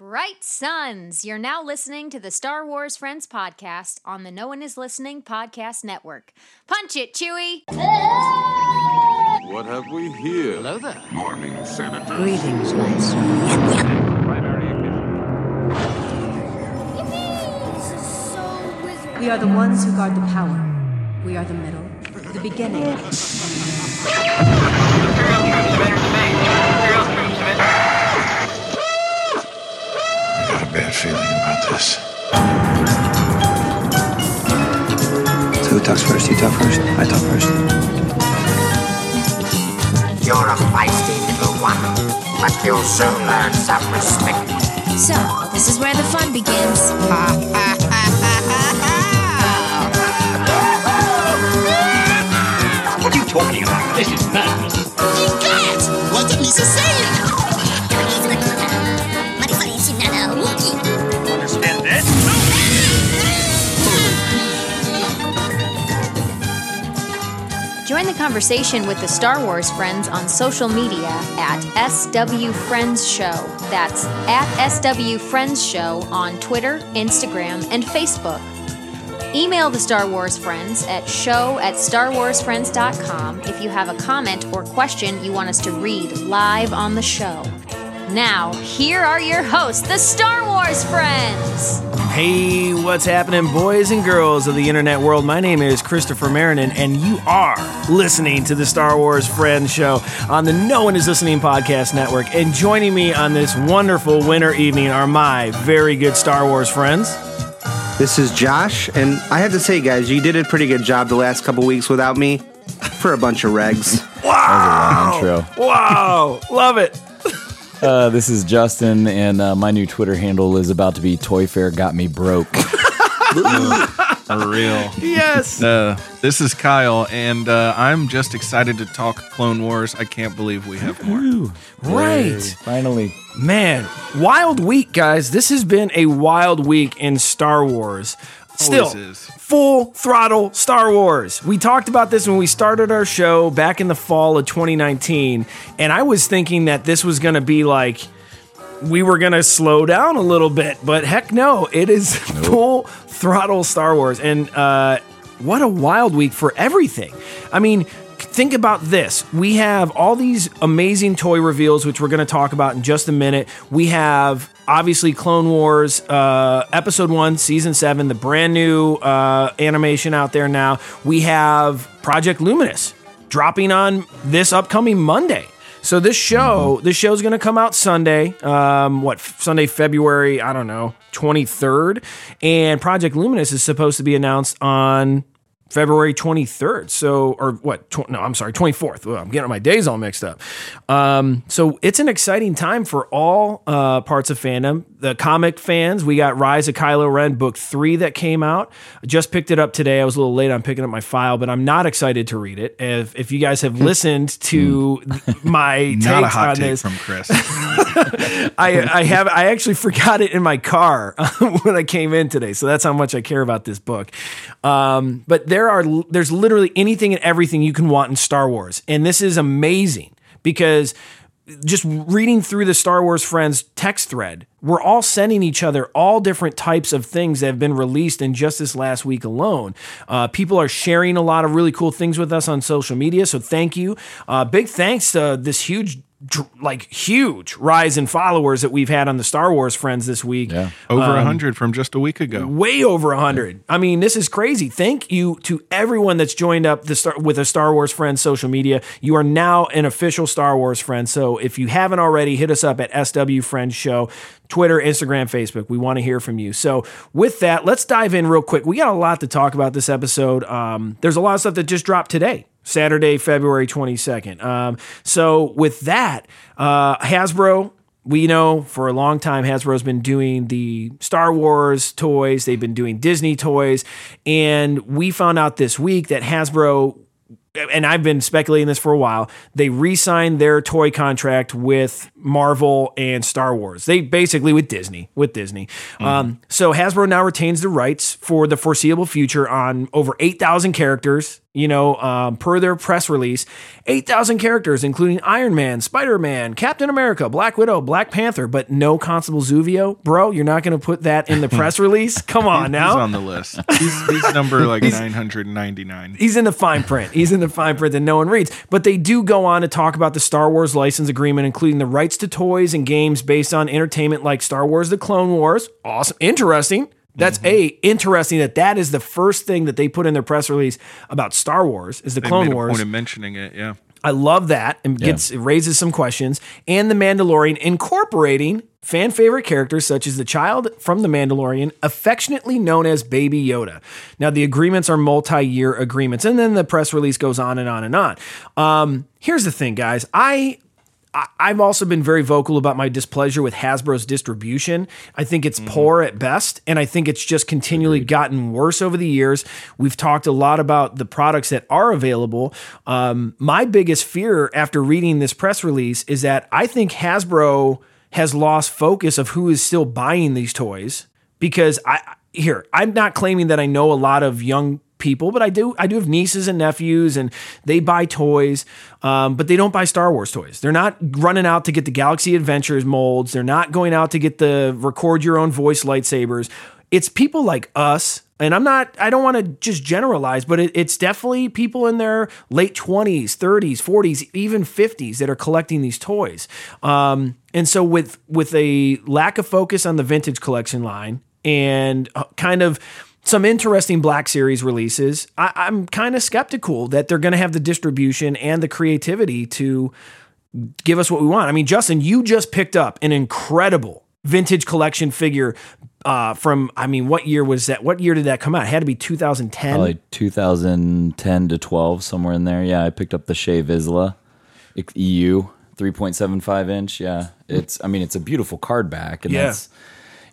Bright Suns, you're now listening to the Star Wars Friends podcast on the No One Is Listening podcast network. Punch it, Chewie! What have we here? Hello there. Morning, Senator. Greetings, Maestro. We are the ones who guard the power. We are the middle, the beginning. I got a bad feeling about this. So who talks first? You talk first. I talk first. You're a feisty little one, but you'll soon learn some respect. So, this is where the fun begins. What are you talking about? This is madness. What did Lisa say? Join the conversation with the Star Wars friends on social media at SW Friends Show. That's at SW Friends Show on Twitter, Instagram, and Facebook. Email the Star Wars Friends at show at starwarsfriends.com if you have a comment or question you want us to read live on the show. Now, here are your hosts, the Star Wars Friends. Hey, what's happening, boys and girls of the internet world? My name is Christopher Marinan, and you are listening to the Star Wars Friends Show on the No One Is Listening Podcast Network. And joining me on this wonderful winter evening are my very good Star Wars friends. This is Josh, and I have to say, guys, you did a pretty good job the last couple weeks without me for a bunch of regs. Wow! intro. Wow! Love it. Uh, this is Justin, and uh, my new Twitter handle is about to be Toy Fair Got Me Broke. For real. Yes. Uh, this is Kyle, and uh, I'm just excited to talk Clone Wars. I can't believe we have more. right. Finally. Man, wild week, guys. This has been a wild week in Star Wars. Still, full throttle Star Wars. We talked about this when we started our show back in the fall of 2019, and I was thinking that this was going to be like we were going to slow down a little bit, but heck no, it is full throttle Star Wars. And uh, what a wild week for everything. I mean, think about this. We have all these amazing toy reveals, which we're going to talk about in just a minute. We have obviously Clone Wars uh, episode one, season seven, the brand new uh, animation out there now. We have Project Luminous dropping on this upcoming Monday. So this show, this show's going to come out Sunday. Um, what Sunday, February? I don't know, twenty third. And Project Luminous is supposed to be announced on February 23rd. So, or what? Tw- no, I'm sorry, 24th. Well, I'm getting my days all mixed up. Um, so it's an exciting time for all uh, parts of fandom. The comic fans, we got Rise of Kylo Ren book three that came out. I just picked it up today. I was a little late on picking up my file, but I'm not excited to read it. If, if you guys have listened to my Not a hot on take this, from Chris. I, I have I actually forgot it in my car when I came in today. So that's how much I care about this book. Um, but there are there's literally anything and everything you can want in Star Wars, and this is amazing because just reading through the Star Wars Friends text thread, we're all sending each other all different types of things that have been released in just this last week alone. Uh, people are sharing a lot of really cool things with us on social media, so thank you. Uh, big thanks to this huge. Dr- Like huge rise in followers that we've had on the Star Wars Friends this week. Yeah. Over a Um, 100 from just a week ago. way over 100 i mean this is crazy. Thank you to everyone that's joined up the star- with a star wars friends social media. You are now an official star wars friend. So if you haven't already hit us up at sw friends show twitter instagram facebook. We want to hear from you. So with that let's dive in real quick. We got a lot to talk about this episode. Um, there's a lot of stuff that just dropped today Saturday, February 22nd. Um, so, with that, uh, Hasbro we know for a long time Hasbro's been doing the Star Wars toys, they've been doing Disney toys, and we found out this week that Hasbro and I've been speculating this for a while. They re-signed their toy contract with Marvel and Star Wars. They basically with Disney, with Disney. Um, so Hasbro now retains the rights for the foreseeable future on over eight thousand characters You know, um, per their press release, 8,000 characters, including Iron Man, Spider Man, Captain America, Black Widow, Black Panther, but no Constable Zuvio. Bro, you're not going to put that in the press release? Come on now. He's on the list. He's, he's number like 999. He's in the fine print. He's in the fine print that no one reads. But they do go on to talk about the Star Wars license agreement, including the rights to toys and games based on entertainment like Star Wars The Clone Wars. Awesome. Interesting. That's Mm-hmm. a interesting that that is the first thing that they put in their press release about Star Wars is the They Clone Wars. point of mentioning it. Yeah. I love that and gets it raises some questions. And the Mandalorian incorporating fan favorite characters such as the child from the Mandalorian, affectionately known as Baby Yoda. Now the agreements are multi-year agreements, and then the press release goes on and on and on. Um, here's the thing, guys. I- I've also been very vocal about my displeasure with Hasbro's distribution. I think it's poor at best, and I think it's just continually gotten worse over the years. We've talked a lot about the products that are available. Um, my biggest fear after reading this press release is that I think Hasbro has lost focus of who is still buying these toys because I here I'm not claiming that I know a lot of young people, but I do I do have nieces and nephews, and they buy toys, um, but they don't buy Star Wars toys. They're not running out to get the Galaxy Adventures molds. They're not going out to get the record your own voice lightsabers. It's people like us. And I'm not, I don't want to just generalize, but it, it's definitely people in their late 20s, 30s, 40s, even 50s that are collecting these toys. Um, and so with with a lack of focus on the vintage collection line and uh, kind of some interesting Black Series releases, I, I'm kind of skeptical that they're going to have the distribution and the creativity to give us what we want. I mean, Justin, you just picked up an incredible vintage collection figure uh, from, I mean, what year was that? What year did that come out? It had to be 2010. Probably 2010 to 12, somewhere in there. Yeah, I picked up the Shae Vizla EU 3.75 inch. Yeah, it's. I mean, it's a beautiful card back, and Yeah. that's.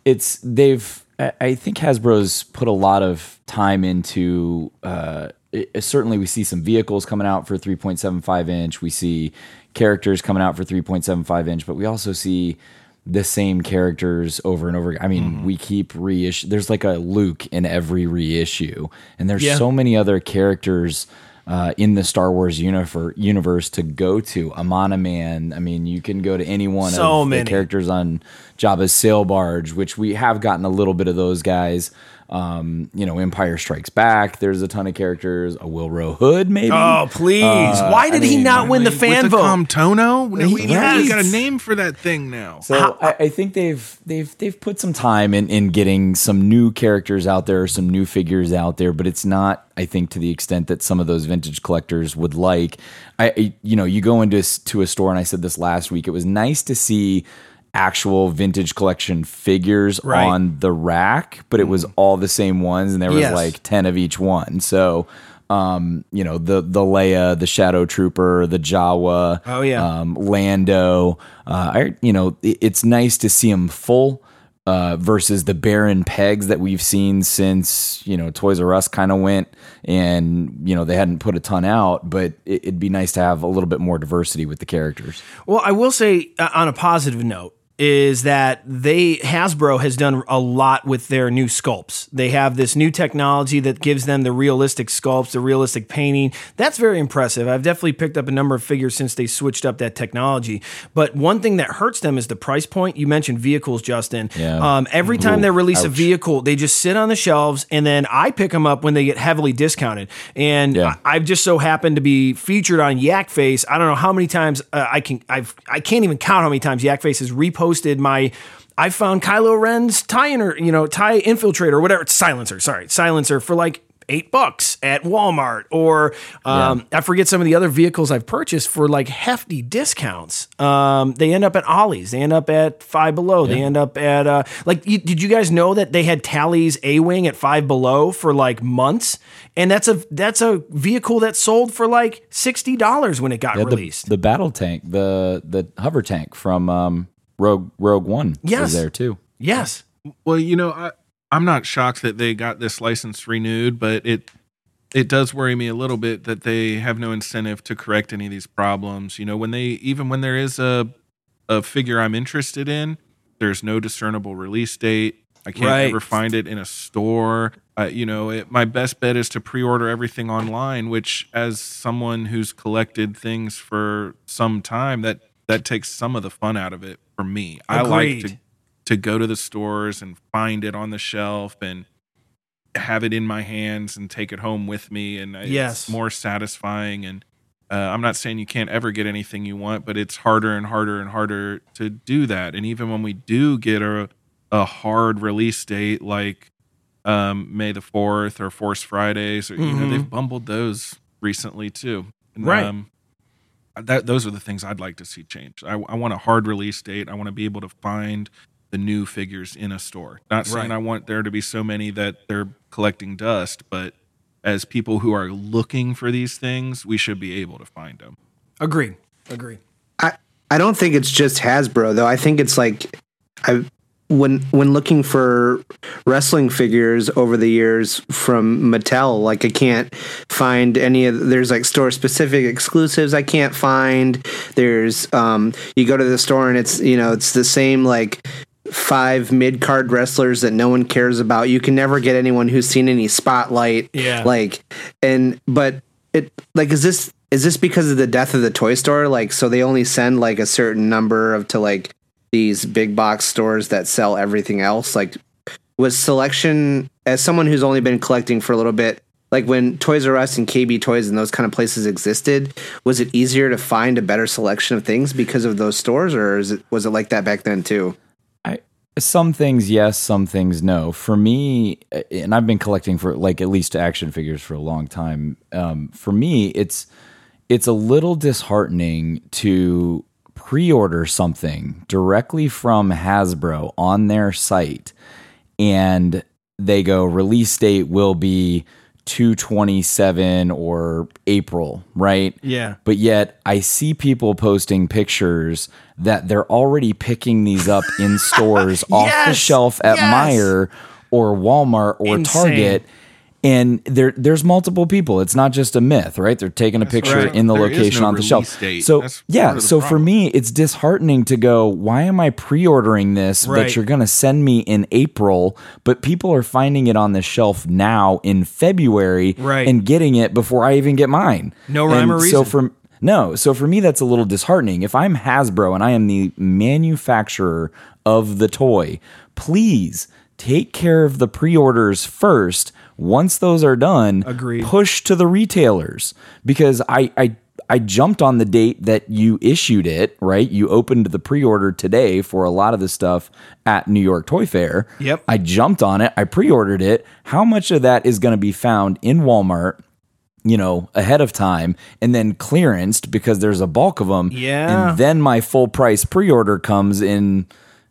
It's they've. I- think Hasbro's put a lot of time into. Uh, it, certainly, we see some vehicles coming out for 3.75 inch. We see characters coming out for 3.75 inch, but we also see the same characters over and over. again. I mean, we keep reissue. There's like a Luke in every reissue, and there's Yeah. so many other characters uh, in the Star Wars universe universe to go to. Amanaman. I mean, you can go to any one So of many. the characters on Jabba's sail barge, which we have gotten a little bit of those guys. Um, you know, Empire Strikes Back. There's a ton of characters. A Willrow Hood, maybe. Oh, please. Uh, Why did I he not win the With fan the vote? Camtono? We, we, Right. we got a name for that thing now. So I, I think they've they've they've put some time in in getting some new characters out there, some new figures out there, but it's not I think to the extent that some of those vintage collectors would like. I I- you know you go into to a store and I said this last week. It was nice to see actual vintage collection figures Right. on the rack, but it was all the same ones, and there was Yes. like ten of each one. So. Um, you know the the Leia, the Shadow Trooper, the Jawa, Oh, yeah. um, Lando. Uh, I, you know, it- it's nice to see them full uh, versus the barren pegs that we've seen since you know Toys R Us kind of went, and you know they hadn't put a ton out. But it, it'd be nice to have a little bit more diversity with the characters. Well, I will say uh, on a positive note is that they Hasbro has done a lot with their new sculpts. They have this new technology that gives them the realistic sculpts, the realistic painting. That's very impressive. I've definitely picked up a number of figures since they switched up that technology. But one thing that hurts them is the price point. You mentioned vehicles, Justin. Yeah. Um, every time Ooh, they release a vehicle, they just sit on the shelves, and then I pick them up when they get heavily discounted. And Yeah. I've just so happened to be featured on Yak Face. I don't know how many times uh, I can. I've I can't even count how many times Yak Face has reposted my. I found Kylo Ren's tie inner, you know, tie infiltrator or whatever. It's silencer. Sorry, silencer for like eight bucks at Walmart, or um, I forget some of the other vehicles I've purchased for like hefty discounts. Um, they end up at Ollie's. They end up at Five Below. They end up at uh, like. You, did you guys know that they had Tally's A Wing at Five Below for like months? And that's a that's a vehicle that sold for like sixty dollars when it got Yeah, the, released. the battle tank, the the hover tank from um, Rogue Rogue One Yes. was there too. yes. Well, you know, I, I'm not shocked that they got this license renewed, but it it does worry me a little bit that they have no incentive to correct any of these problems. You know, when they even when there is a a figure I'm interested in, there's no discernible release date. I can't Right. ever find it in a store. Uh, you know, it, my best bet is to pre-order everything online. Which, as someone who's collected things for some time, that that takes some of the fun out of it for me. I like to to go to the stores and find it on the shelf and have it in my hands and take it home with me and it's more satisfying and uh, i'm not saying you can't ever get anything you want but it's harder and harder and harder to do that and even when we do get a, a hard release date like um, may the 4th or force fridays or you know Mhm. they've bumbled those recently too And, Right. um, that those are the things I'd like to see change. I, I want a hard release date. I want to be able to find the new figures in a store. Not saying Right. I want there to be so many that they're collecting dust, but as people who are looking for these things, we should be able to find them. Agree. Agree. I I don't think it's just Hasbro though. I think it's like I when when looking for wrestling figures over the years from Mattel, like I can't find any of there's like store specific exclusives I can't find. There's um you go to the store and it's you know it's the same like five mid card wrestlers that no one cares about. You can never get anyone who's seen any spotlight. Yeah. Like and but it like is this is this because of the death of the toy store? Like so they only send like a certain number of to like these big box stores that sell everything else? Like was selection as someone who's only been collecting for a little bit like when Toys R Us and KB Toys and those kind of places existed, was it easier to find a better selection of things because of those stores, or it was it like that back then too? Some things yes, some things no. For me, and I've been collecting for like at least action figures for a long time. Um, for me, it's it's a little disheartening to pre-order something directly from Hasbro on their site, and they go release date will be 227 or April, right? Yeah. But yet I see people posting pictures that they're already picking these up in stores off the shelf at Yes! Meijer or Walmart or Insane. Target. And there, there's multiple people. It's not just a myth, right? They're taking a picture right. in the There location no on the shelf. date. So That's yeah, part of the so for me, it's disheartening to go. Why am I pre-ordering this Right. that you're going to send me in April, but people are finding it on the shelf now in February Right. and getting it before I even get mine? No rhyme And or So for no, so for me that's a little disheartening. If I'm Hasbro and I am the manufacturer of the toy, please take care of the pre-orders first. Once those are done, Agreed. push to the retailers because I I I jumped on the date that you issued it, right? You opened the pre-order today for a lot of the stuff at New York Toy Fair. Yep. I jumped on it. I pre-ordered it. How much of that is going to be found in Walmart? you know, ahead of time and then clearanced because there's a bulk of them. Yeah. And then my full price pre order comes in,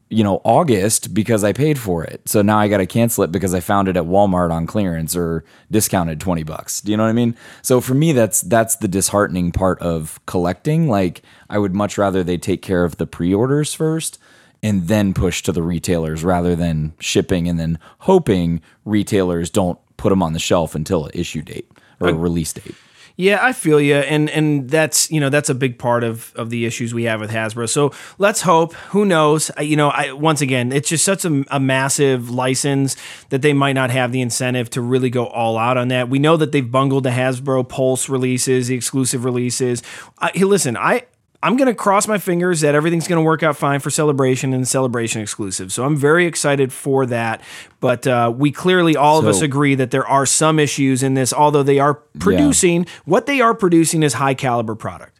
you know, August because I paid for it. So now I got to cancel it because I found it at Walmart on clearance or discounted 20 bucks. Do you know what I mean? So for me, that's, that's the disheartening part of collecting. Like I would much rather they take care of the pre orders first and then push to the retailers rather than shipping and then hoping retailers don't put them on the shelf until an issue date or a release date. Yeah, I feel you, and and that's you know that's a big part of of the issues we have with Hasbro. So let's hope. Who knows? I- You know, I once again, it's just such a, a massive license that they might not have the incentive to really go all out on that. We know that they've bungled the Hasbro Pulse releases, the exclusive releases. I, listen, I. I'm going to cross my fingers that everything's going to work out fine for Celebration and Celebration exclusive. So I'm very excited for that. But uh, we clearly, all of us agree that there are some issues in this, although they are producing what they are producing is high caliber product.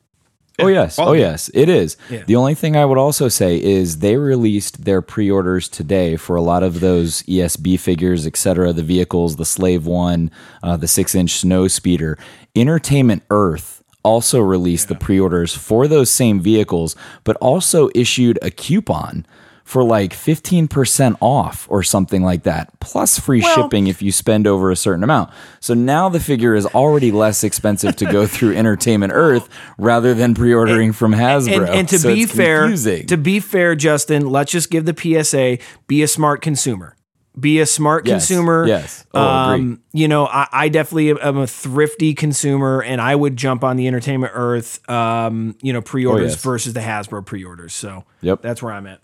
Oh yes, oh yes, it is. Yeah. The only thing I would also say is they released their pre-orders today for a lot of those ESB figures, etc. The vehicles, the Slave One, uh, the six-inch Snow Speeder. Entertainment Earth also released the pre-orders for those same vehicles, but also issued a coupon for like 15% off or something like that, plus free Well- shipping if you spend over a certain amount. So now the figure is already less expensive to go through Entertainment Earth rather than pre-ordering from Hasbro. And, and to So be fair, confusing. to be fair, Justin, let's just give the PSA: be a smart consumer. Be a smart Yes, consumer. yes. Oh, agreed. you know, I, I definitely am a thrifty consumer, and I would jump on the Entertainment Earth, um, you know, pre-orders Oh, yes. versus the Hasbro pre-orders. So, Yep. that's where I'm at.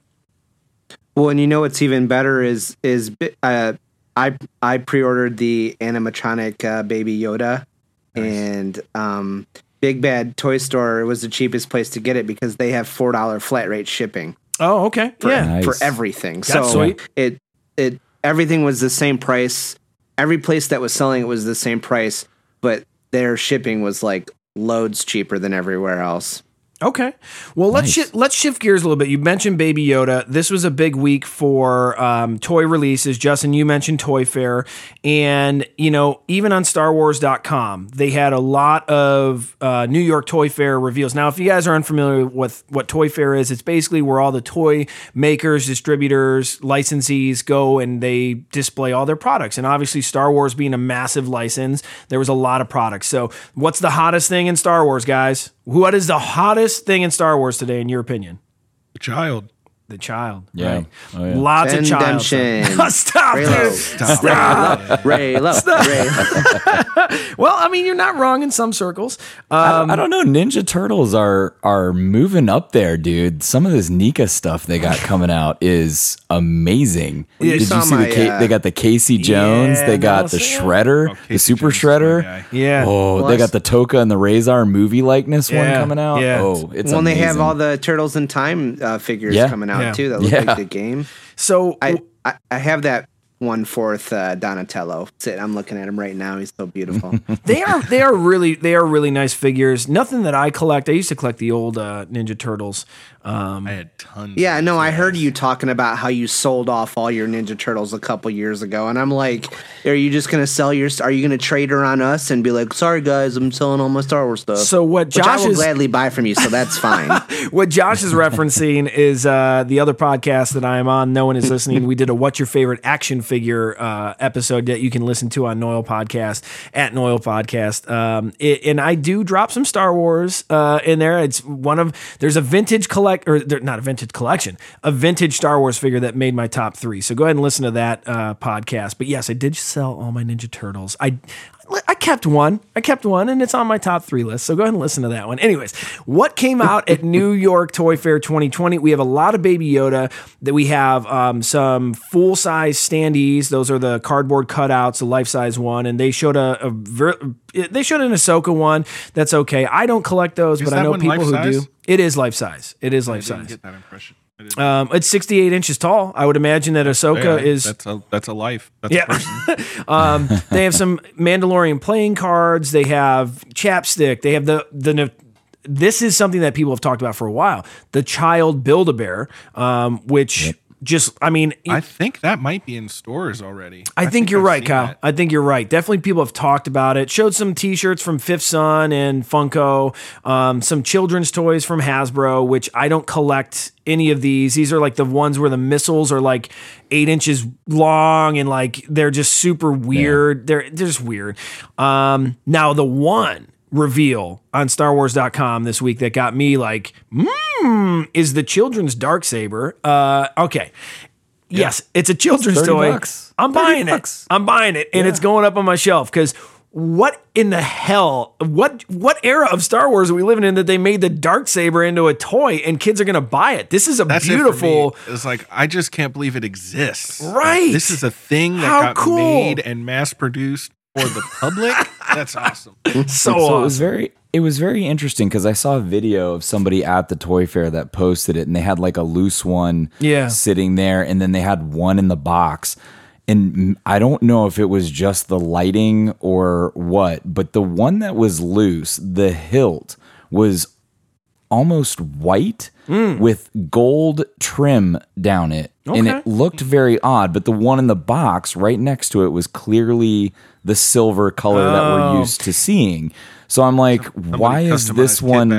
Well, and you know what's even better is is uh, I I pre-ordered the animatronic uh, Baby Yoda, and um, Big Bad Toy Store was the cheapest place to get it because they have four dollar flat rate shipping Oh, okay. for, yeah. Nice. for everything. That's so sweet. it it everything was the same price. Every place that was selling it was the same price, but their shipping was like loads cheaper than everywhere else. Okay. Well, let's Nice. shi- let's shift gears a little bit. You mentioned Baby Yoda. This was a big week for um, toy releases. Justin, you mentioned Toy Fair, and you know even on StarWars.com, they had a lot of uh, New York Toy Fair reveals. Now, if you guys are unfamiliar with what Toy Fair is, it's basically where all the toy makers, distributors, licensees go and they display all their products. And obviously, Star Wars being a massive license, there was a lot of products. So, what's the hottest thing in Star Wars, guys? What is the hottest thing in Star Wars today, in your opinion? Child. The child. Yeah. right? Oh, yeah. Lots of child. Redemption. stuff. Stop, Reylo. dude. Stop. Reylo. Reylo. Well, I mean, you're not wrong in some circles. I, Um, don't, I don't know. Ninja Turtles are are moving up there, dude. Some of this NECA stuff they got coming out is amazing. you Did you see my, the Ca- uh, they got the Casey Jones, Yeah, they got no, the Shredder, Oh, the Super Jones Shredder. yeah. Oh, Well, they got the Tokka and the Rahzar movie likeness one coming out. yeah. Oh, it's well, and they have all the Turtles in Time uh, figures Yeah. coming out Yeah. too. That look Yeah. like the game. So, I, I I have that one fourth uh, Donatello. Sit, I'm looking at him right now. He's so beautiful. they are they are really they are really nice figures. Nothing that I collect. I used to collect the old uh, Ninja Turtles. Um, I had tons. yeah, of no, I heard you talking about how you sold off all your Ninja Turtles a couple years ago, and I'm like, are you just gonna sell your? Are you gonna trade her on us and be like, sorry guys, I'm selling all my Star Wars stuff. So what Which I Josh will is- gladly buy from you, so that's fine. what Josh is referencing is uh, the other podcast that I am on. No one is listening. We did a "What's Your Favorite Action Figure" uh, episode that you can listen to on Noel Podcast at Noel Podcast. Um, it, and I do drop some Star Wars uh, in there. It's one of there's a vintage collect or not a vintage collection, a vintage Star Wars figure that made my top three. So go ahead and listen to that uh, podcast. But yes, I did sell all my Ninja Turtles. I I kept one. I kept one, and it's on my top three list. So go ahead and listen to that one. Anyways, what came out at New York Toy Fair 2020? We have a lot of Baby Yoda. That we have um, some full size standees. Those are the cardboard cutouts, the life size one, and they showed a, a ver- they showed an Ahsoka one. That's okay. I don't collect those, Is but I know people who life-size? do. It is life size. It is life size. get that impression. I didn't- Um, it's 68 inches tall. I would imagine that Ahsoka Yeah, is that's a that's a life. That's Yeah. a person. um, they have some Mandalorian playing cards. They have chapstick. They have the the. This is something that people have talked about for a while. The child Build a Bear, um, which just I mean, I think that might be in stores already. I, think, you're I've right, Kyle. that. I think you're right. Definitely, people have talked about it. Showed some T-shirts from Fifth Sun and Funko, um, some children's toys from Hasbro, which I don't collect any of these. These are like the ones where the missiles are like eight inches long and like they're just super weird. They're they're just weird. Um, now the one reveal on StarWars.com this week that got me like, mmm, is the children's dark saber. Uh, okay. Yes, it's a children's 30 toy. bucks. I'm buying bucks. it. I'm buying it, and it's going up on my shelf because what in the hell? What what era of Star Wars are we living in that they made the dark saber into a toy and kids are gonna buy it? This is a That's beautiful. me. It's like I just can't believe it exists. Like, Right. this is a thing that How got cool. made and mass produced for the public. That's awesome. So, so awesome. it was very it was very interesting because I saw a video of somebody at the toy fair that posted it and they had like a loose one Yeah. sitting there and then they had one in the box. And mm, I don't know if it was just the lighting or what, but the one that was loose, the hilt was almost white with gold trim down it. And it looked very odd, but the one in the box right next to it was clearly the silver color that Oh. we're used to seeing. So I'm like, why is this one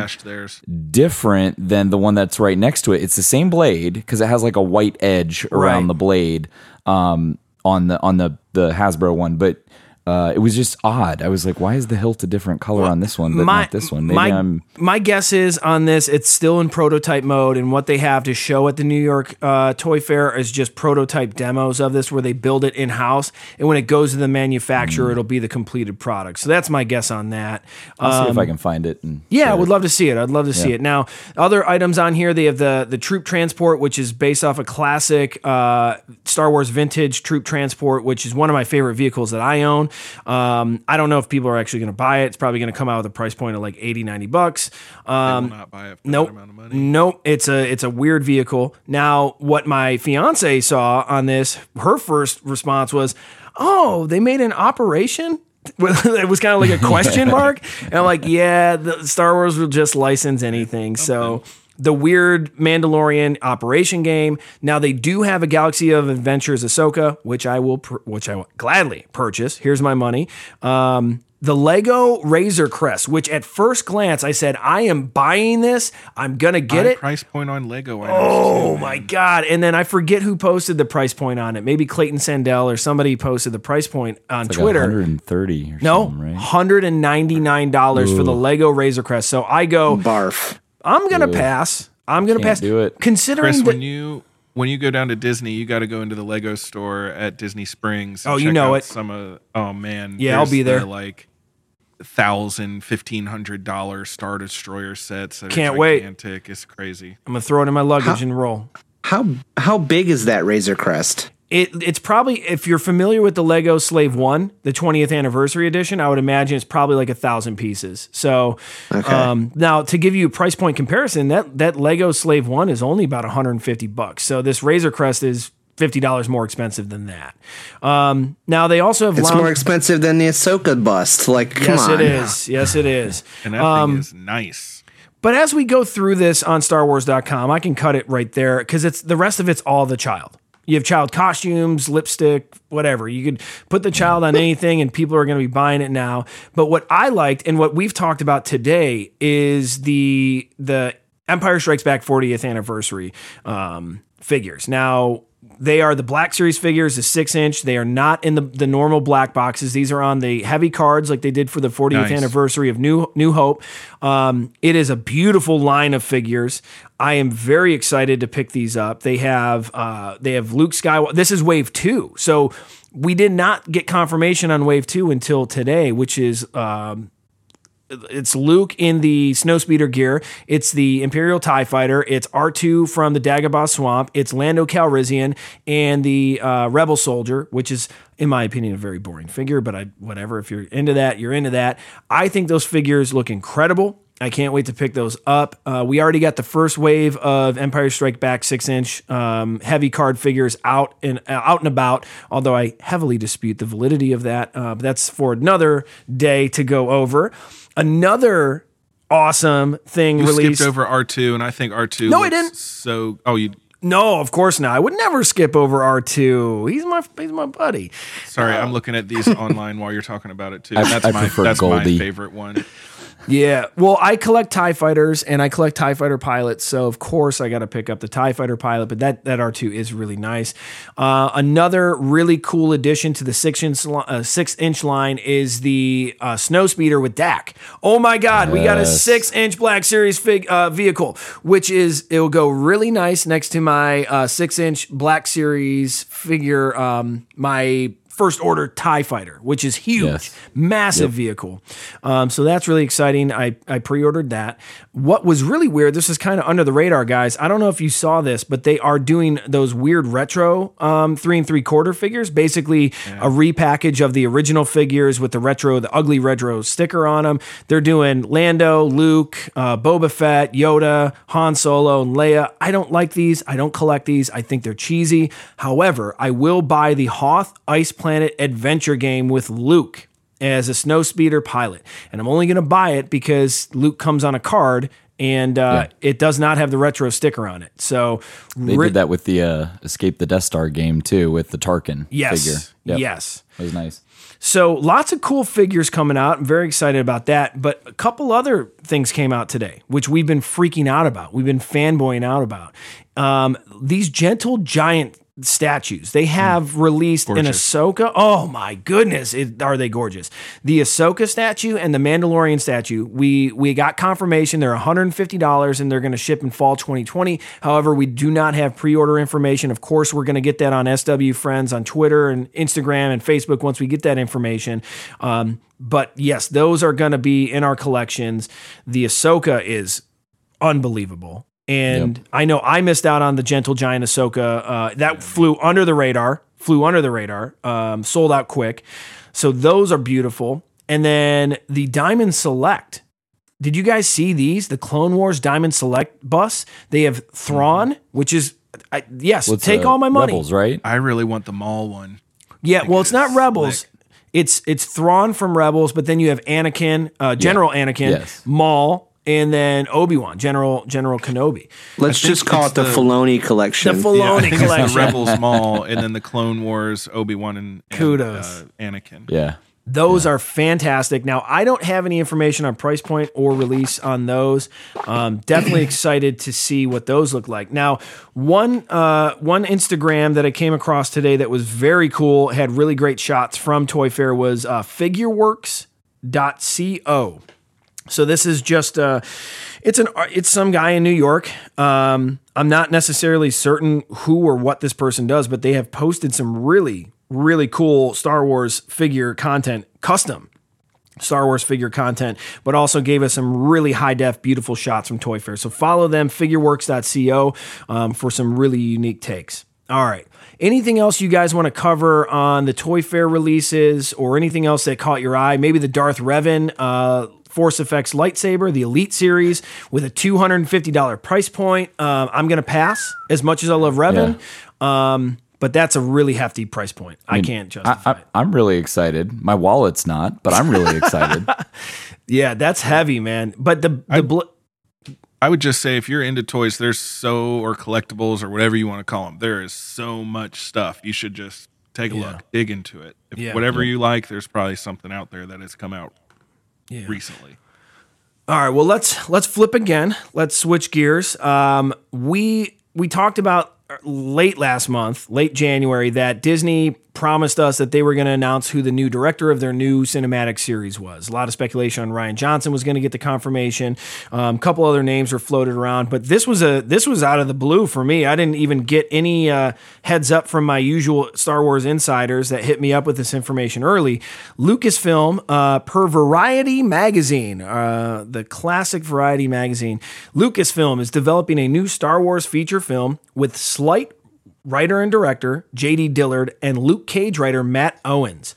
different than the one that's right next to it? It's the same blade because it has like a white edge around Right. the blade um, on the on the the Hasbro one, but Uh, it was just odd. I was like, why is the hilt a different color on this one, but my, not this one? Maybe my, I'm. my guess is on this, it's still in prototype mode, and what they have to show at the New York uh, Toy Fair is just prototype demos of this, where they build it in house, and when it goes to the manufacturer, it'll be the completed product. So that's my guess on that. I'll see if I Um, can find it. And Yeah, I would it. love to see it. I'd love to see it. Now, other items on here, they have the the troop transport, which is based off a classic uh, Star Wars vintage troop transport, which is one of my favorite vehicles that I own. Um, I don't know if people are actually going to buy it. It's probably going to come out with a price point of like 80, 90 bucks. Um, not buy it for nope. that amount of money. Nope. It's a it's a weird vehicle. Now, what my fiance saw on this, her first response was, "Oh, they made an operation." it was kind of like a question mark, and I'm like, "Yeah, the Star Wars will just license anything." So. The weird Mandalorian operation game. Now they do have a Galaxy of Adventures Ahsoka, which I will, pur- which I will gladly purchase. Here's my money. Um, the Lego Razor Crest, which at first glance I said, I am buying this. I'm gonna get High it. price point on Lego items. Oh too, my man. god! And then I forget who posted the price point on it. Maybe Clayton Sandell or somebody posted the price point on It's like Twitter. 130 or No, right? hundred and ninety nine dollars for the Lego Razor Crest. So I go, Barf. I'm gonna pass. I'm gonna Can't pass. do it. Considering Chris, that when you when you go down to Disney, you got to go into the Lego store at Disney Springs. and Oh, you know out it. Some of oh man, Yeah, I'll be there. the, like thousand, fifteen hundred dollar Star Destroyer sets. That Can't are wait. It's crazy. I'm gonna throw it in my luggage and roll. How how big is that Razor Crest? It, it's probably if you're familiar with the Lego Slave One, the 20th anniversary edition, I would imagine it's probably like a thousand pieces. So um, now to give you a price point comparison, that that Lego Slave One is only about 150 bucks. So this Razor Crest is fifty dollars more expensive than that. Um, now they also have It's lounge- more expensive than the Ahsoka bust. Like, come Yes, on. it is. Yes, it is. And that Um, thing is nice. But as we go through this on StarWars.com, I can cut it right there because it's the rest of it's all the child. You have child costumes, lipstick, whatever. You could put the child on anything and people are going to be buying it now. But what I liked and what we've talked about today is the the Empire Strikes Back 40th anniversary um, figures. Now, they are the Black Series figures, the six inch. They are not in the, the normal black boxes. These are on the heavy cards like they did for the 40th Nice. anniversary of New New Hope. Um, it is a beautiful line of figures. I am very excited to pick these up. They have uh, they have Luke Skywalker. This is Wave Two, so we did not get confirmation on Wave Two until today, which is um, it's Luke in the snowspeeder gear. It's the Imperial Tie Fighter. It's R2 from the Dagobah Swamp. It's Lando Calrissian and the uh, Rebel Soldier, which is, in my opinion, a very boring figure. But I, whatever. If you're into that, you're into that. I think those figures look incredible. I can't wait to pick those up. Uh, we already got the first wave of Empire Strike Back six inch um, heavy card figures out and uh, out and about. Although I heavily dispute the validity of that, uh, but that's for another day to go over. Another awesome thing You released. skipped over R two, and I think R two. No, I didn't. So, oh, you. no, of course not. I would never skip over R two. He's my he's my buddy. Sorry, I'm looking at these online while you're talking about it too. I- that's I my prefer that's Goldie. my favorite one. Yeah. Well, I collect TIE fighters and I collect TIE fighter pilots. So, of course, I got to pick up the TIE fighter pilot, but that, that R2 is really nice. Uh, another really cool addition to the six inch, uh, six inch line is the uh, snow speeder with Dak. Oh my God. We got a six inch Black Series fig, uh, vehicle, which is, it will go really nice next to my uh, six inch Black Series figure, um, my first order TIE fighter, which is huge Yes. massive vehicle. Um, so that's really exciting. I, I pre ordered that. What was really weird, this is kind of under the radar, guys. I don't know if you saw this, but they are doing those weird retro um, three and three quarter figures, basically a repackage of the original figures with the retro, the ugly retro sticker on them. They're doing Lando, Luke, uh, Boba Fett, Yoda, Han Solo, and Leia. I don't like these. I don't collect these. I think they're cheesy. However, I will buy the Hoth Ice Planet adventure game with Luke as a snow speeder pilot. And I'm only going to buy it because Luke comes on a card and uh, it does not have the retro sticker on it. So They ri- did that with the uh, Escape the Death Star game too, with the Tarkin Yes. figure. Yep. Yes. That was nice. So lots of cool figures coming out. I'm very excited about that. But a couple other things came out today, which we've been freaking out about. We've been fanboying out about. Um, these gentle giant statues. They have released an Gorgeous. Ahsoka. Oh my goodness, it, are they gorgeous? The Ahsoka statue and the Mandalorian statue. We we got confirmation they're $150 and they're going to ship in fall 2020. However, we do not have pre-order information. Of course, we're going to get that on SW Friends on Twitter and Instagram and Facebook once we get that information. Um, but yes, those are going to be in our collections. The Ahsoka is unbelievable. And I know I missed out on the Gentle Giant Ahsoka. Uh, that flew under the radar, flew under the radar, um, sold out quick. So those are beautiful. And then the Diamond Select. Did you guys see these? The Clone Wars Diamond Select bus. They have Thrawn, which is, I, yes, What's, take all my money. Rebels, right? I really want the Maul one. Yeah, well, it's not Rebels. slick. It's it's Thrawn from Rebels, but then you have Anakin, uh, General Anakin, Yes. Maul, and then Obi Wan, General General Kenobi. Let's just call it the, the- Filoni collection. The Yeah, I Filoni think it's the collection. Rebels Maul, and then the Clone Wars Obi Wan and, and Kudos. uh, Anakin. Yeah. Those are fantastic. Now, I don't have any information on price point or release on those. Um, definitely excited to see what those look like. Now, one uh, one Instagram that I came across today that was very cool, had really great shots from Toy Fair was uh, figureworks.co. So this is just uh it's an it's some guy in New York. Um I'm not necessarily certain who or what this person does, but they have posted some really really cool Star Wars figure content custom Star Wars figure content, but also gave us some really high def, beautiful shots from Toy Fair. So follow them, figureworks.co, um, for some really unique takes. All right. Anything else you guys want to cover on the Toy Fair releases or anything else that caught your eye? Maybe the Darth Revan uh, Force Effects lightsaber, the Elite series, with a $250 price point. Um, I'm going to pass as much as I love Revan. Um, but that's a really hefty price point. I, can't justify I, it. I, I'm really excited. My wallet's not, but I'm really excited. Yeah, that's heavy, man. But the the bl- I would just say if you're into toys, there's so or collectibles or whatever you want to call them. There is so much stuff. You should just take a Yeah. look, dig into it. If Yeah. whatever you like, there's probably something out there that has come out recently. All right, well let's let's flip again. Let's switch gears. Um, we we talked about late last month, late January, that Disney promised us that they were going to announce who the new director of their new cinematic series was. A lot of speculation on Rian Johnson was going to get the confirmation. A um, couple other names were floated around, but this was a this was out of the blue for me. I didn't even get any uh, heads up from my usual Star Wars insiders that hit me up with this information early. Lucasfilm, uh, per Variety magazine, uh, the classic Variety magazine, Lucasfilm is developing a new Star Wars feature film with Sleight writer and director J.D. Dillard and Luke Cage writer Matt Owens.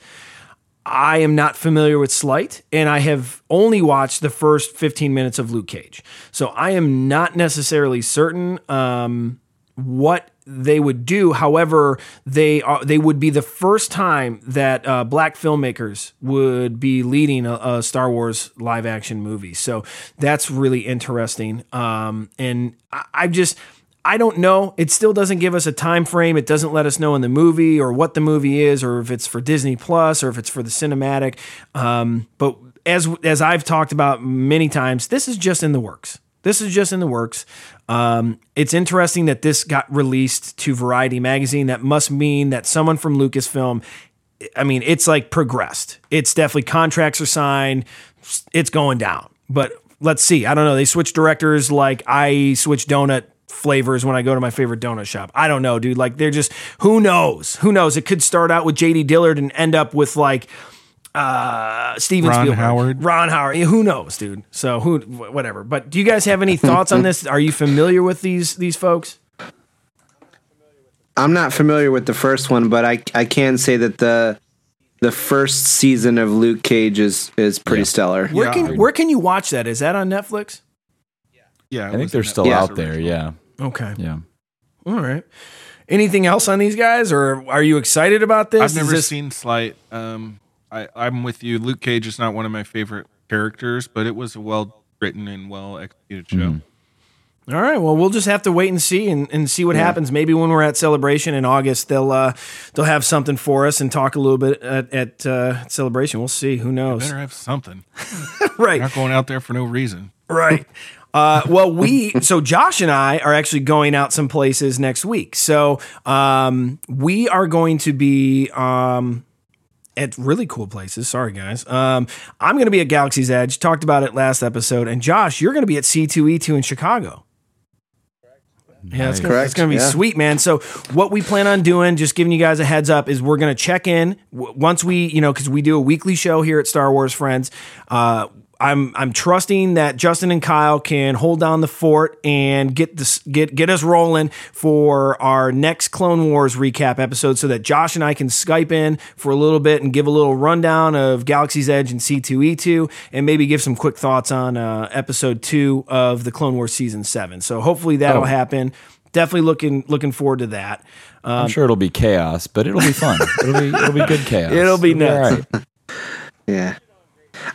I am not familiar with Sleight, and I have only watched the first 15 minutes of Luke Cage. So I am not necessarily certain um, what they would do. However, they are they would be the first time that uh, black filmmakers would be leading a, a Star Wars live action movie. So that's really interesting. Um, and I, I just I don't know. It still doesn't give us a time frame. It doesn't let us know in the movie or what the movie is, or if it's for Disney Plus or if it's for the cinematic. Um, but as as I've talked about many times, this is just in the works. This is just in the works. Um, it's interesting that this got released to Variety magazine. That must mean that someone from Lucasfilm. I mean, it's like progressed. It's definitely contracts are signed. It's going down. But let's see. I don't know. They switch directors like I switch donut flavors when I go to my favorite donut shop. I don't know, dude. Like they're just who knows? Who knows? It could start out with JD Dillard and end up with like uh Steven Ron Spielberg. Howard. Ron Howard. Yeah, who knows, dude? So who whatever. But do you guys have any thoughts on this? Are you familiar with these these folks? I'm not familiar with the first one, but I I can say that the the first season of Luke Cage is is pretty stellar. Where can where can you watch that? Is that on Netflix? Yeah, I think they're still out there. Yeah. Okay. Yeah. All right. Anything else on these guys, or are you excited about this? I've never this- seen Sleight. Um, I, I'm with you. Luke Cage is not one of my favorite characters, but it was a well written and well executed show. Mm-hmm. All right. Well, we'll just have to wait and see and, and see what happens. Maybe when we're at celebration in August, they'll uh, they'll have something for us and talk a little bit at, at uh, celebration. We'll see. Who knows? Better have something. right. Not going out there for no reason. Right. Uh, well, we so Josh and I are actually going out some places next week. So um, we are going to be um, at really cool places. Sorry, guys. Um, I'm going to be at Galaxy's Edge. Talked about it last episode. And Josh, you're going to be at C2E2 in Chicago. Yeah, it's gonna, Correct, it's gonna be yeah. sweet, man. So what we plan on doing, just giving you guys a heads up, is we're gonna check in w- once we, you know, because we do a weekly show here at Star Wars Friends. Uh, I'm I'm trusting that Justin and Kyle can hold down the fort and get this get get us rolling for our next Clone Wars recap episode, so that Josh and I can Skype in for a little bit and give a little rundown of Galaxy's Edge and C2E2, and maybe give some quick thoughts on uh, episode two of the Clone Wars season seven. So hopefully that'll Oh. happen. Definitely looking looking forward to that. Um, I'm sure it'll be chaos, but it'll be fun. it'll be it'll be good chaos. It'll be nuts. all right. Yeah.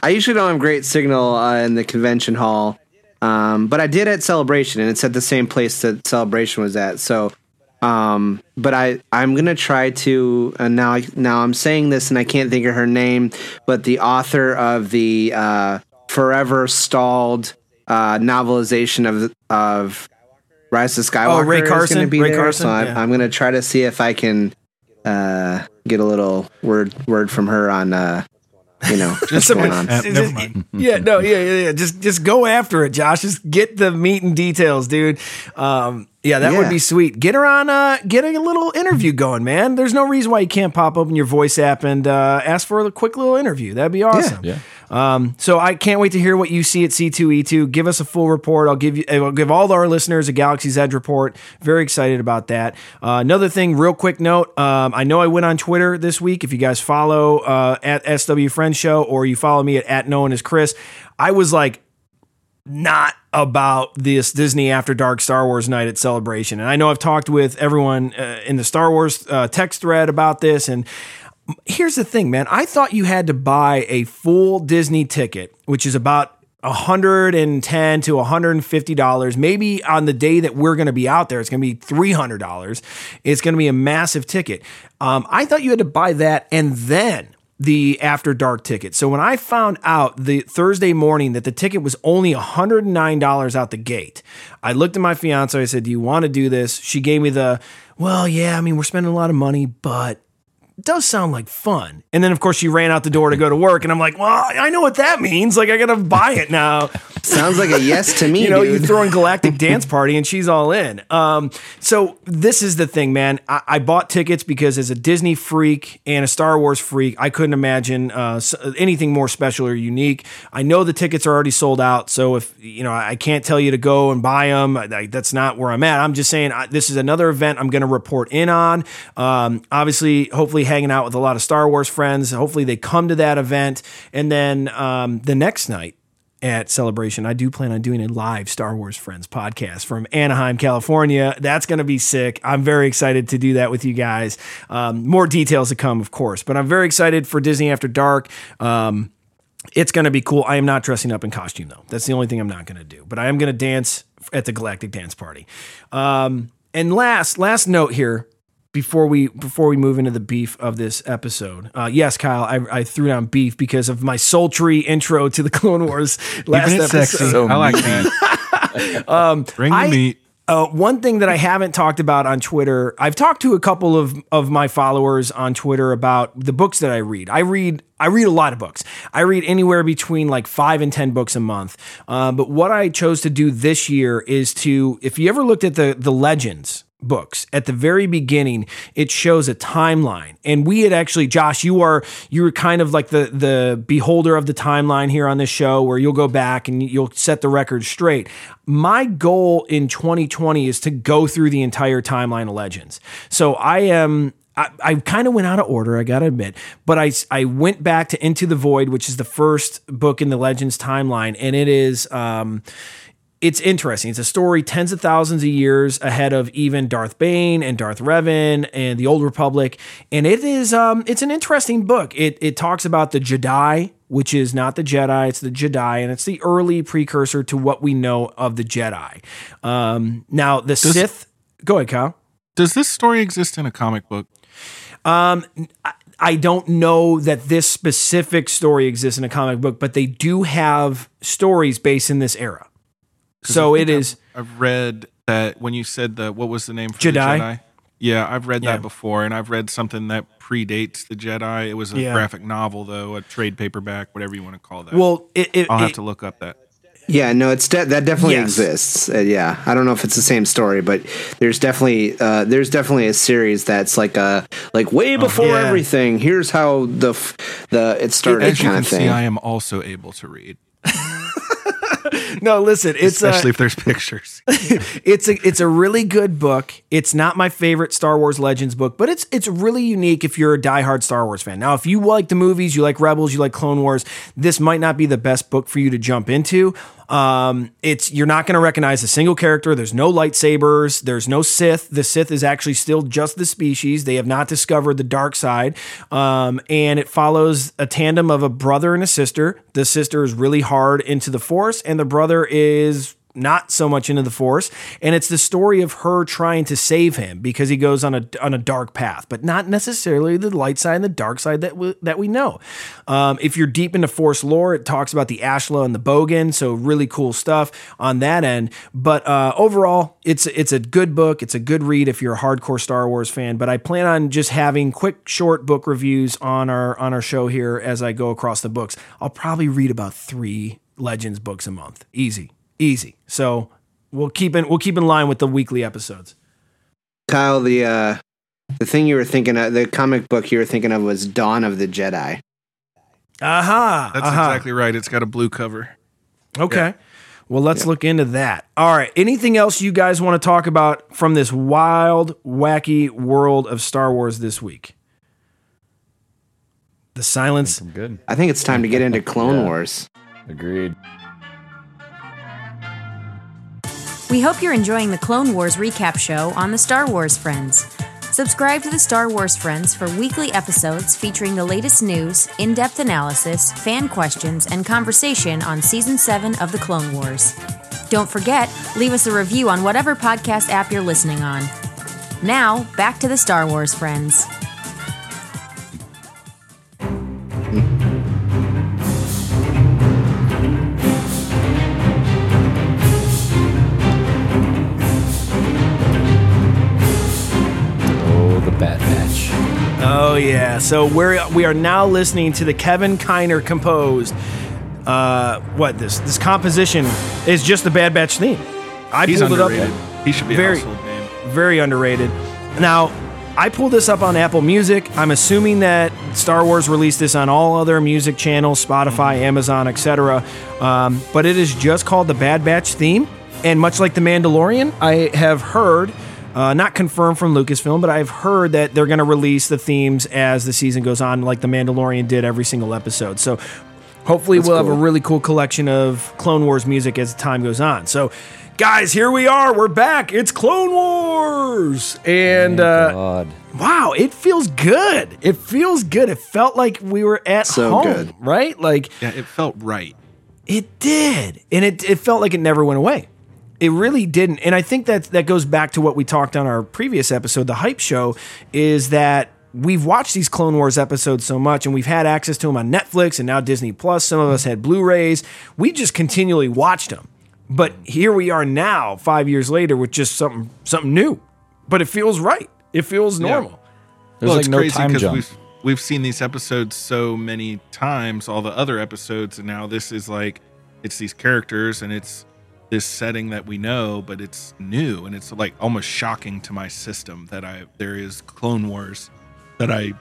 I usually don't have great signal uh, in the convention hall, um, but I did at Celebration, and it's at the same place that Celebration was at. So, um, but I I'm gonna try to. And now I, now I'm saying this, and I can't think of her name, but the author of the uh, forever stalled uh, novelization of of Rise of Skywalker. Oh, Rae is Carson? gonna be Rae there, Carson, So I'm, yeah. I'm gonna try to see if I can uh, get a little word word from her on. You know, what's Some- going on. Uh, Just- yeah, no, yeah, yeah, yeah. Just just go after it, Josh. Just get the meat and details, dude. Um, yeah, that would be sweet. Get her on uh get a little interview going, man. There's no reason why you can't pop open your voice app and uh, ask for a quick little interview. That'd be awesome. Yeah. Um, so I can't wait to hear what you see at C2E2. Give us a full report. I'll give you, I'll give all our listeners a Galaxy's Edge report. Very excited about that. Uh, another thing, real quick note. Um, I know I went on Twitter this week. If you guys follow uh, at SW Friend Show or you follow me at, at known as Chris, I was like not about this Disney After Dark Star Wars night at Celebration. And I know I've talked with everyone uh, in the Star Wars uh, text thread about this. And here's the thing, man. I thought you had to buy a full Disney ticket, which is about 110 to 150 dollars maybe on the day that we're going to be out there it's going to be 300 dollars it's going to be a massive ticket um, i thought you had to buy that and then the after dark ticket. So when i found out the thursday morning that the ticket was only $109 out the gate i looked at my fiance i said do you want to do this? She gave me the well yeah i mean we're spending a lot of money but does sound like fun. And then, of course, she ran out the door to go to work, and I'm like, well, I know what that means. Like, I gotta buy it now. Sounds like a yes to me, you know, dude. you throw in Galactic Dance Party, and she's all in. Um, so this is the thing, man. I, I bought tickets because as a Disney freak and a Star Wars freak, I couldn't imagine uh, anything more special or unique. I know the tickets are already sold out, so if you know, I can't tell you to go and buy them. I, that's not where I'm at. I'm just saying I, this is another event I'm going to report in on. Um, obviously, hopefully, hanging out with a lot of Star Wars friends. Hopefully, they come to that event, and then um, the next night at Celebration, I do plan on doing a live Star Wars Friends podcast from Anaheim, California. That's going to be sick. I'm very excited to do that with you guys. Um, more details to come, of course, but I'm very excited for Disney After Dark. Um, it's going to be cool. I am not dressing up in costume though. That's the only thing I'm not going to do. But I am going to dance at the Galactic Dance Party. Um, and last last note here before we before we move into the beef of this episode. Uh, yes, Kyle, I, I threw down beef because of my sultry intro to the Clone Wars last Keeping it episode. sexy. So I like mean. that. Bring the Um, I- meat. Uh, one thing that I haven't talked about on Twitter, I've talked to a couple of, of my followers on Twitter about the books that I read. I read I read a lot of books. I read anywhere between like five and ten books a month. Uh, but what I chose to do this year is to, if you ever looked at the the legends books. At the very beginning it shows a timeline. And we had actually josh you are you were kind of like the the beholder of the timeline here on this show where you'll go back and you'll set the record straight. My goal in 2020 is to go through the entire timeline of legends. So i am I, I kind of went out of order, I gotta admit, but I, I went back to Into the Void, which is the first book in the Legends timeline, and it is um, it's interesting. It's a story tens of thousands of years ahead of even Darth Bane and Darth Revan and the Old Republic, and it is um, it's an interesting book. It it talks about the Jedi, which is not the Jedi, it's the Jedi, and it's the early precursor to what we know of the Jedi. Um, now the Sith. Go ahead, Kyle. Does this story exist in a comic book? Um, I- I don't know that this specific story exists in a comic book, but they do have stories based in this era. So I it think is. I've, I've read that when you said the what was the name for Jedi? the Jedi? Yeah, I've read Yeah. that before, and I've read something that predates the Jedi. It was a Yeah. graphic novel, though, a trade paperback, whatever you want to call that. Well, it, it, I'll have it- to look up that. Yeah, no, it's de- that definitely Yes. exists. Uh, yeah, I don't know if it's the same story, but there's definitely uh, there's definitely a series that's like a like way before Yeah. everything. Here's how the f- the it started As you can of thing. see, I am also able to read, no, listen, it's uh, especially if there's pictures. it's a it's a really good book. It's not my favorite Star Wars Legends book, but it's it's really unique if you're a diehard Star Wars fan. Now, if you like the movies, you like Rebels, you like Clone Wars, this might not be the best book for you to jump into. Um, it's you're not going to recognize a single character. There's no lightsabers. There's no Sith. The Sith is actually still just the species. They have not discovered the dark side. Um, and it follows a tandem of a brother and a sister. The sister is really hard into the Force, and the brother is not so much into the force. And it's the story of her trying to save him because he goes on a on a dark path but not necessarily the light side and the dark side that we, that we know. Um, if you're deep into force lore it talks about the ashla and the bogan so really cool stuff on that end. But uh, overall it's it's a good book. It's a good read if you're a hardcore star wars fan but i plan on just having quick short book reviews on our on our show here as i go across the books. I'll probably read about three legends books a month. Easy easy. So we'll keep in we'll keep in line with the weekly episodes. Kyle, the uh, the thing you were thinking of, the comic book you were thinking of was Dawn of the Jedi. Aha. That's aha. exactly right. It's got a blue cover. Okay. Well, let's look into that. All right. Anything else you guys want to talk about from this wild, wacky world of Star Wars this week? The silence. I'm good. I think it's time to get into Clone Yeah. Wars. Agreed. We hope you're enjoying the Clone Wars recap show on the Star Wars Friends. Subscribe to the Star Wars Friends for weekly episodes featuring the latest news, in depth analysis, fan questions, and conversation on Season 7 of the Clone Wars. Don't forget, leave us a review on whatever podcast app you're listening on. Now, back to the Star Wars Friends. Hmm. Oh yeah. So we're we are now listening to the Kevin Kiner composed. Uh, what this this composition is just the Bad Batch theme. I He's pulled underrated. it up. He should be Very- name. very underrated. Now, I pulled this up on Apple Music. I'm assuming that Star Wars released this on all other music channels, Spotify, Amazon, etc. Um, but it is just called the Bad Batch theme. And much like The Mandalorian, I have heard, uh, not confirmed from Lucasfilm, but I've heard that they're going to release the themes as the season goes on, like The Mandalorian did every single episode. So hopefully That's we'll have a really cool collection of Clone Wars music as time goes on. So, guys, here we are. We're back. It's Clone Wars. And uh, God. wow, it feels good. It feels good. It felt like we were at So home, good. right? Like Yeah, it felt right. it did. And it, it felt like it never went away. It really didn't. And I think that that goes back to what we talked on our previous episode, the hype show, is that we've watched these Clone Wars episodes so much and we've had access to them on Netflix and now Disney Plus. Some of us had Blu-rays. We just continually watched them. But here we are now, five years later, with just something something new. But it feels right. It feels normal. There's well, like it's no crazy time because jump. we've we've seen these episodes so many times, all the other episodes, and now this is like it's these characters and it's this setting that we know, but it's new and it's like almost shocking to my system that I there is Clone Wars that I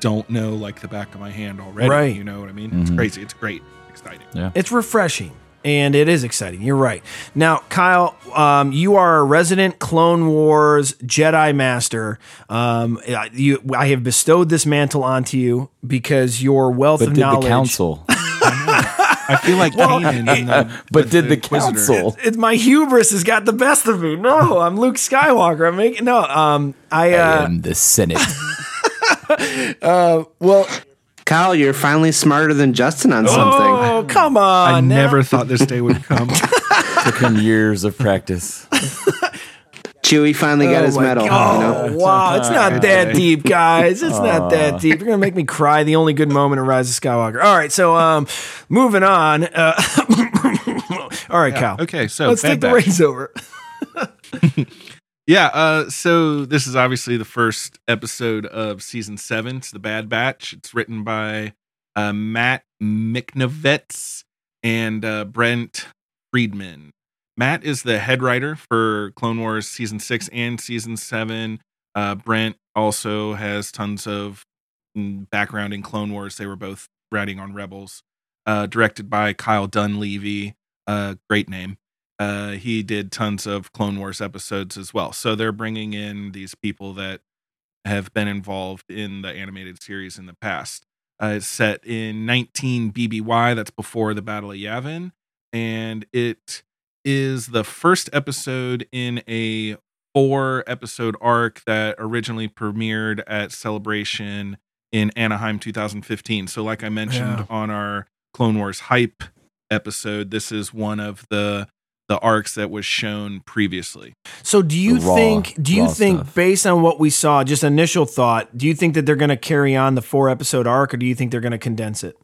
don't know like the back of my hand already. Right. You know what I mean? It's crazy. It's great. Exciting. Yeah. It's refreshing and it is exciting. You're right. Now, Kyle, um, you are a resident Clone Wars Jedi Master. Um, you, I have bestowed this mantle onto you because your wealth But of did knowledge. the council? I feel like Kanan in the, but did the Inquisitor. council? It's my hubris has got the best of me. No, I'm Luke Skywalker. I'm making no. Um, I I uh, am the Senate. well. Kyle, you're finally smarter than Justin on something. Oh, come on! I now. never thought this day would come. Took him years of practice. Chewie finally got Oh his medal. God. You know? wow, it's not that deep, guys. It's not that deep. You're gonna make me cry. The only good moment in Rise of Skywalker. All right, so um, moving on. Uh, all right, Cal. Okay, so let's Bad take the Batch. reins over. Yeah, uh, so this is obviously the first episode of season seven. It's the Bad Batch. It's written by uh, Matt Michnovetz and uh, Brent Friedman. Matt is the head writer for Clone Wars season six and season seven. Uh, Brent also has tons of mm, background in Clone Wars. They were both writing on Rebels. Uh, directed by Kyle Dunlevy. Uh, great name. Uh, he did tons of Clone Wars episodes as well. So they're bringing in these people that have been involved in the animated series in the past. Uh, it's set in 19 BBY, that's before the Battle of Yavin, and it is the first episode in a four episode arc that originally premiered at Celebration in Anaheim 2015. So, like I mentioned Yeah. on our Clone Wars hype episode, this is one of the the arcs that was shown previously. So do you raw- think do you think stuff. based on what we saw, just initial thought, do you think that they're going to carry on the four episode arc or do you think they're going to condense it?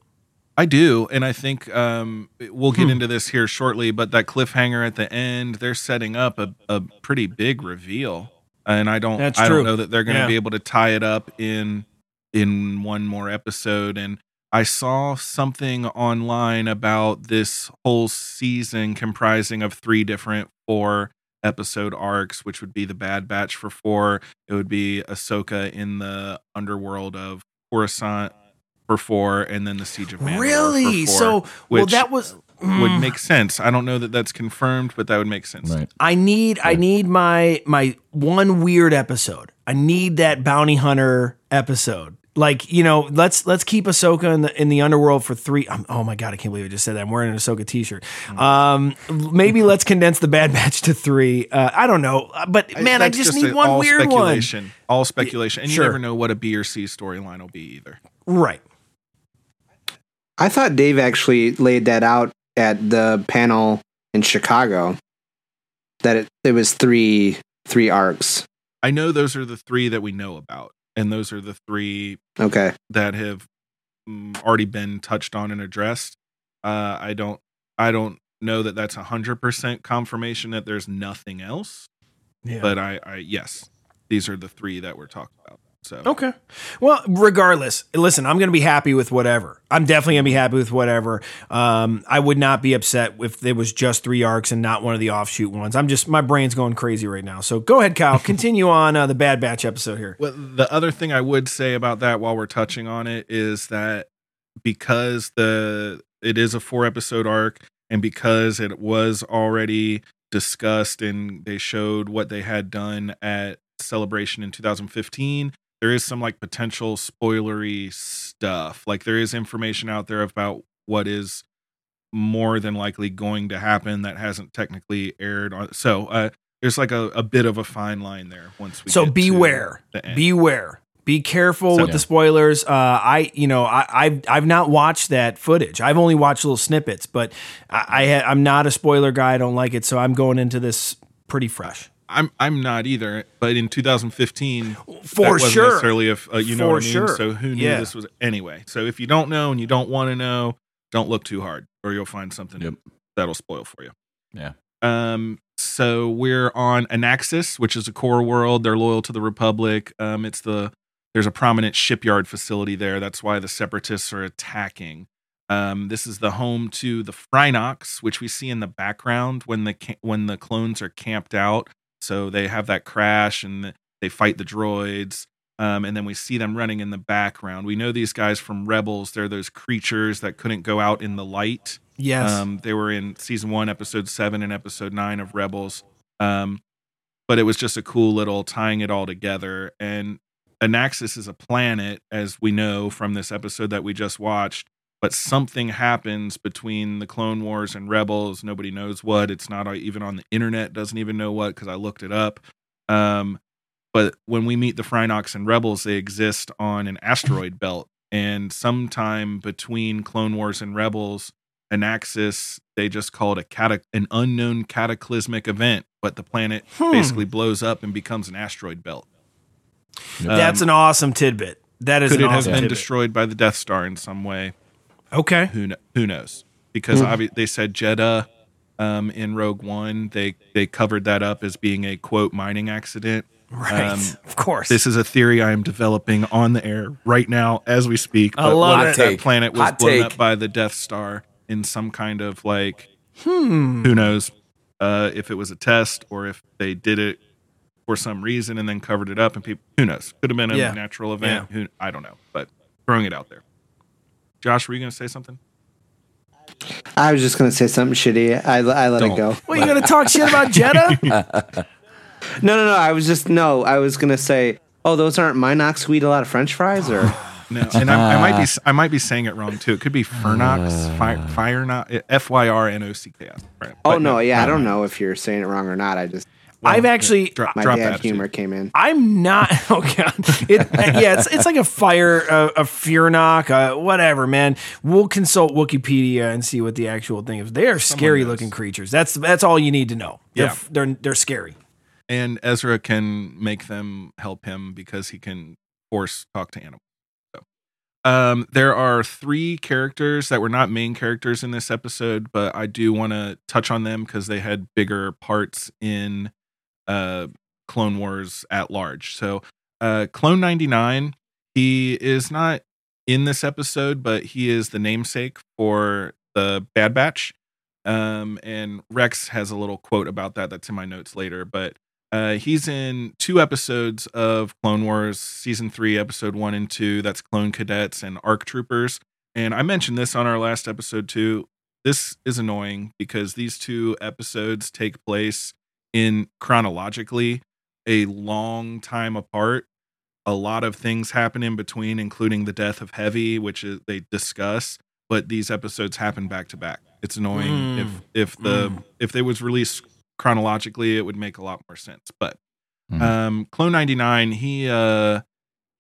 I do, and I think um, we'll get Hmm. into this here shortly. But that cliffhanger at the end, they're setting up a, a pretty big reveal, and I don't, That's I true. don't know that they're going to Yeah. be able to tie it up in in one more episode. And I saw something online about this whole season comprising of three different four episode arcs, which would be the Bad Batch for four. It would be Ahsoka in the underworld of Coruscant for four, and then the Siege of Mandalore. Really? For four, So well that was would Mm. make sense. I don't know that that's confirmed, but that would make sense. Right. I need I need my my one weird episode. I need that bounty hunter episode. Like you know, let's let's keep Ahsoka in the in the underworld for three. um, oh my god, I can't believe I just said that. I'm wearing an Ahsoka t-shirt. Um, maybe let's condense the Bad Batch to three. Uh, I don't know, but man, I That's just, a- need one all weird one. speculation. All speculation, and sure. you never know what a B or C storyline will be either. Right. I thought Dave actually laid that out at the panel in Chicago. That it, it was three three arcs. I know those are the three that we know about, and those are the three Okay. that have mm, already been touched on and addressed. Uh, I don't, I don't know that that's a hundred percent confirmation that there's nothing else, Yeah. but I, I, yes, these are the three that we're talking about. So Okay. Well, regardless, listen, I'm going to be happy with whatever. I'm definitely going to be happy with whatever. Um, I would not be upset if there was just three arcs and not one of the offshoot ones. I'm just, my brain's going crazy right now. So go ahead, Kyle. Continue on uh, the Bad Batch episode here. Well, the other thing I would say about that while we're touching on it is that because the it is a four episode arc and because it was already discussed and they showed what they had done at celebration in 2015 there is some like potential spoilery stuff like there is information out there about what is more than likely going to happen that hasn't technically aired on so uh there's like a, a bit of a fine line there once we So get beware, the beware, be careful So- with the spoilers. Uh, I, you know, I, I've I've not watched that footage. I've only watched little snippets, but I, I ha- I'm not a spoiler guy. I don't like it, so I'm going into this pretty fresh. I'm I'm not either, but in 2015, For that wasn't sure. necessarily if uh, you know For what I mean. sure. So who knew Yeah. this was anyway? So if you don't know and you don't want to know, don't look too hard, or you'll find something Yep. that'll spoil for you. Yeah. Um. So we're on Anaxis, which is a core world. They're loyal to the Republic. Um. It's the there's a prominent shipyard facility there. That's why the Separatists are attacking. Um, this is the home to the Fyrnocks, which we see in the background when the when the clones are camped out. So they have that crash and they fight the droids. Um, and then we see them running in the background. We know these guys from Rebels. They're those creatures that couldn't go out in the light. Yes. Um, they were in season one, episode seven, and episode nine of Rebels. Um, but it was just a cool little tying it all together. And Anaxis is a planet, as we know from this episode that we just watched. But something happens between the Clone Wars and Rebels. Nobody knows what. It's not even on the internet. Doesn't even know what because I looked it up. Um, but when we meet the Fyrnocks and Rebels, they exist on an asteroid belt. And sometime between Clone Wars and Rebels, Anaxis, they just call it a cata- an unknown cataclysmic event. but the planet Hmm. basically blows up and becomes an asteroid belt. That's Um, an awesome tidbit. That is could an it have been tidbit. destroyed by the Death Star in some way? Okay. Who kn- who knows? Because obvi- they said Jedha um, in Rogue One. They they covered that up as being a quote mining accident. Right. of course. This is a theory I am developing on the air right now as we speak. I But love it. that planet was Hot blown take. up by the Death Star in some kind of like Hmm. who knows uh, if it was a test or if they did it for some reason and then covered it up and people who knows could have been a Yeah. natural event who I don't know but throwing it out there Josh were you going to say something I was just gonna say something shitty. I, I let Don't. it go. Well, you gonna talk shit about Jedha? No, no, no. I was just no. I was gonna say, oh, those aren't Minox. We eat a lot of French fries, or no and I, I might be I might be saying it wrong too it could be Fernox fire fire not F Y R N O C K S right oh But no, yeah. I don't mind. know if you're saying it wrong or not. I just I've actually. drop, my drop dad that humor came in. I'm not. Oh god. It, yeah, it's it's like a fire, a, a Fearnock, uh, whatever, man. We'll consult Wikipedia and see what the actual thing is. They are scary knows. looking creatures. That's that's all you need to know. They're, Yeah. they're they're scary. and Ezra can make them help him because he can force talk to animals. So, um, there are three characters that were not main characters in this episode, but I do want to touch on them because they had bigger parts in uh, Clone Wars at large. So, uh, Clone ninety nine, he is not in this episode, but he is the namesake for the Bad Batch. Um, and Rex has a little quote about that that's in my notes later, but uh, he's in two episodes of Clone Wars, season three, episode one and two. That's Clone Cadets and Arc Troopers. And I mentioned this on our last episode too. This is annoying because these two episodes take place in chronologically a long time apart. A lot of things happen in between, including the death of Heavy, which is, they discuss. But these episodes happen back to back. It's annoying Mm. if if the Mm. if they was released chronologically, it would make a lot more sense. But Mhm. um, Clone ninety nine, he uh,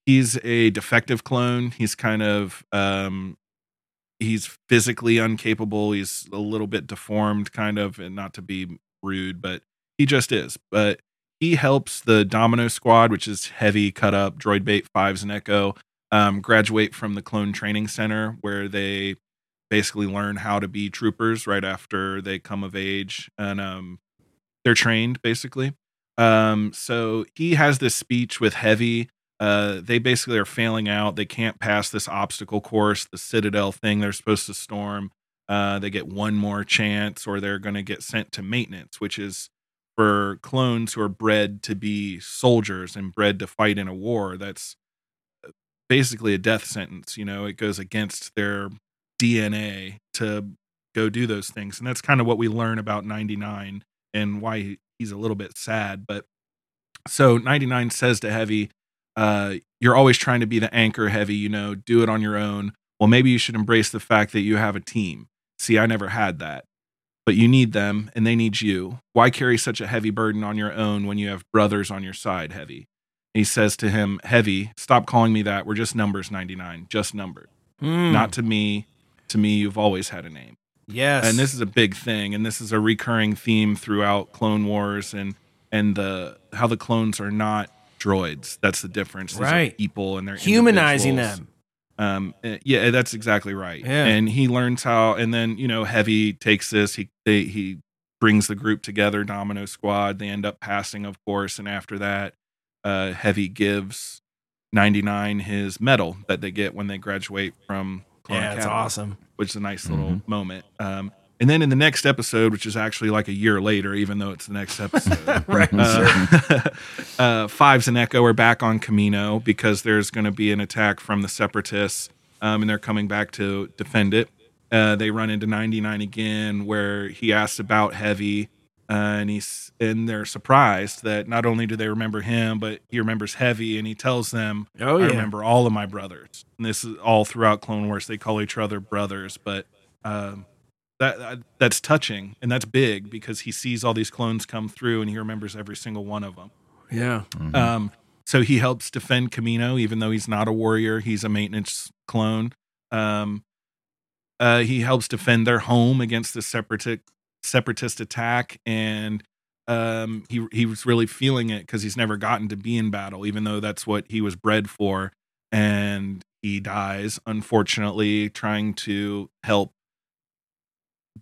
he's a defective clone. He's kind of um, he's physically incapable. He's a little bit deformed, kind of, and not to be rude, but he just is. But he helps the Domino Squad, which is heavy, cut up, droid bait fives and Echo, um, graduate from the Clone Training Center, where they basically learn how to be troopers right after they come of age, and um, they're trained basically. Um, so he has this speech with Heavy. Uh, they basically are failing out. They can't pass this obstacle course, the Citadel thing they're supposed to storm. Uh, they get one more chance, or they're going to get sent to maintenance, which is for clones who are bred to be soldiers and bred to fight in a war. That's uh, basically a death sentence. You know, it goes against their DNA to go do those things. And that's kind of what we learn about 99 and why he's a little bit sad. But so 99 says to Heavy, uh, You're always trying to be the anchor, Heavy, you know, do it on your own. Well, maybe you should embrace the fact that you have a team. See, I never had that. But you need them and they need you. Why carry such a heavy burden on your own when you have brothers on your side, Heavy? He says to him, Heavy, stop calling me that. We're just numbers 99, just numbers. Mm. Not to me. To me, you've always had a name yes. and this is a big thing and this is a recurring theme throughout clone wars and and the how the clones are not droids that's the difference These Right. people and they're humanizing them. Um uh, yeah that's exactly right Yeah. and he learns how and then you know heavy takes this he they, he brings the group together domino squad they end up passing of course and after that uh heavy gives 99 his medal that they get when they graduate from Clone Yeah, it's Academy awesome. which is a nice little moment. Um, and then in the next episode, which is actually like a year later, even though it's the next episode, Right, uh, uh, Fives and Echo are back on Kamino because there's going to be an attack from the Separatists, um, and they're coming back to defend it. Uh, they run into 99 again, where he asks about Heavy, uh, and he's and they're surprised that not only do they remember him, but he remembers Heavy, and he tells them, Oh, I remember all of my brothers." And this is all throughout Clone Wars. They call each other brothers, but um, that that- that's touching and that's big because he sees all these clones come through and he remembers every single one of them. Yeah. Um, so he helps defend Kamino, even though he's not a warrior. He's a maintenance clone. Um, uh, he helps defend their home against the separatist separatist attack, and um, he he was really feeling it because he's never gotten to be in battle, even though that's what he was bred for, and he dies unfortunately trying to help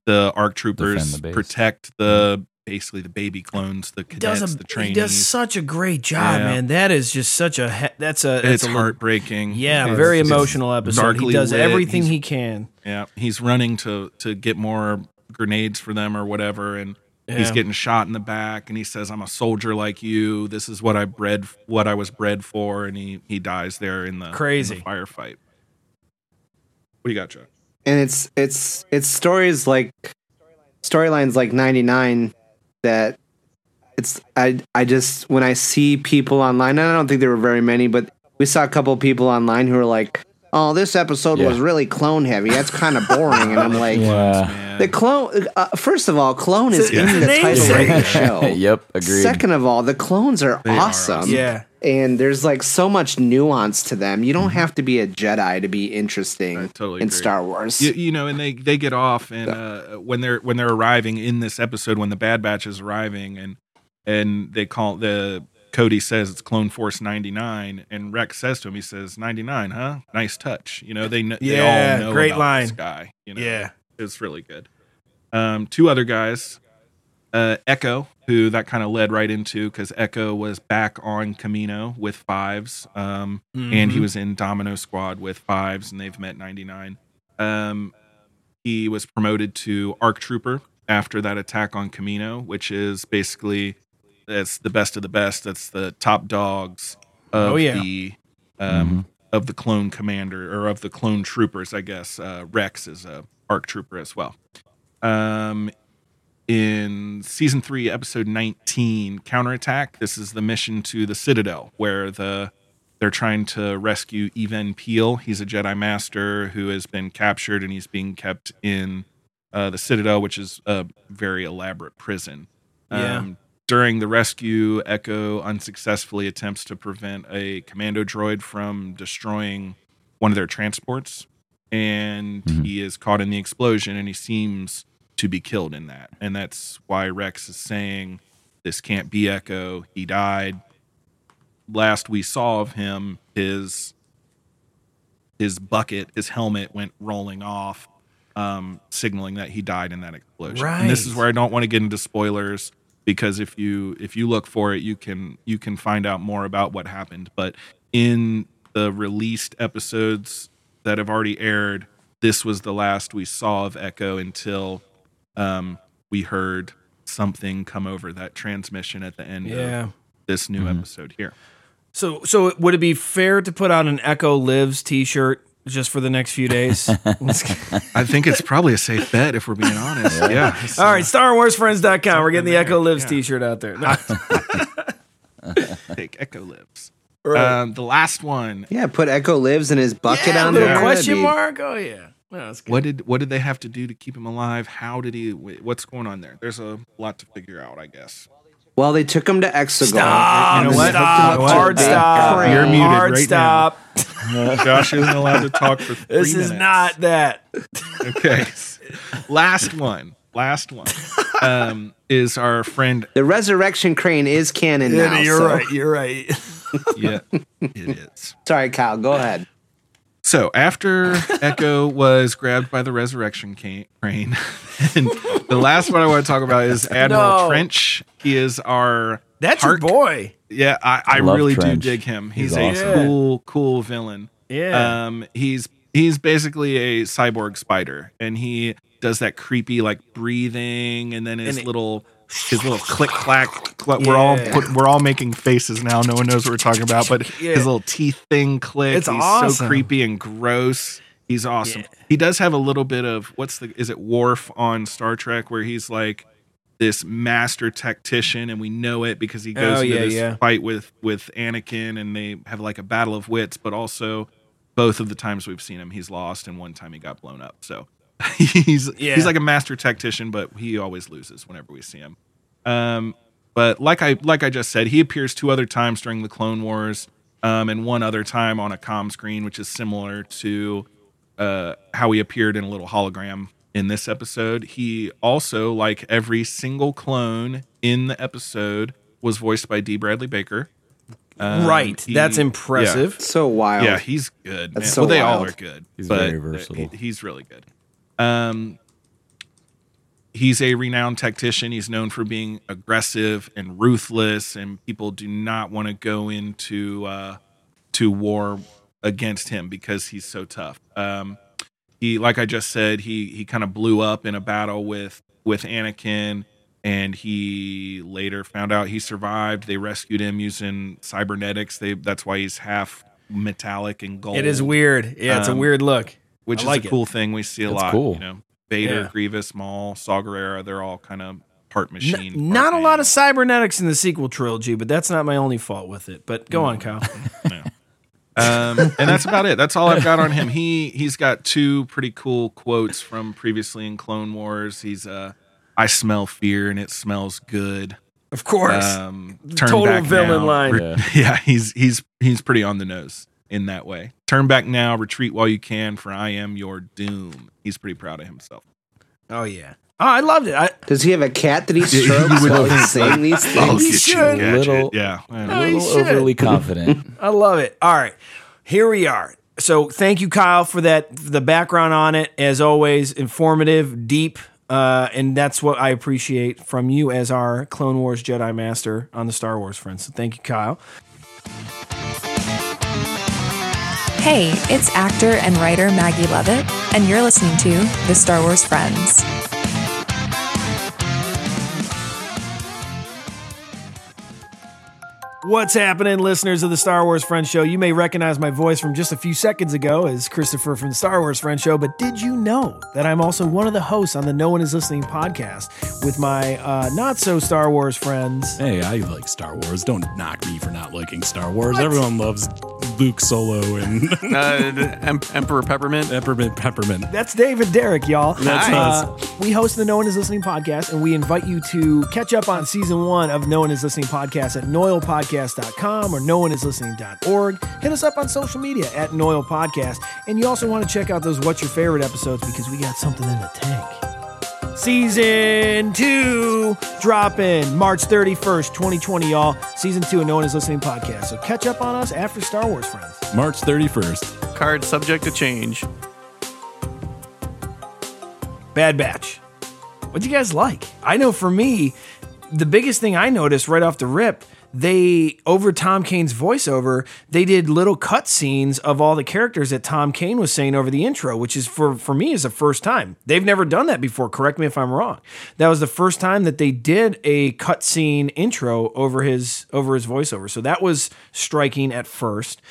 the ARC troopers the protect the mm-hmm. basically the baby clones, the He does cadets, a, the he does such a great job, Yeah. man. That is just such a he- that's a that's it's a, heartbreaking. Yeah, It's- very it's emotional episode. He does lit. everything He's- he can. Yeah, he's running to to get more grenades for them or whatever, and he's getting shot in the back. And he says, "I'm a soldier like you. This is what I bred, what I was bred for." And he he dies there in the in the Crazy. firefight. What do you got, Joe? And it's it's it's stories like storylines like 99 that it's I I just when I see people online and I don't think there were very many but we saw a couple of people online who were like oh this episode Yeah. was really clone heavy that's kind of boring and I'm like Yeah. the clone uh, first of all clone is It's in the the title of the show yep, agreed. second of all the clones are They are awesome awesome. Yeah. And there's like so much nuance to them you don't have to be a Jedi to be interesting totally in agree. Star Wars You, you know, and they they get off, and uh, when they're when they're arriving in this episode, when the Bad Batch is arriving, and and they call the Cody says it's Clone Force ninety nine, and Rex says to him, he says ninety nine, huh? Nice touch. You know, they kn- they Yeah, all know great about this line. guy. You know, Yeah. it's really good. Um, two other guys, uh, Echo, who that kind of led right into because Echo was back on Kamino with Fives, um, and he was in Domino Squad with Fives, and they've met 99. Um, he was promoted to ARC Trooper after that attack on Kamino, which is basically that's the best of the best. That's the top dogs of Oh, yeah. the um, of the clone commander or of the clone troopers. I guess uh, Rex is a ARC Trooper as well. Um, in season three, episode 19, Counterattack. This is the mission to the Citadel where the they're trying to rescue Even Piell. He's a Jedi Master who has been captured and he's being kept in uh, the Citadel, which is a very elaborate prison. Yeah. during the rescue, Echo unsuccessfully attempts to prevent a commando droid from destroying one of their transports, and he is caught in the explosion, and he seems to be killed in that. And that's why Rex is saying, This can't be Echo. He died. Last we saw of him, his his bucket, his helmet went rolling off, um, signaling that he died in that explosion. Right. And this is where I don't want to get into spoilers because if you if you look for it, you can you can find out more about what happened. But in the released episodes that have already aired, this was the last we saw of Echo until um, we heard something come over that transmission at the end Yeah. of this new episode here. So so would it be fair to put on an Echo Lives T-shirt just for the next few days? I think it's probably a safe bet if we're being honest. Yeah. All right, StarWarsFriends.com. We're getting the there, Echo Lives yeah. T-shirt out there. No. Take Echo Lives. Um, the last one. Yeah, put Echo lives in his bucket yeah, on there. question mark. Oh yeah. No, that's good. What did what did they have to do to keep him alive? How did he? What's going on there? There's a lot to figure out, I guess. Well, they took him to Exegol. Stop! You know what? Stop! You know what? Hard stop! crane. You're muted Hard right stop! Josh isn't allowed to talk for three This is minutes. not that. okay. Last one. Last one. Um, is our friend. The resurrection crane is canon now. Yeah, you're so- right. You're right. Yeah, it is. Sorry, Kyle. Go ahead. So after Echo was grabbed by the resurrection crane, and the last one I want to talk about is Admiral No. Trench. He is our That's Hark- your boy. Yeah, I, I Love really Trench. do dig him. He's, He's a awesome. cool, cool villain. Yeah. Um, he's he's basically a cyborg spider, and he does that creepy like breathing, and then his And it- little his little click clack. Cl- We're all put, we're all making faces now. No one knows what we're talking about, but Yeah. his little teeth thing click. It's he's so creepy and gross. He's awesome. He does have a little bit of what's the is it Worf on Star Trek where he's like this master tactician and we know it because he goes Oh, into yeah, this yeah. fight with with Anakin and they have like a battle of wits, but also both of the times we've seen him, he's lost and one time he got blown up. So he's Yeah. he's like a master tactician, but he always loses whenever we see him. Um, but like I like I just said, he appears two other times during the Clone Wars, um, and one other time on a com screen, which is similar to uh, how he appeared in a little hologram in this episode. He also, like every single clone in the episode, was voiced by Dee Bradley Baker. Um, right. he- That's yeah. impressive. So wild. Yeah, he's good. That's man. so well, they all are good. He's but very versatile. he- he's really good. Um, he's a renowned tactician. He's known for being aggressive and ruthless, and people do not want to go into uh, to war against him because he's so tough. Um, he, like I just said, he he kind of blew up in a battle with with Anakin, and he later found out he survived. They rescued him using cybernetics. They that's why he's half metallic and gold. It is weird. Yeah, it's a Um, weird look. Which I is like a it. cool thing we see a That's lot. cool. You know, Vader, Yeah. Grievous, Maul, Saw Gerrera, they're all kind of part machine. N- part not a man. lot of cybernetics in the sequel trilogy, but that's not my only fault with it. But go Mm. on, Kyle. um, and that's about it. That's all I've got on him. He he's got two pretty cool quotes from previously in Clone Wars. He's uh, I smell fear and it smells good. Of course. Um, Total villain now. line. Re- yeah, he's he's he's pretty on the nose in that way. Turn back now, retreat while you can, for I am your doom. He's pretty proud of himself. Oh yeah. Oh, I loved it. I, Does he have a cat that he Yeah, you strokes while he's saying these things? He get should. gadget. Little- yeah. A little should. overly confident. I love it. All right. Here we are. So thank you, Kyle, for that the background on it. As always, informative, deep, uh, and that's what I appreciate from you as our Clone Wars Jedi Master on the Star Wars friends. So thank you, Kyle. Hey, it's actor and writer Maggie Levitt, and you're listening to The Star Wars Friends. What's happening, listeners of the Star Wars Friends Show? You may recognize my voice from just a few seconds ago as Christopher from the Star Wars Friends Show, but did you know that I'm also one of the hosts on the No One Is Listening podcast with my uh, not so Star Wars friends? Hey, I like Star Wars. Don't knock me for not liking Star Wars. Everyone loves Luke Solo and Uh, em- Emperor Peppermint. Peppermint Peppermint. That's David Derrick, y'all. That's Uh, we host the No One Is Listening podcast, and we invite you to catch up on season one of No One Is Listening podcast at noilpodcast.com or nooneislistening.org. Hit us up on social media at Noil Podcast. And you also want to check out those What's Your Favorite episodes because we got something in the tank. Season two dropping March 31st, 2020, y'all. Season two of No One Is Listening podcast. So catch up on us after Star Wars Friends. March 31st. Card subject to change. Bad Batch. What'd you guys like? I know for me, the biggest thing I noticed right off the rip, they over Tom Kane's voiceover, they did little cut scenes of all the characters that Tom Kane was saying over the intro, which is for for me is the first time. They've never done that before. Correct me if I'm wrong. That was the first time that they did a cut scene intro over his over his voiceover. So that was striking at first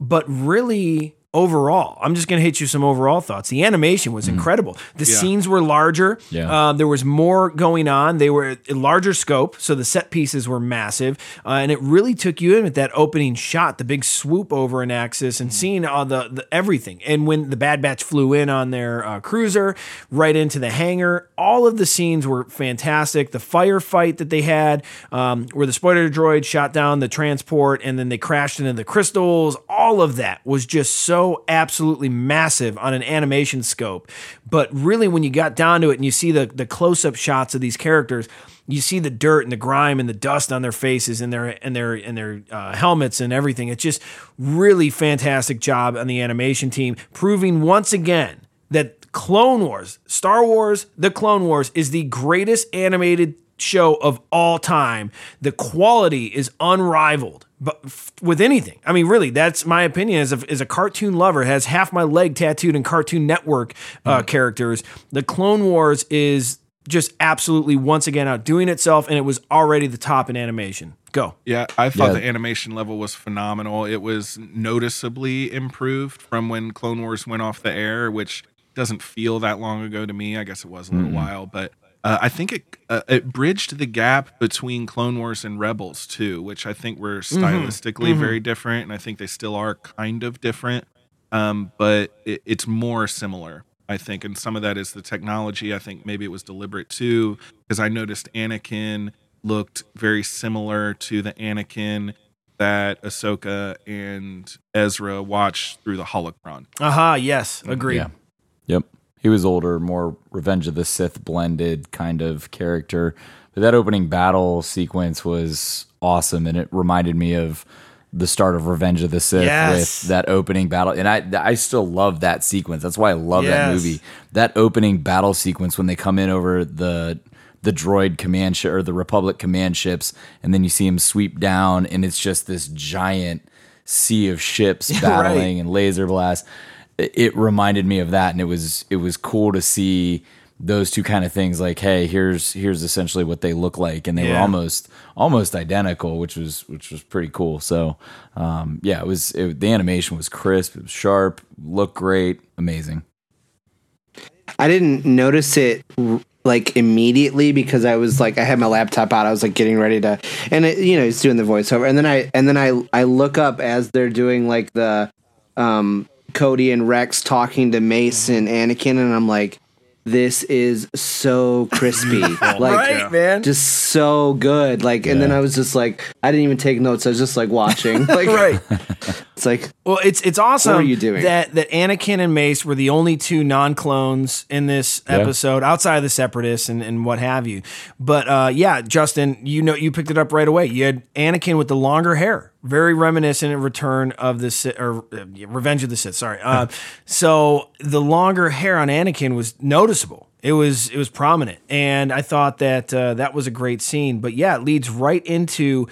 but really overall i'm just going to hit you some overall thoughts. The animation was incredible. The Yeah. scenes were larger. Yeah. uh, there was more going on. They were a larger scope so the set pieces were massive. Uh, and it really took you in with that opening shot the big swoop over Anaxis and seeing all the, the everything. And when the bad batch flew in on their uh, cruiser right into the hangar all of the scenes were fantastic. The firefight that they had um, where the spoiler droid shot down the transport and then they crashed into the crystals all of that was just so absolutely massive on an animation scope but really when you got down to it and you see the, the close-up shots of these characters you see the dirt and the grime and the dust on their faces and their and their and their uh, helmets and everything. It's just really fantastic job on the animation team proving once again that Clone Wars, Star Wars, The Clone Wars is the greatest animated show of all time. The quality is unrivaled. But f- with anything, I mean, really, that's my opinion. As a, as a cartoon lover, has half my leg tattooed in Cartoon Network uh, characters. The Clone Wars is just absolutely once again outdoing itself, and it was already the top in animation. Go. Yeah, I thought Yeah. the animation level was phenomenal. It was noticeably improved from when Clone Wars went off the air, which doesn't feel that long ago to me. I guess it was a little Mhm. while, but uh, I think it uh, it bridged the gap between Clone Wars and Rebels too, which I think were stylistically Mhm. very different, and I think they still are kind of different. Um, but it, it's more similar, I think, and some of that is the technology. I think maybe it was deliberate too, because I noticed Anakin looked very similar to the Anakin that Ahsoka and Ezra watched through the holocron. Aha, yes, agreed. Yeah. Yep. He was older, more Revenge of the Sith blended kind of character. But that opening battle sequence was awesome, and it reminded me of the start of Revenge of the Sith Yes. with that opening battle. And I I still love that sequence. That's why I love that movie. That opening battle sequence when they come in over the the droid command ship or the Republic command ships, and then you see him sweep down, and it's just this giant sea of ships battling right. and laser blast. It, reminded me of that, and it was it was cool to see those two kind of things. Like, hey, here's here's essentially what they look like, and they were almost almost identical, which was which was pretty cool. So, um, yeah, it was it, the animation was crisp, it was sharp, looked great, amazing. I didn't notice it like immediately because I was like I had my laptop out. I was like getting ready to, and it, you know he's doing the voiceover, and then I and then I I look up as they're doing like the um Cody and Rex talking to Mace and Anakin, and I'm like. This is so crispy, like Right, man. just so good. Like, and then I was just like, I didn't even take notes. I was just like watching. Like, right. It's like, Well, it's it's awesome. What are you doing? That that Anakin and Mace were the only two non clones in this Yeah. episode, outside of the Separatists and, and what have you. But uh, yeah, Justin, you know, you picked it up right away. You had Anakin with the longer hair, very reminiscent of Return of the Sith or uh, Revenge of the Sith. Sorry. Uh, so the longer hair on Anakin was noticeable. It was it was prominent, and I thought that uh, that was a great scene. But yeah, it leads right into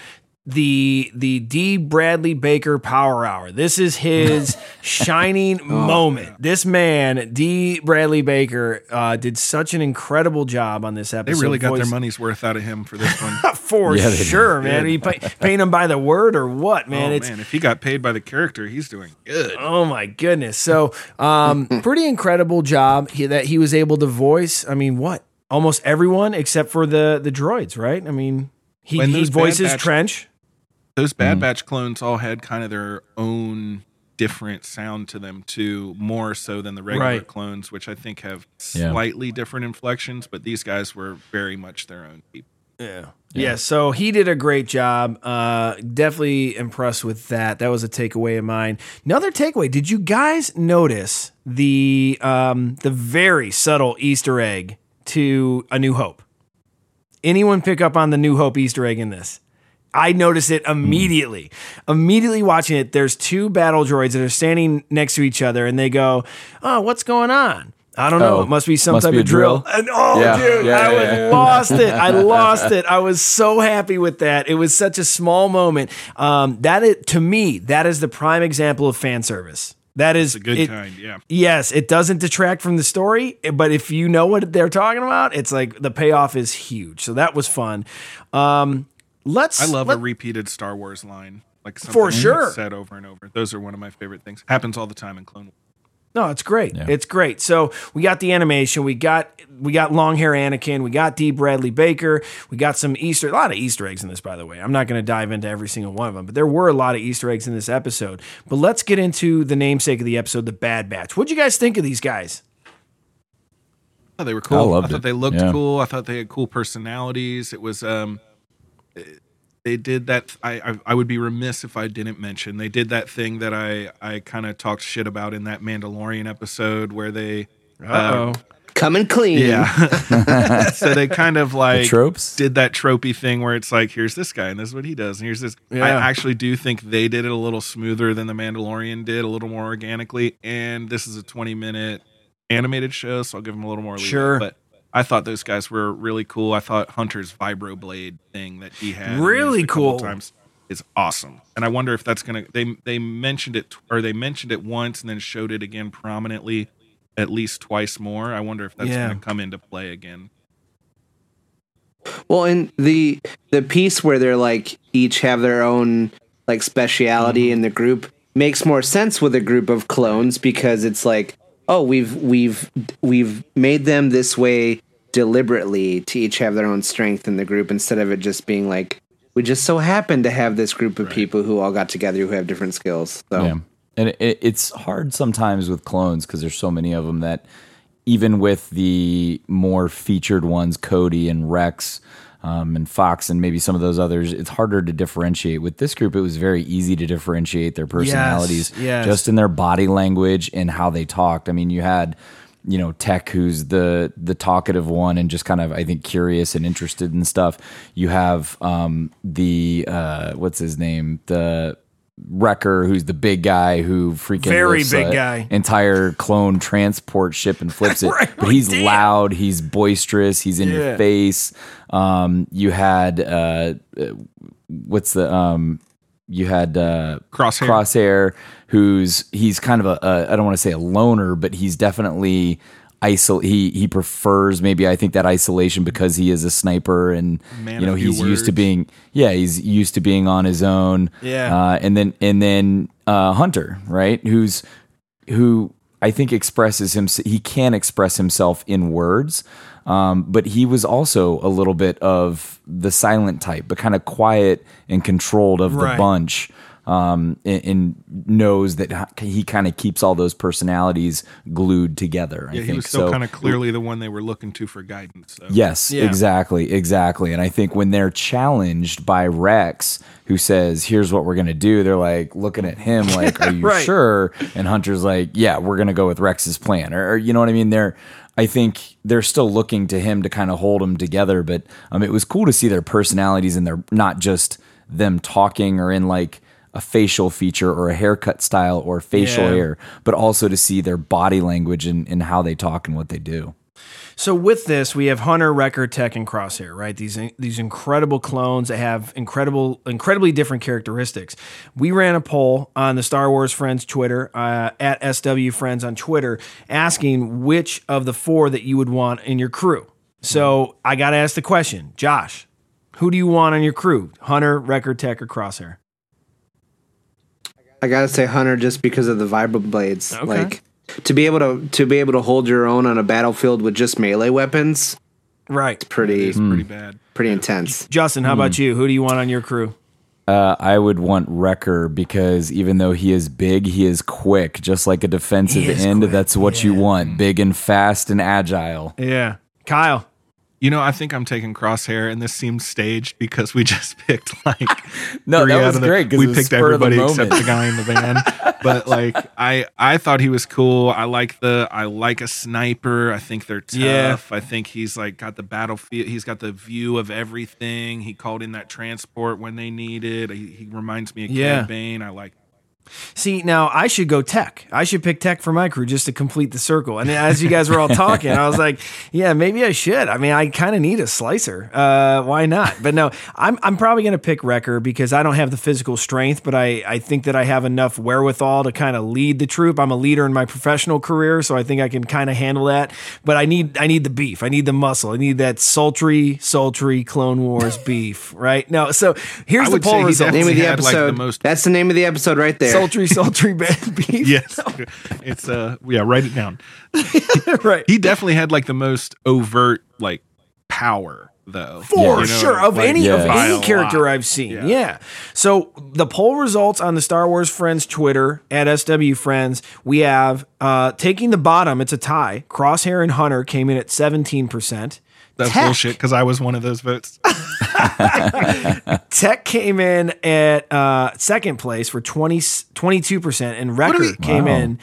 the the Dee Bradley Baker Power Hour. This is his shining moment. This man, Dee Bradley Baker, uh, did such an incredible job on this episode. They really got their money's worth out of him for this one. for Yeah, sure, did. man. Are you pay, paying him by the word or what, man? oh it's man, if he got paid by the character, he's doing good. Oh my goodness! So, um, pretty incredible job he, that he was able to voice. I mean, what? Almost everyone except for the the droids, right? I mean, he, he voices Trench. Those Bad Batch clones all had kind of their own different sound to them too, more so than the regular Right. clones, which I think have Yeah. slightly different inflections. But these guys were very much their own people. Yeah. Yeah. So he did a great job. Uh, definitely impressed with that. That was a takeaway of mine. Another takeaway. Did you guys notice the um, the very subtle Easter egg to A New Hope? Anyone pick up on the New Hope Easter egg in this? I notice it immediately. Immediately watching it, there's two battle droids that are standing next to each other, and they go, "Oh, what's going on?" I don't know. Oh, it must be some must type be a of drill. drill. And oh, Yeah, dude, yeah, I yeah, was yeah. lost it. I lost it. I was so happy with that. It was such a small moment. Um, that is, to me, that is the prime example of fan service. That is a good it- kind, yeah. Yes, it doesn't detract from the story, but if you know what they're talking about, it's like the payoff is huge. So that was fun. Um, let's. I love let- a repeated Star Wars line, like something For sure. said over and over. Those are one of my favorite things. Happens all the time in Clone Wars. No, it's great. Yeah. It's great. So we got the animation, we got we got long hair Anakin, we got Dee Bradley Baker, we got some Easter, a lot of Easter eggs in this, by the way. I'm not going to dive into every single one of them, but there were a lot of Easter eggs in this episode. But let's get into the namesake of the episode, the Bad Batch. What'd you guys think of these guys? Oh, they were cool. I, loved thought it. they looked Yeah. cool. I thought they had cool personalities. It was um, they did that. I, I I would be remiss if I didn't mention they did that thing that I I kind of talked shit about in that Mandalorian episode where they uh, Uh-oh. coming clean. yeah. so they kind of like tropes? did that tropey thing where it's like, here's this guy and this is what he does, and here's this. I actually do think they did it a little smoother than the Mandalorian did, a little more organically. And this is a 20 minute animated show, so I'll give them a little more. Leeway. Sure. but I thought those guys were really cool. I thought Hunter's vibroblade thing that he had Really used cool. times is awesome. And I wonder if that's gonna they they mentioned it or they mentioned it once and then showed it again prominently at least twice more. I wonder if that's Yeah. gonna come into play again. Well, and the the piece where they're like each have their own like speciality mm-hmm. in the group makes more sense with a group of clones because it's like, oh, we've we've we've made them this way deliberately to each have their own strength in the group instead of it just being like we just so happen to have this group of people who all got together who have different skills. So Yeah. And it, it, it's hard sometimes with clones because there's so many of them that even with the more featured ones, Cody and Rex um, and Fox and maybe some of those others, it's harder to differentiate. With this group, it was very easy to differentiate their personalities yes. just in their body language and how they talked. I mean, you had you know Tech, who's the the talkative one and just kind of I think curious and interested in stuff. You have um, the uh, what's his name the Wrecker, who's the big guy who freaking Very big guy. entire clone transport ship and flips it. Right, but he's damn. loud, he's boisterous, he's in Yeah. your face. Um, you had uh, uh, what's the um, you had uh, Crosshair. Crosshair, who's he's kind of a, a I don't want to say a loner, but he's definitely isol. He he prefers maybe I think that isolation because he is a sniper and Man you know he's used to being yeah he's used to being on his own. Yeah. uh, and then and then uh, Hunter, right? Who's who I think expresses him. He can express himself in words, um, but he was also a little bit of the silent type, but kind of quiet and controlled of Right. the bunch. Um, and, and knows that he kind of keeps all those personalities glued together. I Yeah, think he was still so. kind of clearly the one they were looking to for guidance. So. Yes, Yeah. exactly, exactly. And I think when they're challenged by Rex, who says, "Here's what we're gonna do," they're like looking at him like, "Are you Right. sure?" And Hunter's like, "Yeah, we're gonna go with Rex's plan," or, or you know what I mean? They're, I think they're still looking to him to kind of hold them together. But um, it was cool to see their personalities and they're not just them talking or in like. A facial feature or a haircut style or facial Yeah. hair, but also to see their body language and, and how they talk and what they do. So with this, we have Hunter, Wrecker, Tech, and Crosshair, right? These these incredible clones that have incredible, incredibly different characteristics. We ran a poll on the Star Wars Friends Twitter uh, at SW Friends on Twitter, asking which of the four that you would want in your crew. So I got to ask the question, Josh, who do you want on your crew? Hunter, Wrecker, Tech, or Crosshair? I gotta say Hunter just because of the vibroblades. Okay. Like to be able to to be able to hold your own on a battlefield with just melee weapons, Right. pretty It's pretty bad. pretty intense. Justin, how about you? Who do you want on your crew? Uh, I would want Wrecker because even though he is big, he is quick, just like a defensive end. quick, That's what you want big and fast and agile. Yeah. Kyle. You know, I think I'm taking Crosshair, and this seems staged because we just picked like No, three that out was of the- great We picked of the everybody except the guy in the van. but like, I I thought he was cool. I like the I like a sniper. I think they're tough. Yeah. I think he's like got the battlefield. He's got the view of everything. He called in that transport when they needed. He, he reminds me of Yeah. Cad Bane. I like. See, now I should go tech. I should pick tech for my crew just to complete the circle. And as you guys were all talking, I was like, yeah, maybe I should. I mean, I kind of need a slicer. Uh, why not? But no, I'm, I'm probably going to pick Wrecker because I don't have the physical strength, but I, I think that I have enough wherewithal to kind of lead the troop. I'm a leader in my professional career, so I think I can kind of handle that. But I need I need the beef. I need the muscle. I need that sultry, sultry Clone Wars beef, right? No, so here's I the would say poll he result. Name of the had, like, the episode. most- That's the name of the episode right there. Sultry, sultry bad beef. Yes, it's uh yeah. Write it down. right. He definitely had like the most overt like power though. For You know, sure, of like, any of Yeah. by any character. I've seen. Yeah. So the poll results on the Star Wars Friends Twitter at SW Friends, we have uh, taking the bottom. It's a tie. Crosshair and Hunter came in at seventeen percent. That's Tech. bullshit because I was one of those votes. Tech came in at uh, second place for 22 percent, and Wrecker we- came Wow. in.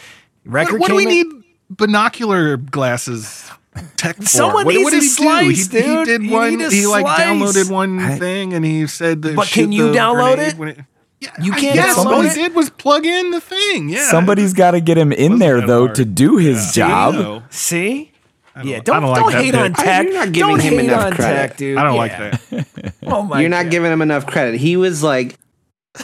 Wrecker what what do we in- need binocular glasses? Tech for? Someone what, needs what to did he slice, do? He, he did You one. need He like slice. downloaded one thing and he said that. But can you download it? it- Yeah, You can't guess all it? he did was plug in the thing. Yeah, Somebody's got to get him in there though hard. to do his job. No, See. Yeah, don't- don't I don't don't, like that hate on Tech. You're not giving don't him enough credit. Tech, dude. I don't Yeah. like that. Oh my You're not God. giving him enough credit. He was like,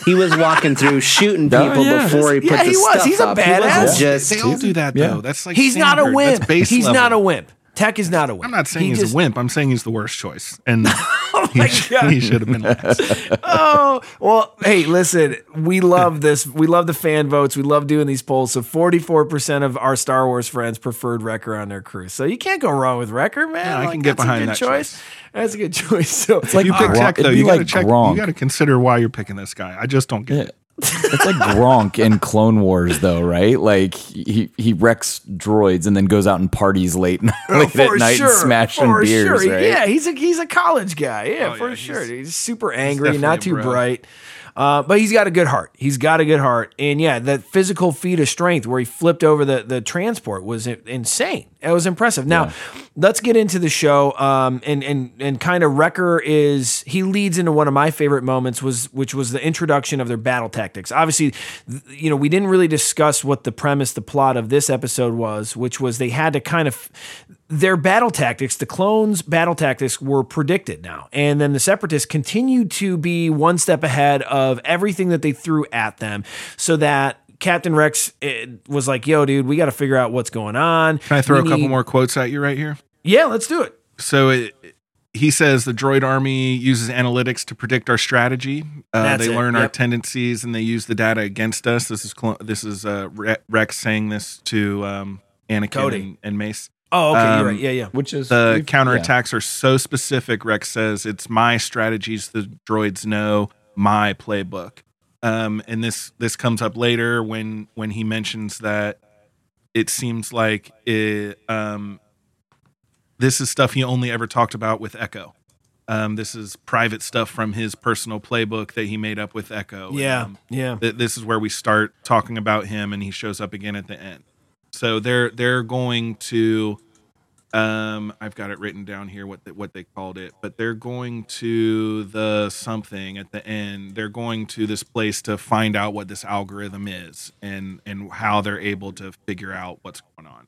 he was walking through shooting Oh, people yeah. before he put Yeah, the he was. stuff He's a up. He badass. wasn't just They all do that Yeah. though. That's like He's not a wimp. He's level. not a wimp. Tech is not a wimp. I'm not saying He he's just- a wimp. I'm saying he's the worst choice, and oh my he, God. he should have been last. oh well hey listen we love this we love the fan votes we love doing these polls so 44% of our star wars friends preferred wrecker on their crew so you can't go wrong with wrecker man Yeah, I Like, can get that's behind good that choice. choice. that's a good choice so It's like you pick Gronk- Tech though. You gotta like check. Gronk. You got to consider why you're picking this guy. I just don't get Yeah. it. It's like Gronk in Clone Wars, though, right? Like he he wrecks droids and then goes out and parties late, late Oh, at night sure, and smashing for beers, sure. right? Yeah, he's a he's a college guy. Yeah, Oh, for yeah, sure. he's- He's, super angry, definitely not too bro. bright. Uh, but he's got a good heart. He's got a good heart. And yeah, that physical feat of strength where he flipped over the, the transport was insane. It was impressive. Now, let's get into the show. Um, and and and kind of Wrecker is he leads into one of my favorite moments was which was the introduction of their battle tactics. Obviously, you know, we didn't really discuss what the premise, the plot of this episode was, which was they had to kind of their battle tactics, the clones' battle tactics were predicted now. And then the separatists continued to be one step ahead of everything that they threw at them so that Captain Rex eh, was like, yo, dude, we got to figure out what's going on. Can I throw We a couple need- more quotes at you right here? Yeah, let's do it. So it, he says the droid army uses analytics to predict our strategy. Uh, they it, learn our tendencies and they use the data against us. This is this is uh, Re- Rex saying this to um, Anakin Cody. and, and Mace. Oh, okay, you're Um, right. Yeah, yeah. Which is the we've- counterattacks are so specific. Rex says it's my strategies. The droids know my playbook. Um, and this this comes up later when when he mentions that it seems like it, um, this is stuff he only ever talked about with Echo. Um, this is private stuff from his personal playbook that he made up with Echo. Yeah, um, yeah. th- this is where we start talking about him, and he shows up again at the end. So they're they're going to, um, I've got it written down here what the, what they called it, but they're going to the something at the end. They're going to this place to find out what this algorithm is and and how they're able to figure out what's going on.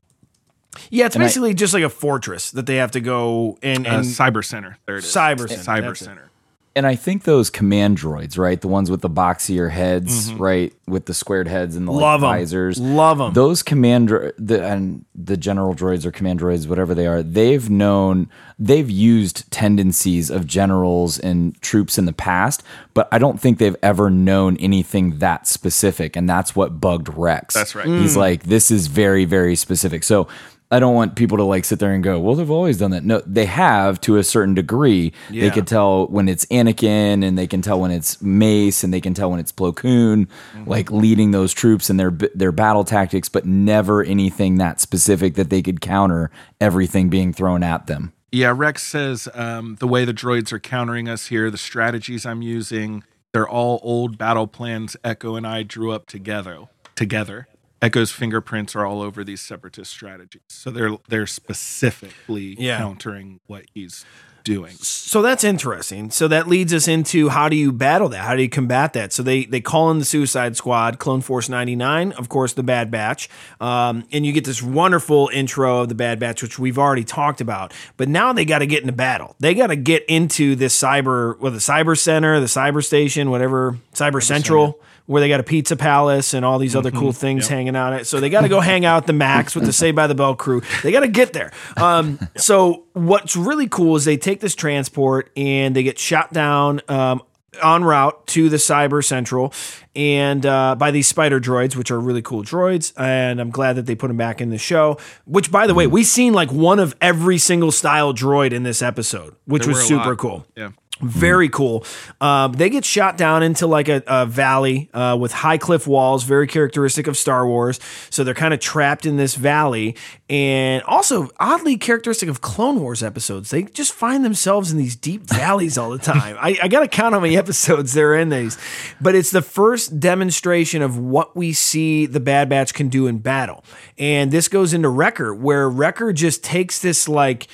Yeah, it's And I- basically just like a fortress that they have to go and, Uh, Cyber Center. There it is. Cyber Center. Cyber. Center. And I think those command droids, right? The ones with the boxier heads, Mhm. right? With the squared heads and the like, Love 'em. visors. Love 'em. Those command dro- the and the general droids or command droids, whatever they are, they've known they've used tendencies of generals and troops in the past, but I don't think they've ever known anything that specific. And that's what bugged Rex. That's right. He's Mm. like, this is very, very specific. So I don't want people to like sit there and go, well, they've always done that. No, they have to a certain degree. Yeah. They could tell when it's Anakin, and they can tell when it's Mace, and they can tell when it's Plo Koon, Mm-hmm. like leading those troops and their their battle tactics, but never anything that specific that they could counter everything being thrown at them. Yeah, Rex says um, the way the droids are countering us here, the strategies I'm using, they're all old battle plans Echo and I drew up together. Together, Echo's fingerprints are all over these separatist strategies, so they're they're specifically Yeah. countering what he's doing. So that's interesting. So that leads us into how do you battle that? How do you combat that? So they they call in the Suicide Squad, Clone Force 99, of course, the Bad Batch, um, and you get this wonderful intro of the Bad Batch, which we've already talked about. But now they got to get into battle. They got to get into this cyber, well, the Cyber Center, the Cyber Station, whatever, Cyber, Central. Where they got a pizza palace and all these other cool things hanging out It So they got to go hang out at the Max with the Saved by the Bell crew. They got to get there. Um, so what's really cool is they take this transport and they get shot down um, en route to the Cyber Central and uh, by these spider droids, which are really cool droids. And I'm glad that they put them back in the show. Which, by the way, we've seen like one of every single style droid in this episode, which was lot. super cool. Yeah. Very cool. Um, they get shot down into like a, a valley uh, with high cliff walls, very characteristic of Star Wars. So they're kind of trapped in this valley, and also oddly characteristic of Clone Wars episodes. They just find themselves in these deep valleys all the time. I, I got to count how many episodes they're in these, but it's the first demonstration of what we see the Bad Batch can do in battle, and this goes into Wrecker, where Wrecker just takes this like.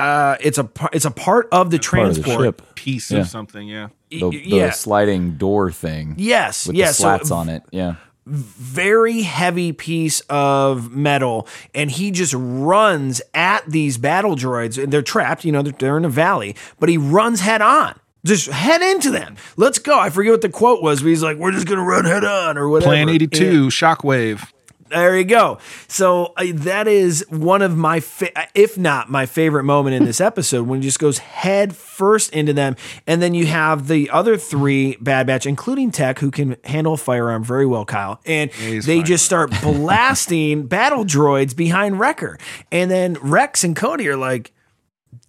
Uh, it's a par- it's a part of the Part of the transport. Piece Yeah. of something, yeah. The, the yeah. sliding door thing. Yes, With yes, the so- slats on it. Yeah. very heavy piece of metal and he just runs at these battle droids and they're trapped you know they're, they're in a valley but he runs head on just head into them let's go i forget what the quote was but he's like we're just gonna run head on or whatever Plan 82, Yeah. Shockwave. There you go. So uh, that is one of my, fa- if not my favorite moment in this episode, when he just goes head first into them, and then you have the other three Bad Batch, including Tech, who can handle a firearm very well, Kyle, and they fine just start blasting battle droids behind Wrecker, and then Rex and Cody are like,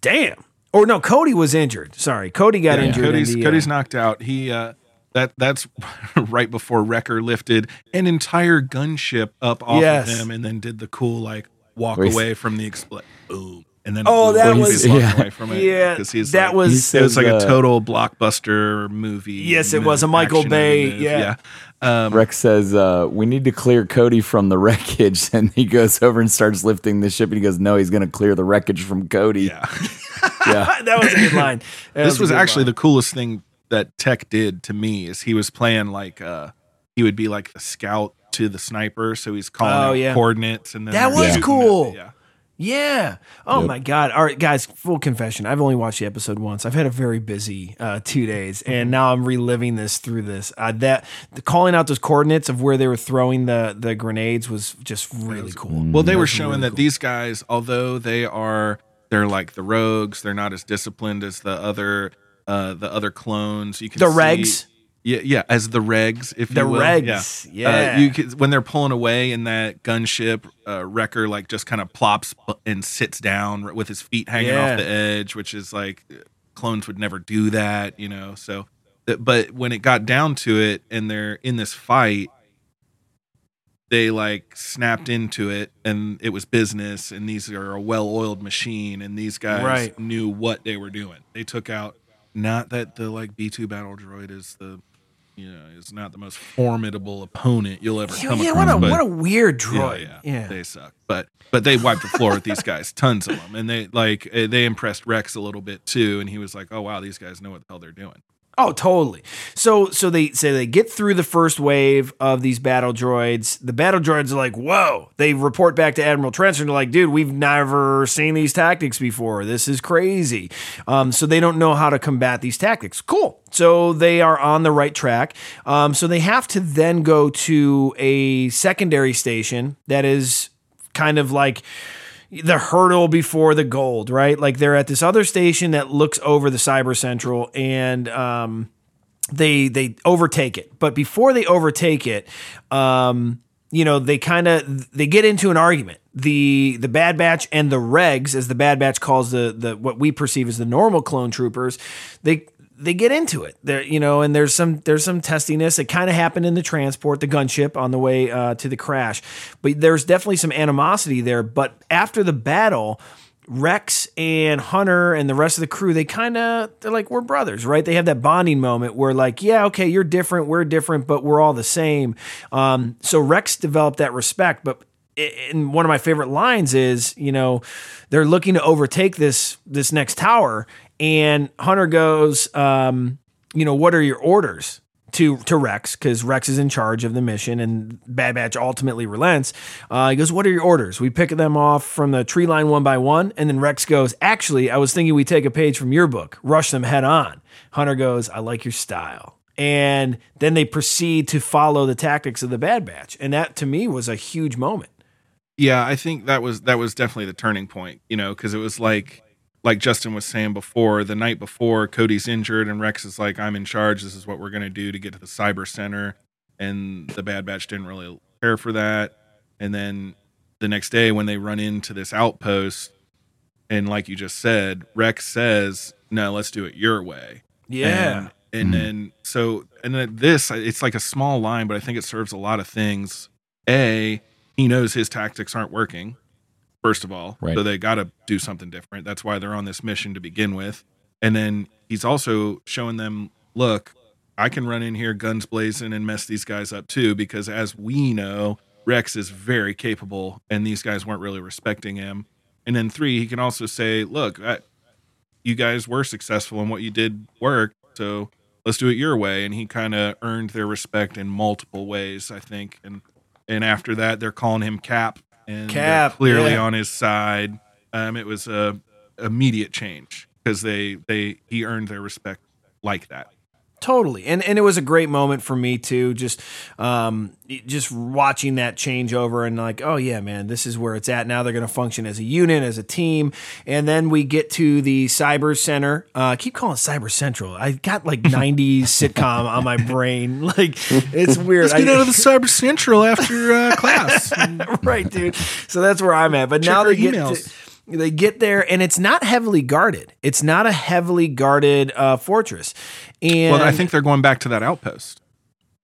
"Damn." Or no, Cody was injured. Sorry, Cody got Yeah, injured. in Cody's, the, uh, Cody's knocked out. He uh, that that's right before Wrecker lifted an entire gunship up off Yes. of him and then did the cool like walk Where away from the explosion. Boom. and then Oh, that was- He's yeah. away from it. Yeah, 'Cause he's that like- was- it was like a uh, total blockbuster movie. Yes, it was a Michael Bay, move. yeah. Um, Rex says, uh, "We need to clear Cody from the wreckage," and he goes over and starts lifting the ship. And he goes, "No, he's going to clear the wreckage from Cody." Yeah, yeah. that was a good line. That this a was actually line. the coolest thing that Tech did to me is he was playing like uh he would be like the scout to the sniper, so he's calling Oh, out yeah. coordinates and then That was cool. it. Yeah. Yeah. Oh Yep. my God. All right, guys. Full confession. I've only watched the episode once. I've had a very busy uh, two days, and now I'm reliving this through this. Uh, that the calling out those coordinates of where they were throwing the the grenades was just really cool. Well, they That were showing really that cool. these guys, although they are they're like the rogues, they're not as disciplined as the other uh the other clones. You can The see- regs? Yeah, yeah, as the regs, if The you will. regs, yeah. Uh, you can, when they're pulling away in that gunship, uh, Wrecker like just kind of plops and sits down with his feet hanging Yeah. off the edge, which is like clones would never do that, you know. So, but when it got down to it, and they're in this fight, they like snapped into it, and it was business. And these are a well-oiled machine, and these guys Right. knew what they were doing. They took out. Not that the like B two battle droid is the, you know, is not the most formidable opponent you'll ever Yeah, come yeah, across. what a but- what a weird droid. yeah, Yeah. they suck. But but they wiped the floor with these guys, tons of them, and they like eh, they impressed Rex a little bit too, and he was like, oh wow, these guys know what the hell they're doing. Oh, totally. So so they say they get through the first wave of these battle droids. The battle droids are like, whoa. They report back to Admiral Trench and they're like, dude, we've never seen these tactics before. This is crazy. Um, so they don't know how to combat these tactics. Cool. So they are on the right track. Um, so they have to then go to a secondary station that is kind of like the hurdle before the gold, right? Like they're at this other station that looks over the Cyber Central and um, they they overtake it. But before they overtake it, um, you know, they kind of they get into an argument. The the Bad Batch and the Regs, as the Bad Batch calls the the what we perceive as the normal clone troopers, they they get into it. There, you know, and there's some there's some testiness. It kind of happened in the transport, the gunship on the way uh, to the crash, but there's definitely some animosity there. But after the battle, Rex and Hunter and the rest of the crew, they kind of they're like we're brothers, right? They have that bonding moment where like, yeah, okay, you're different, we're different, but we're all the same. Um, so Rex developed that respect, but and one of my favorite lines is, you know, they're looking to overtake this this next tower, and Hunter goes, um, you know, what are your orders? To, to Rex because Rex is in charge of the mission and Bad Batch ultimately relents. Uh, he goes, "What are your orders?" We pick them off from the tree line one by one, and then Rex goes, "Actually, I was thinking we take a page from your book, rush them head on." Hunter goes, "I like your style." And then they proceed to follow the tactics of the Bad Batch, and that to me was a huge moment. Yeah, I think that was that was definitely the turning point, you know, because it was like like Justin was saying before, the night before Cody's injured and Rex is like, I'm in charge, this is what we're gonna do to get to the cyber center. And the Bad Batch didn't really care for that. And then the next day when they run into this outpost, and like you just said, Rex says, No, let's do it your way. Yeah. And, and mm-hmm. then so and then this it's like a small line, but I think it serves a lot of things. A, he knows his tactics aren't working, first of all. Right. So they gotta do something different. That's why they're on this mission to begin with. And then he's also showing them, look, I can run in here guns blazing and mess these guys up too, because as we know, Rex is very capable and these guys weren't really respecting him. And then three, he can also say, look, I, you guys were successful and what you did worked. So let's do it your way. And he kind of earned their respect in multiple ways, I think. And and after that, they're calling him Cap, and Cap, clearly yeah. on his side. Um, it was a immediate change because they they he earned their respect like that. Totally, and and it was a great moment for me too. Just, um, just watching that change over and like, oh yeah, man, this is where it's at now. They're going to function as a unit, as a team, and then we get to the Cyber Center. Uh, I keep calling it Cyber Central. I got like '90s sitcom on my brain. Like it's weird. Let's get out of the Cyber Central after uh, class. right, dude. So that's where I'm at. But Check now they get to, they get there, and it's not heavily guarded. It's not a heavily guarded uh, fortress. And well, I think they're going back to that outpost.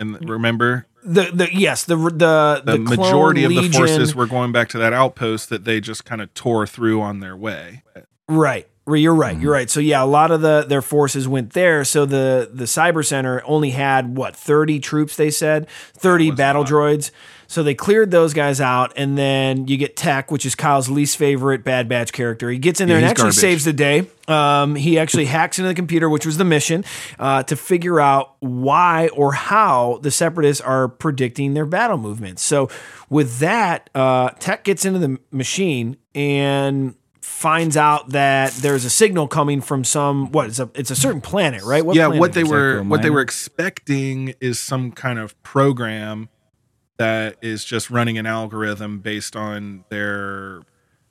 And remember, the the yes the the the, the, majority of Clone the forces were going back to that outpost that they just kind of tore through on their way. Right. You're right. Mm-hmm. You're right. So yeah, a lot of the their forces went there. So the the cyber center only had what 30 troops. They said 30 battle droids. So they cleared those guys out, and then you get Tech, which is Kyle's least favorite Bad Batch character. He gets in there Yeah, and actually garbage. saves the day. Um, he actually hacks into the computer, which was the mission, uh, to figure out why or how the Separatists are predicting their battle movements. So with that, uh, Tech gets into the machine and finds out that there's a signal coming from some what it's a it's a certain planet, right? yeah, planet what they is were what they were expecting is some kind of program that is just running an algorithm based on their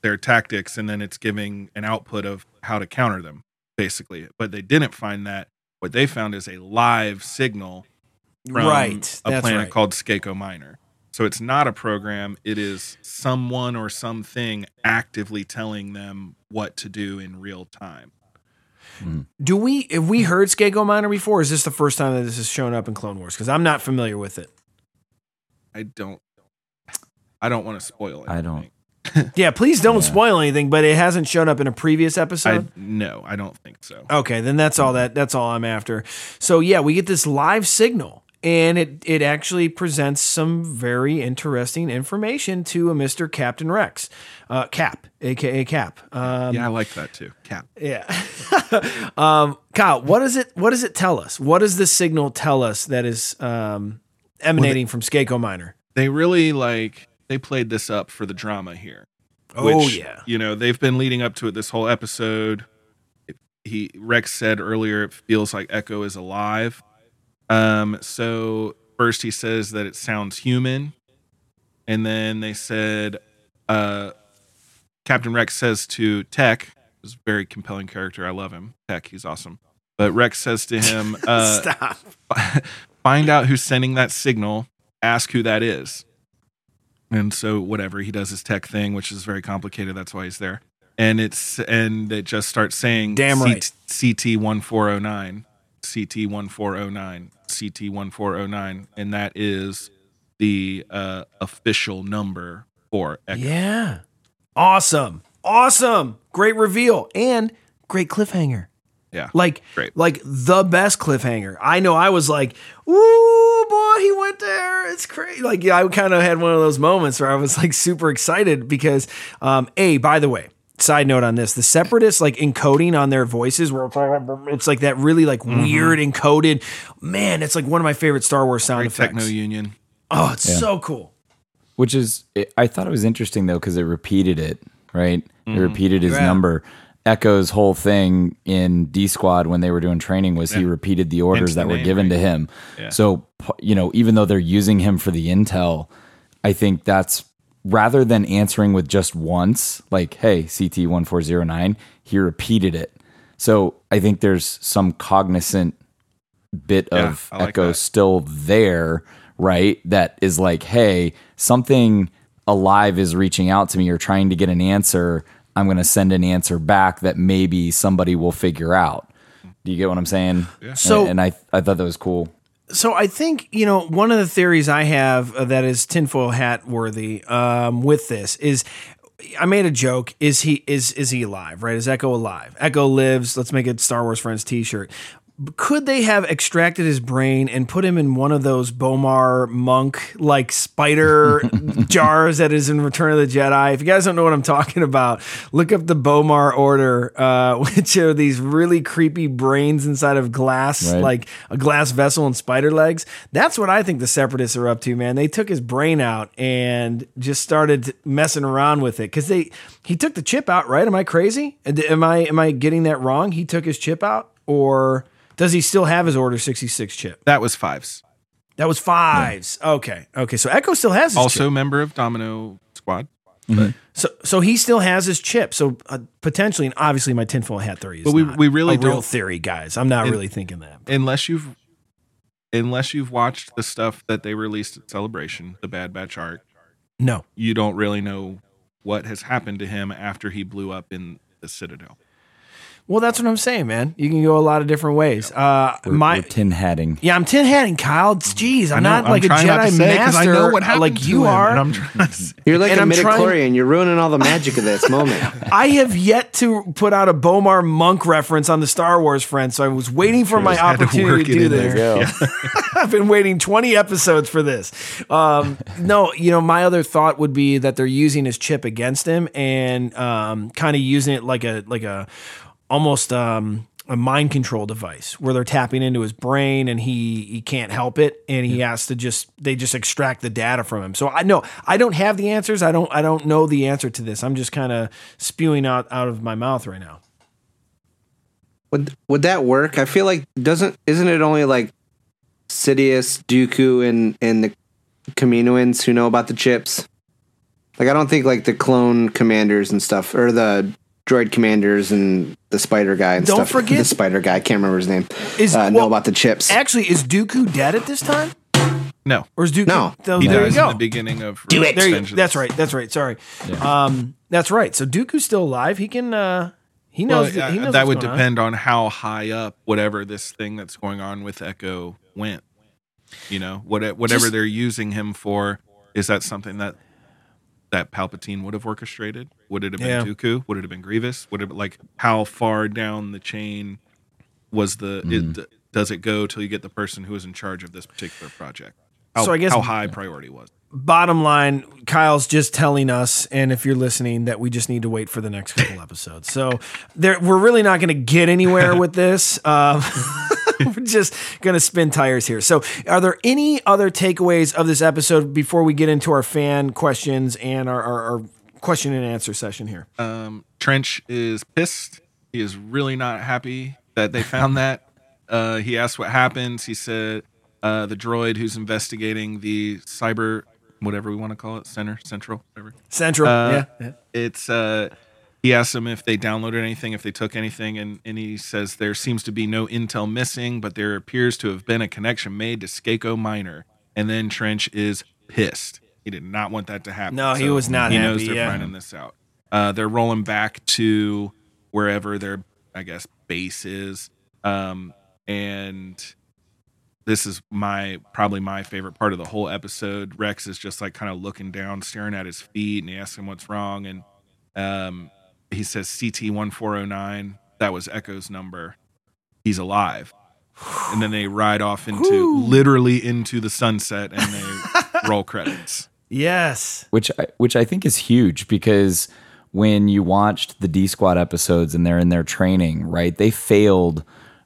their tactics, and then it's giving an output of how to counter them, basically. But they didn't find that. What they found is a live signal from Right, a that's planet right. called Skako Minor. So it's not a program; it is someone or something actively telling them what to do in real time. Mm-hmm. Do we have we heard Skako Minor before? Or is this the first time that this has shown up in Clone Wars? Because I'm not familiar with it. I don't. I don't want to spoil it. I don't. Yeah, please don't spoil anything, but it hasn't shown up in a previous I episode. no, I don't think so. Okay, then that's all that that's all I'm after. So yeah, we get this live signal and it it actually presents some very interesting information to a Mr. Captain Rex. Uh, Cap, aka Cap. Um, yeah, I like that too. Cap. Yeah. um, Kyle, what does it what does it tell us? What does this signal tell us that is um, emanating from Skako Minor? They really like they played this up for the drama here. Oh, which, yeah. You know, they've been leading up to it this whole episode. He Rex said earlier it feels like Echo is alive. Um so first he says that it sounds human and then they said uh Captain Rex says to Tech, who's a very compelling character. I love him. Tech, he's awesome. But Rex says to him, uh, Stop. find out who's sending that signal, ask who that is. And so whatever, he does his tech thing, which is very complicated. That's why he's there. And it's and it just starts saying Damn right. CT one four oh nine, CT one four oh nine, CT one four oh nine, and that is the uh, official number for Echo. Yeah. Awesome. Awesome. Great reveal and great cliffhanger. Yeah. Like Great. like the best cliffhanger. I know I was like, "Ooh, boy, he went there. It's crazy." Like yeah, I kind of had one of those moments where I was like super excited because um A, by the way, side note on this, the separatists like encoding on their voices where it's like, that really like weird encoded. Man, it's like one of my favorite Star Wars sound Great effects. techno union. Oh, it's Yeah. so cool. Which is, I thought it was interesting though because it repeated it, right? It Mhm. repeated his Yeah. number. Echo's whole thing in D Squad when they were doing training was he repeated the orders the that were given right? to him. Yeah. So, you know, even though they're using him for the intel, I think that's rather than answering with just once, like, hey, CT 1409, he repeated it. So I think there's some cognizant bit Yeah, of like Echo that. still there, right? That is like, hey, something alive is reaching out to me or trying to get an answer. I'm going to send an answer back that maybe somebody will figure out. Do you get what I'm saying? Yeah. So- and, and I I thought that was cool. So I think you know one of the theories I have that is tinfoil hat worthy um, with this is I made a joke. Is he is is he alive? Right? Is Echo alive? Echo lives. Let's make a Star Wars Friends T-shirt. Could they have extracted his brain and put him in one of those B'omarr monk like spider jars that is in Return of the Jedi? If you guys don't know what I'm talking about, look up the B'omarr Order, uh, which are these really creepy brains inside of glass, Right. like a glass vessel and spider legs. That's what I think the separatists are up to, man. They took his brain out and just started messing around with it because they he took the chip out, right? Am I crazy? Am I am I getting that wrong? He took his chip out, or does he still have his Order sixty six chip? That was fives. That was fives. Okay, okay. So Echo still has his Also chip. member of Domino Squad. So so he still has his chip. So uh, potentially, and obviously, my tinfoil hat theory is But we- not we really a real theory, guys. I'm not It- really thinking that. unless you've unless you've watched the stuff that they released at Celebration, the Bad Batch arc, No. you don't really know what has happened to him after he blew up in the Citadel. Well, that's what I'm saying, man. You can go a lot of different ways. Uh, We're, my we're tin hatting. yeah, I'm tin hatting, Kyle. Jeez, I'm not I'm like a trying not to Jedi say it 'cause I master know what happened like to you him, are. and I'm trying to say- You're like And a I'm trying- midichlorian. You're ruining all the magic of this moment. I have yet to put out a B'omarr Monk reference on the Star Wars friend, so I was waiting for my Had to opportunity work to it do in this. there. Go. I've been waiting 20 episodes for this. Um, no, you know, my other thought would be that they're using his chip against him and um, kind of using it like a like a almost um, a mind control device where they're tapping into his brain and he he can't help it and he has to just they just extract the data from him. So I know I don't have the answers. I don't I don't know the answer to this. I'm just kind of spewing out out of my mouth right now. Would would that work? I feel like doesn't isn't it only like Sidious, Dooku, and and the Kaminoans who know about the chips? Like I don't think like the clone commanders and stuff, or the droid commanders and the spider guy and Don't stuff. forget- the spider guy. I can't remember his name. Is- uh, well, know about the chips? Actually, is Dooku dead at this time? No. Or is Dooku? No. So He there dies you go. in the beginning of Do it. There you, that's right. That's right. Sorry. Um, that's right. So Dooku's still alive. He can. Uh, he knows. Well, that, he uh, knows that would going on. depend on. how high up whatever this thing that's going on with Echo went. You know, what whatever Just- they're using him for, is that something that that Palpatine would have orchestrated? Would it have been Yeah. Dooku? Would it have been Grievous? Would it like how far down the chain was the? Mm-hmm. It, does it go till you get the person who is in charge of this particular project? How, So I guess- how high priority was? Bottom line, Kyle's just telling us, and if you're listening, that we just need to wait for the next couple episodes. So there, we're really not going to get anywhere with this. Um, we're just going to spin tires here. So, are there any other takeaways of this episode before we get into our fan questions and our, our, our question and answer session here? Um, Trench is pissed. He is really not happy that they found that. Uh, he asked what happens. He said uh, the droid who's investigating the cyber, whatever we want to call it, center, central, whatever. Central, Uh, yeah. It's. He asked them if they downloaded anything, if they took anything, and, and he says there seems to be no intel missing, but there appears to have been a connection made to Skako Minor. And then Trench is pissed. He did not want that to happen. No, he was not He knows they're yeah. finding this out. Uh, they're rolling back to wherever their, I guess, base is. Um, and this is my probably my favorite part of the whole episode. Rex is just like kind of looking down, staring at his feet, and he asks him what's wrong. And um, he says CT one four zero nine. That was Echo's number. He's alive. And then they ride off into literally into the sunset, and they roll credits. Yes. which I, which I think is huge because when you watched the D Squad episodes and they're in their training, right? They failed.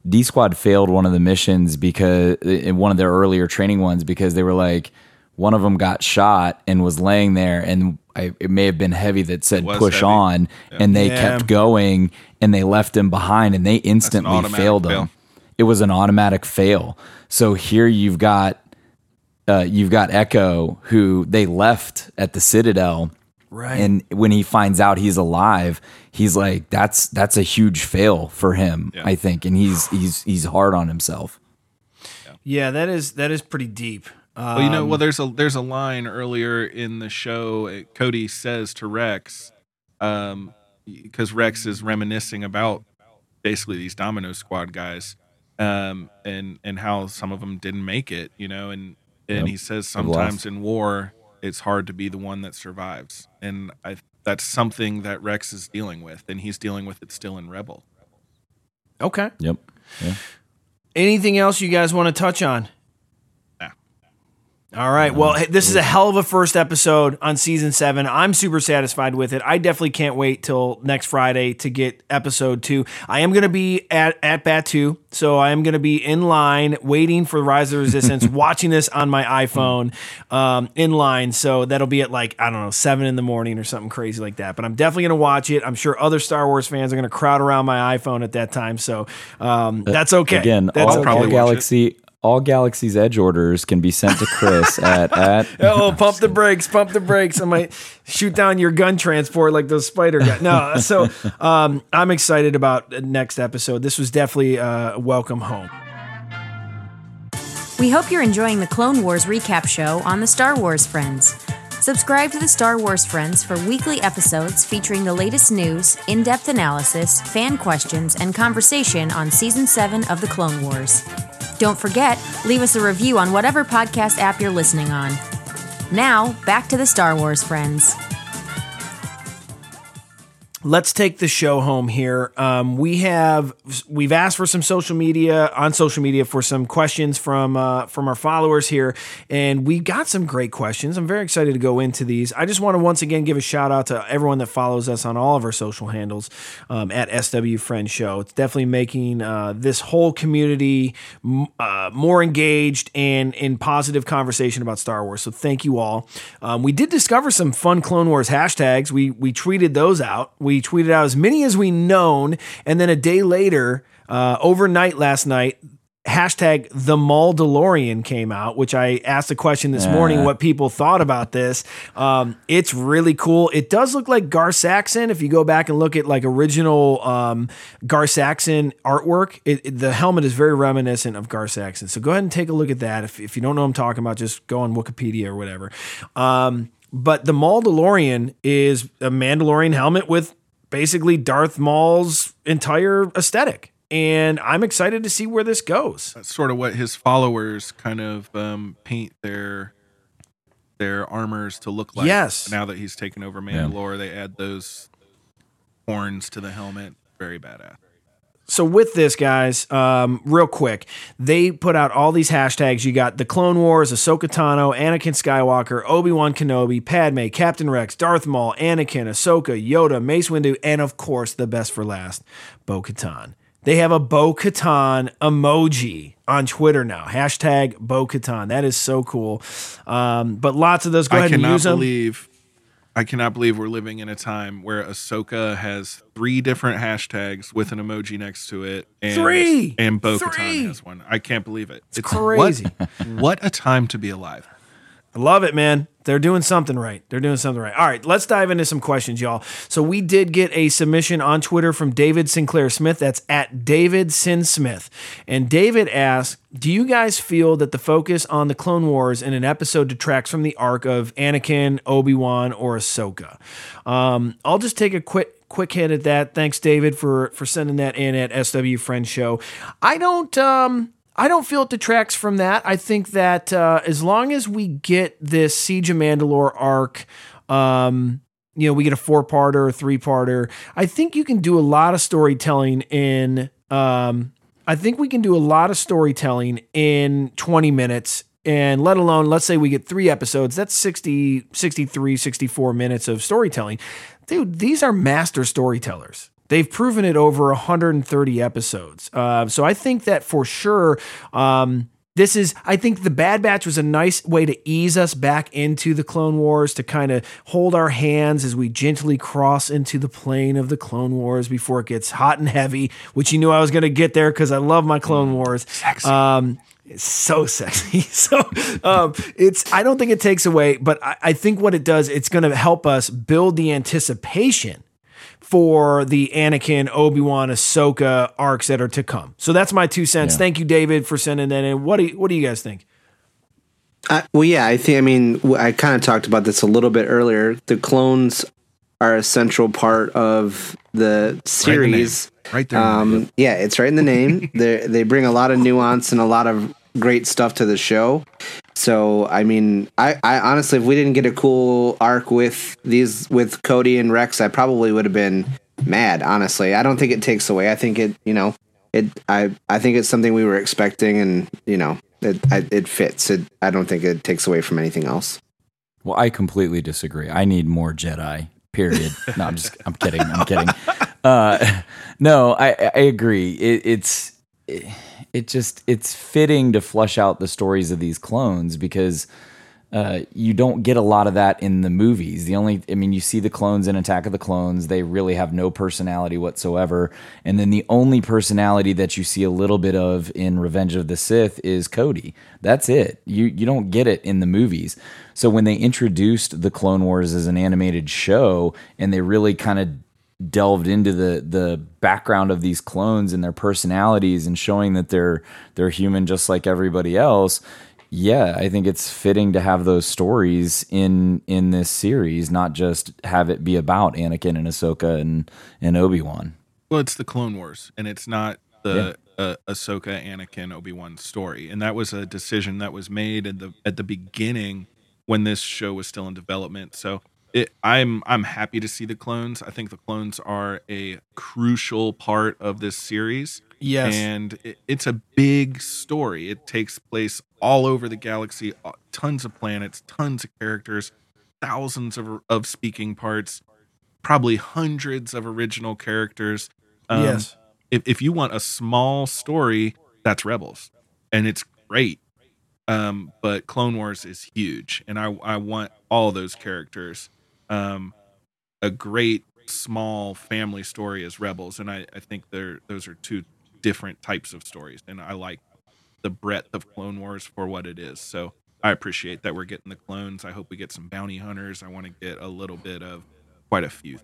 D Squad failed one of the missions because in one of their earlier training ones because they were like one of them got shot and was laying there and I, it may have been heavy that said push heavy. on and they Yeah. kept going and they left him behind and they instantly automatic failed fail. him. It was an automatic fail. So here you've got uh, you've got Echo, who they left at the Citadel, Right. and when he finds out he's alive, he's like, "That's that's a huge fail for him, Yeah. I think." And he's he's he's hard on himself. Yeah, that is that is pretty deep. Um, Well, you know, well, there's a there's a line earlier in the show. uh, Cody says to Rex, um, because Rex is reminiscing about basically these Domino Squad guys, um, and and how some of them didn't make it. You know, and and Yep. he says sometimes in war it's hard to be the one that survives, and I that's something that Rex is dealing with, and he's dealing with it still in Rebel. okay. Yep. Yeah. Anything else you guys want to touch on? All right. Well, hey, this is a hell of a first episode on season seven. I'm super satisfied with it. I definitely can't wait till next Friday to get episode two. I am going to be at, at Batuu, so I am going to be in line waiting for Rise of the Resistance, watching this on my iPhone um, in line. So that'll be at like, I don't know, seven in the morning or something crazy like that. But I'm definitely going to watch it. I'm sure other Star Wars fans are going to crowd around my iPhone at that time. So um, that's okay. Again, that's all, okay. all watch it. Galaxy all Galaxy's Edge orders can be sent to Chris at at oh, pump the brakes, pump the brakes. I might shoot down your gun transport like those spider guys. No, so um, I'm excited about the next episode. This was definitely uh, welcome home. We hope you're enjoying the Clone Wars recap show on the Star Wars Friends. Subscribe to the Star Wars Friends for weekly episodes featuring the latest news, in depth analysis, fan questions, and conversation on Season 7 of The Clone Wars. Don't forget, leave us a review on whatever podcast app you're listening on. Now, back to the Star Wars Friends. Let's take the show home here. Um, we have we've asked for some social media on social media for some questions from uh, from our followers here, and we got some great questions. I'm very excited to go into these. I just want to once again give a shout out to everyone that follows us on all of our social handles um, at SW Friend Show. It's definitely making uh, this whole community m- uh, more engaged and in positive conversation about Star Wars. So thank you all. Um, we did discover some fun Clone Wars hashtags. We we tweeted those out. We tweeted out as many as we known, and then a day later, uh, overnight last night. Hashtag the Mauldalorian came out, which I asked a question this morning what people thought about this. Um, it's really cool. It does look like Gar Saxon. If you go back and look at like original um, Gar Saxon artwork, it, it- the helmet is very reminiscent of Gar Saxon. So go ahead and take a look at that. If, if you don't know what I'm talking about, just go on Wikipedia or whatever. Um, but the Mauldalorian is a Mandalorian helmet with basically Darth Maul's entire aesthetic. And I'm excited to see where this goes. That's sort of what his followers kind of um, paint their their armors to look like. Yes. Now that he's taken over Mandalore, they add those horns to the helmet. Very badass. So with this, guys, um, real quick, they put out all these hashtags. You got the Clone Wars, Ahsoka Tano, Anakin Skywalker, Obi Wan Kenobi, Padme, Captain Rex, Darth Maul, Anakin, Ahsoka, Yoda, Mace Windu, and of course the best for last, Bo Katan. They have a Bo Katan emoji on Twitter now. Hashtag Bo Katan. That is so cool. Um, but lots of those. Go I ahead and use them. believe I cannot believe we're living in a time where Ahsoka has three different hashtags with an emoji next to it. And, Three! And Bo! Katan has one. I can't believe it. It's, crazy. What, what a time to be alive. I love it, man. They're doing something right. They're doing something right. All right, let's dive into some questions, y'all. So we did get a submission on Twitter from David Sinclair Smith. That's at David Sin Smith. And David asks, "Do you guys feel that the focus on the Clone Wars in an episode detracts from the arc of Anakin, Obi Wan, or Ahsoka?" Um, I'll just take a quick quick hit at that. Thanks, David, for for sending that in at SW Friend Show. I don't. Um, I don't feel it detracts from that. I think that uh, as long as we get this Siege of Mandalore arc, um, you know, we get a four parter, a three parter. I think you can do a lot of storytelling in. Um, I think we can do a lot of storytelling in 20 minutes. And let alone, let's say we get three episodes, that's 60, 63, 64 minutes of storytelling. Dude, these are master storytellers. They've proven it over 130 episodes. Uh, so I think that for sure, um, this is, I think the Bad Batch was a nice way to ease us back into the Clone Wars, to kind of hold our hands as we gently cross into the plane of the Clone Wars before it gets hot and heavy, which you knew I was going to get there because I love my Clone Wars. Um, it's so sexy. So um, it's I don't think it takes away, but I, I think what it does, it's going to help us build the anticipation for the Anakin, Obi Wan, Ahsoka arcs that are to come. So that's my two cents. Yeah. Thank you, David, for sending that in. What do you, what do you guys think? Uh, well, yeah, I think. I mean, w- I kind of talked about this a little bit earlier. The clones are a central part of the series. Right there. Um, yeah, it's right in the name. they they bring a lot of nuance and a lot of great stuff to the show. So, I mean, I, I honestly, if we didn't get a cool arc with these with Cody and Rex, I probably would have been mad. Honestly, I don't think it takes away. I think it, you know, it. I I think it's something we were expecting, and you know, it I, it fits. It. I don't think it takes away from anything else. Well, I completely disagree. I need more Jedi. Period. No, I'm just. I'm kidding. I'm kidding. Uh, no, I I agree. It, it's it, it just it's fitting to flesh out the stories of these clones because uh, you don't get a lot of that in the movies. The only, I mean, you see the clones in Attack of the Clones, they really have no personality whatsoever. And then the only personality that you see a little bit of in Revenge of the Sith is Cody. That's it. You you don't get it in the movies. So when they introduced the Clone Wars as an animated show and they really kind of delved into the the background of these clones and their personalities and showing that they're they're human just like everybody else yeah, I think it's fitting to have those stories in in this series, not just have it be about Anakin and Ahsoka and and Obi Wan. Well, it's the Clone Wars, and it's not the uh, Ahsoka, Anakin, Obi Wan story, and that was a decision that was made at the at the beginning when this show was still in development. So it, I'm I'm happy to see the clones. I think the clones are a crucial part of this series. Yes. and it, it's a big story. It takes place all over the galaxy, uh, tons of planets, tons of characters, thousands of of speaking parts, probably hundreds of original characters. Um, Yes. If if you want a small story, that's Rebels, and it's great. Um, but Clone Wars is huge, and I I want all those characters. Um, a great small family story as Rebels, and I I think they're those are two different types of stories, and I like the breadth of Clone Wars for what it is. So I appreciate that we're getting the clones. I hope we get some bounty hunters. I want to get a little bit of quite a few.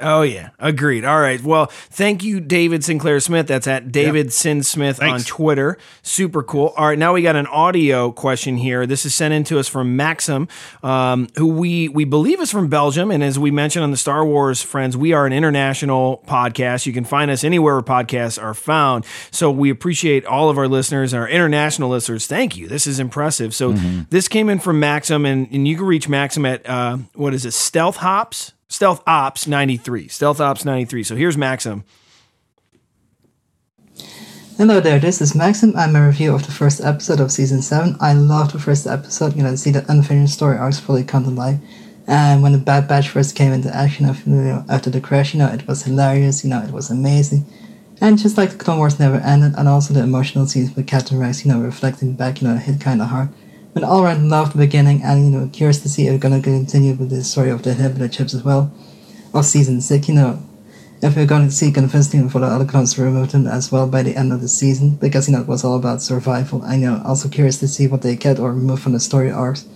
Oh yeah, agreed. All right. Well, thank you, David Sinclair Smith. That's at David Sin Smith on Twitter. Super cool. All right, now we got an audio question here. This is sent in to us from Maxim, um, who we we believe is from Belgium. And as we mentioned on the Star Wars Friends, we are an international podcast. You can find us anywhere where podcasts are found. So we appreciate all of our listeners and our international listeners. Thank you. This is impressive. So this came in from Maxim, and, and you can reach Maxim at uh, what is it? Stealth Hops. Stealth Ops 93. Stealth Ops 93. So here's Maxim. Hello there, this is Maxim. I'm a review of the first episode of season 7. I loved the first episode, you know, see the unfinished story arcs fully come to life. And when the Bad Batch first came into action after, you know, after the crash, you know, it was hilarious, you know, it was amazing. And just like the Clone Wars never ended, and also the emotional scenes with Captain Rex, you know, reflecting back, you know, hit kinda hard. But all right, loved the beginning, and, you know, curious to see if we're gonna continue with the story of the inhibitor chips as well. Of season 6, you know, if we're to see convincing for the other clones to remove them as well by the end of the season, because you know it was all about survival. I know also curious to see what they get or remove from the story arcs,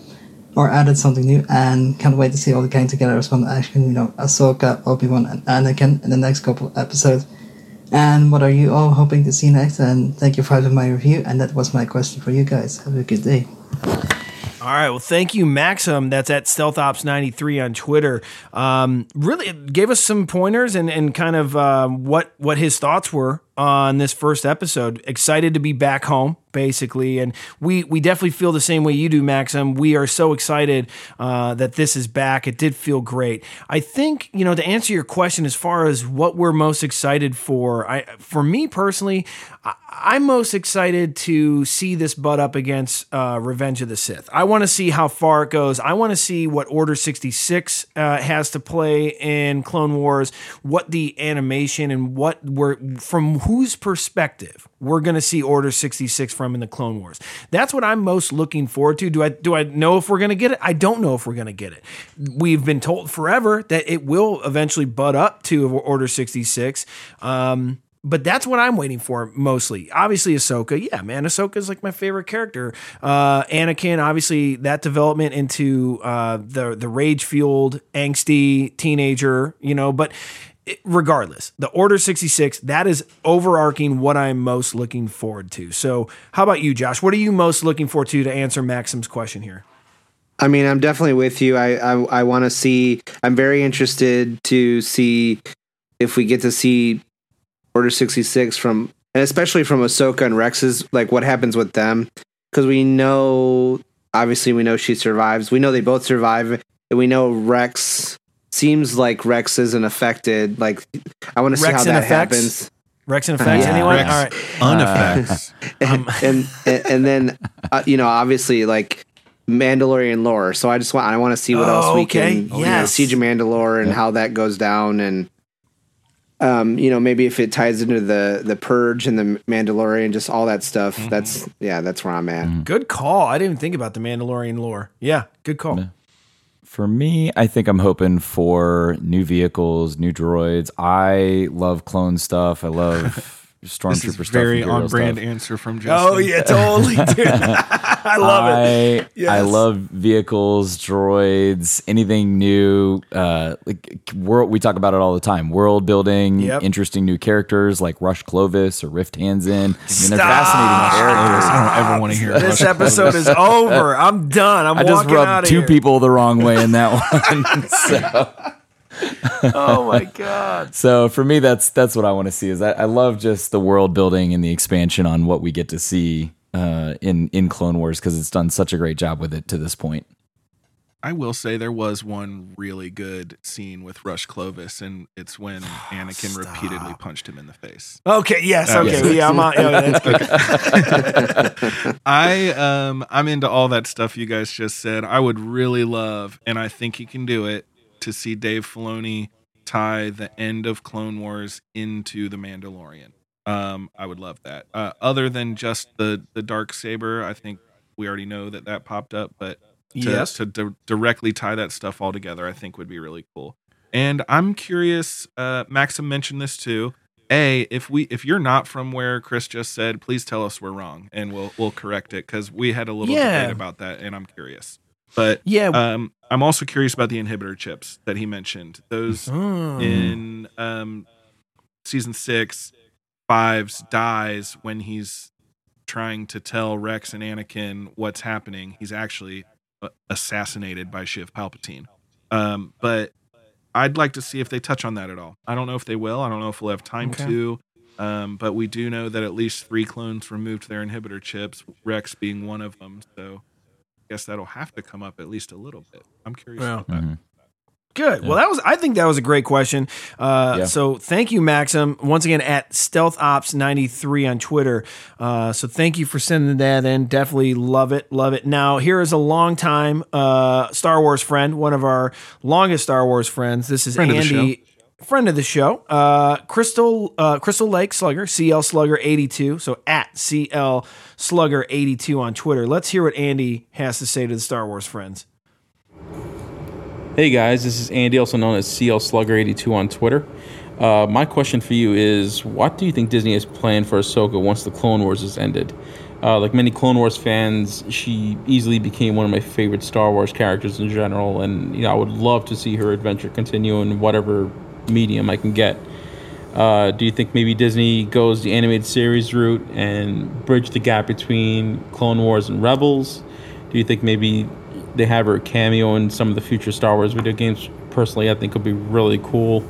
or added something new, and can't wait to see all the gang together as one action. You know, Ahsoka, Obi Wan, and Anakin in the next couple episodes. And what are you all hoping to see next? And thank you for having my review. And that was my question for you guys. Have a good day. All right. Well, thank you, Maxim. That's at StealthOps93 on Twitter. Um, really gave us some pointers and, and kind of uh, what what his thoughts were on this first episode. Excited to be back home, basically, and we we definitely feel the same way you do, Maxim. We are so excited uh, that this is back. It did feel great. I think you know to answer your question as far as what we're most excited for. I for me personally, I, I'm most excited to see this butt up against uh, Revenge of the Sith. I want to see how far it goes. I want to see what Order 66 uh, has to play in Clone Wars, what the animation and what we're from whose perspective we're going to see Order 66 from in the Clone Wars. That's what I'm most looking forward to. Do I do I know if we're going to get it? I don't know if we're going to get it. We've been told forever that it will eventually butt up to Order 66. Um, but that's what I'm waiting for mostly. Obviously, Ahsoka. Yeah, man, Ahsoka is like my favorite character. Uh, Anakin, obviously, that development into uh, the the rage fueled, angsty teenager. You know, but it- regardless, the Order 66, that is overarching what I'm most looking forward to. So, how about you, Josh? What are you most looking forward to to answer Maxim's question here? I mean, I'm definitely with you. I I, I want to see. I'm very interested to see if we get to see Order 66 from, and especially from Ahsoka and Rex's, like what happens with them, because we know, obviously, we know she survives. We know they both survive, and we know Rex seems like Rex isn't affected. Like, I want to see Rex how that effects? happens. Rex and effects, Yeah. anyone? Rex All right. Uneffects. and, and and and then uh, you know obviously like Mandalorian lore. So I just want I want to see what else we Okay, can you know, yes. Siege of Mandalore and how that goes down and um you know maybe if it ties into the the purge and the Mandalorian just all that stuff. Mm-hmm. That's yeah, that's where I'm at. Good call. I didn't think about the Mandalorian lore. Yeah, good call. For me, I think I'm hoping for new vehicles, new droids. I love clone stuff. I love, stormtrooper This is stuff. very on brand stuff. answer from Justin. Oh yeah, totally, dude. I love I, it. I love vehicles, droids, anything new. Uh, like world, we talk about it all the time. World building, Yep. interesting new characters like Rush Clovis or Riff Tamson. I mean, they're Stop. fascinating characters. I don't ever want to hear This Rush episode Clovis. is over. I'm done. I'm I just walking out rubbed of two here. people the wrong way in that one. so. Oh my god. So for me, that's that's what I want to see. Is I, I love just the world building and the expansion on what we get to see uh, in in Clone Wars because it's done such a great job with it to this point. I will say there was one really good scene with Rush Clovis, and it's when Anakin repeatedly punched him in the face. Okay. Yes. Uh, Okay. yes. Yeah. I'm on. Yeah, that's good. I um I'm into all that stuff you guys just said. I would really love, and I think he can do it, to see Dave Filoni tie the end of Clone Wars into the Mandalorian. Um, I would love that. Uh, other than just the the dark saber, I think we already know that that popped up, but to, Yes. to di- directly tie that stuff all together, I think would be really cool. And I'm curious. Uh, Maxim mentioned this too. A, if we if you're not from where Chris just said, please tell us we're wrong, and we'll we'll correct it because we had a little Yeah. debate about that, and I'm curious. But Yeah. um, I'm also curious about the inhibitor chips that he mentioned. Those Mm. in um, season six, Fives dies when he's trying to tell Rex and Anakin what's happening. He's actually uh, assassinated by Sheev Palpatine. Um, but I'd like to see if they touch on that at all. I don't know if they will. I don't know if we'll have time Okay. to. Um, but we do know that at least three clones removed their inhibitor chips, Rex being one of them. So I guess that'll have to come up at least a little bit. I'm curious Yeah. about that. Good. Well, that was. I think that was a great question. Uh, Yeah. So thank you, Maxim. Once again, at StealthOps93 on Twitter. Uh, so thank you for sending that in. Definitely love it. Love it. Now here is a long time uh, Star Wars friend, one of our longest Star Wars friends. This is Friend of the Andy. Friend of the show, uh, Crystal uh, Crystal Lake Slugger, CL Slugger eighty two. So at CL Slugger eighty two on Twitter. Let's hear what Andy has to say to the Star Wars friends. Hey guys, this is Andy, also known as CL Slugger82 on Twitter. Uh, my question for you is what do you think Disney has planned for Ahsoka once the Clone Wars is ended? Uh, like many Clone Wars fans, she easily became one of my favorite Star Wars characters in general, and you know I would love to see her adventure continue in whatever medium I can get. Uh, do you think maybe Disney goes the animated series route and bridge the gap between Clone Wars and Rebels? Do you think maybe they have her cameo in some of the future Star Wars video games? Personally, I think would be really cool.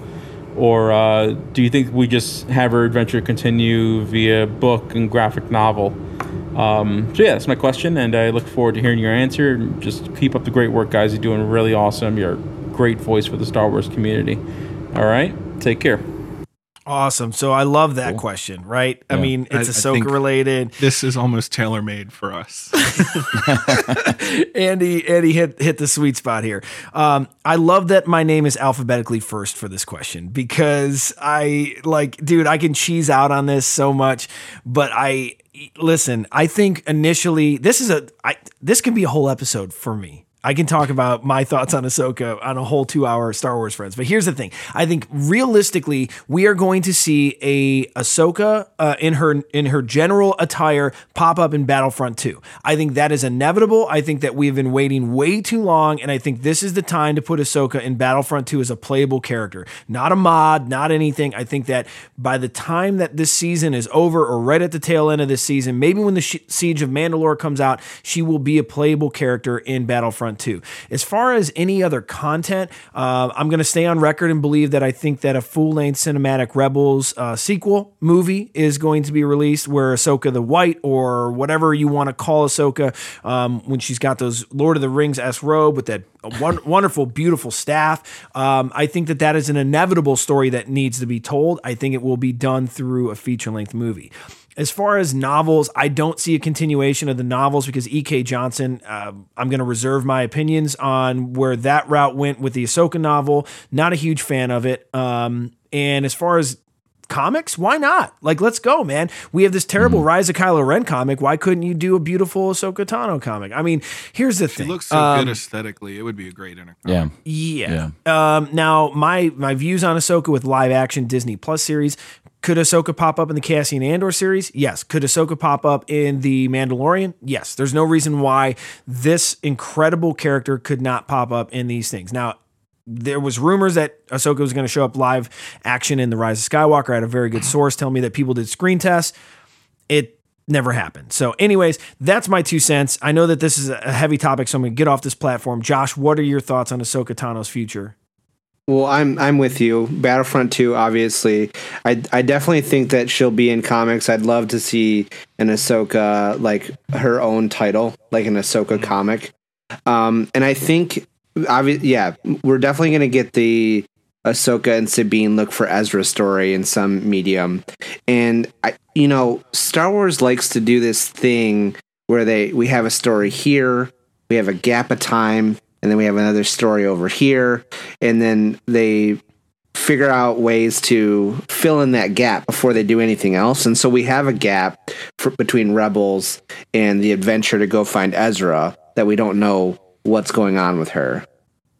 Or uh, do you think we just have her adventure continue via book and graphic novel? Um, so yeah, that's my question, and I look forward to hearing your answer. Just keep up the great work, guys. You're doing really awesome. You're a great voice for the Star Wars community. All right, take care. Awesome. So I love that question, right? I mean, it's I- I Ahsoka related. This is almost tailor made for us. Andy, Andy hit hit the sweet spot here. Um, I love that my name is alphabetically first for this question because I like, dude, I can cheese out on this so much, but I listen. I think initially this is a I this can be a whole episode for me. I can talk about my thoughts on Ahsoka on a whole two hour Star Wars friends. But here's the thing. I think realistically, we are going to see a Ahsoka uh, in her in her general attire pop up in Battlefront 2. I think that is inevitable. I think that we've been waiting way too long, and I think this is the time to put Ahsoka in Battlefront 2 as a playable character. Not a mod, not anything. I think that by the time that this season is over, or right at the tail end of this season, maybe when the Siege of Mandalore comes out, she will be a playable character in Battlefront 2. As far as any other content, uh, I'm going to stay on record and believe that I think that a full length cinematic Rebels uh, sequel movie is going to be released where Ahsoka the White or whatever you want to call Ahsoka um, when she's got those Lord of the Rings S robe with that won- wonderful, beautiful staff. Um, I think that that is an inevitable story that needs to be told. I think it will be done through a feature length movie. As far as novels, I don't see a continuation of the novels because E.K. Johnston, uh, I'm going to reserve my opinions on where that route went with the Ahsoka novel. Not a huge fan of it. Um, and as far as comics, why not? Like, let's go, man. We have this terrible Rise of Kylo Ren comic. Why couldn't you do a beautiful Ahsoka Tano comic? I mean, here's the She thing. looks so Um, good aesthetically. It would be a great internet. Yeah. yeah. Um, now, my my views on Ahsoka with live action Disney Plus series Could Ahsoka pop up in the Cassian Andor series? Yes. Could Ahsoka pop up in the Mandalorian? Yes. There's no reason why this incredible character could not pop up in these things. Now, there was rumors that Ahsoka was going to show up live action in the Rise of Skywalker. I had a very good source tell me that people did screen tests. It never happened. So, anyways, that's my two cents. I know that this is a heavy topic, so I'm going to get off this platform. Josh, what are your thoughts on Ahsoka Tano's future? Well, I'm I'm with you. Battlefront 2, obviously. I I definitely think that she'll be in comics. I'd love to see an Ahsoka like her own title, like an Ahsoka comic. Um, and I think, obvi- yeah, we're definitely gonna get the Ahsoka and Sabine look for Ezra story in some medium. And I, you know, Star Wars likes to do this thing where they we have a story here, we have a gap of time, and then we have another story over here, and then they figure out ways to fill in that gap before they do anything else. And so we have a gap for, between Rebels and the adventure to go find Ezra that we don't know what's going on with her.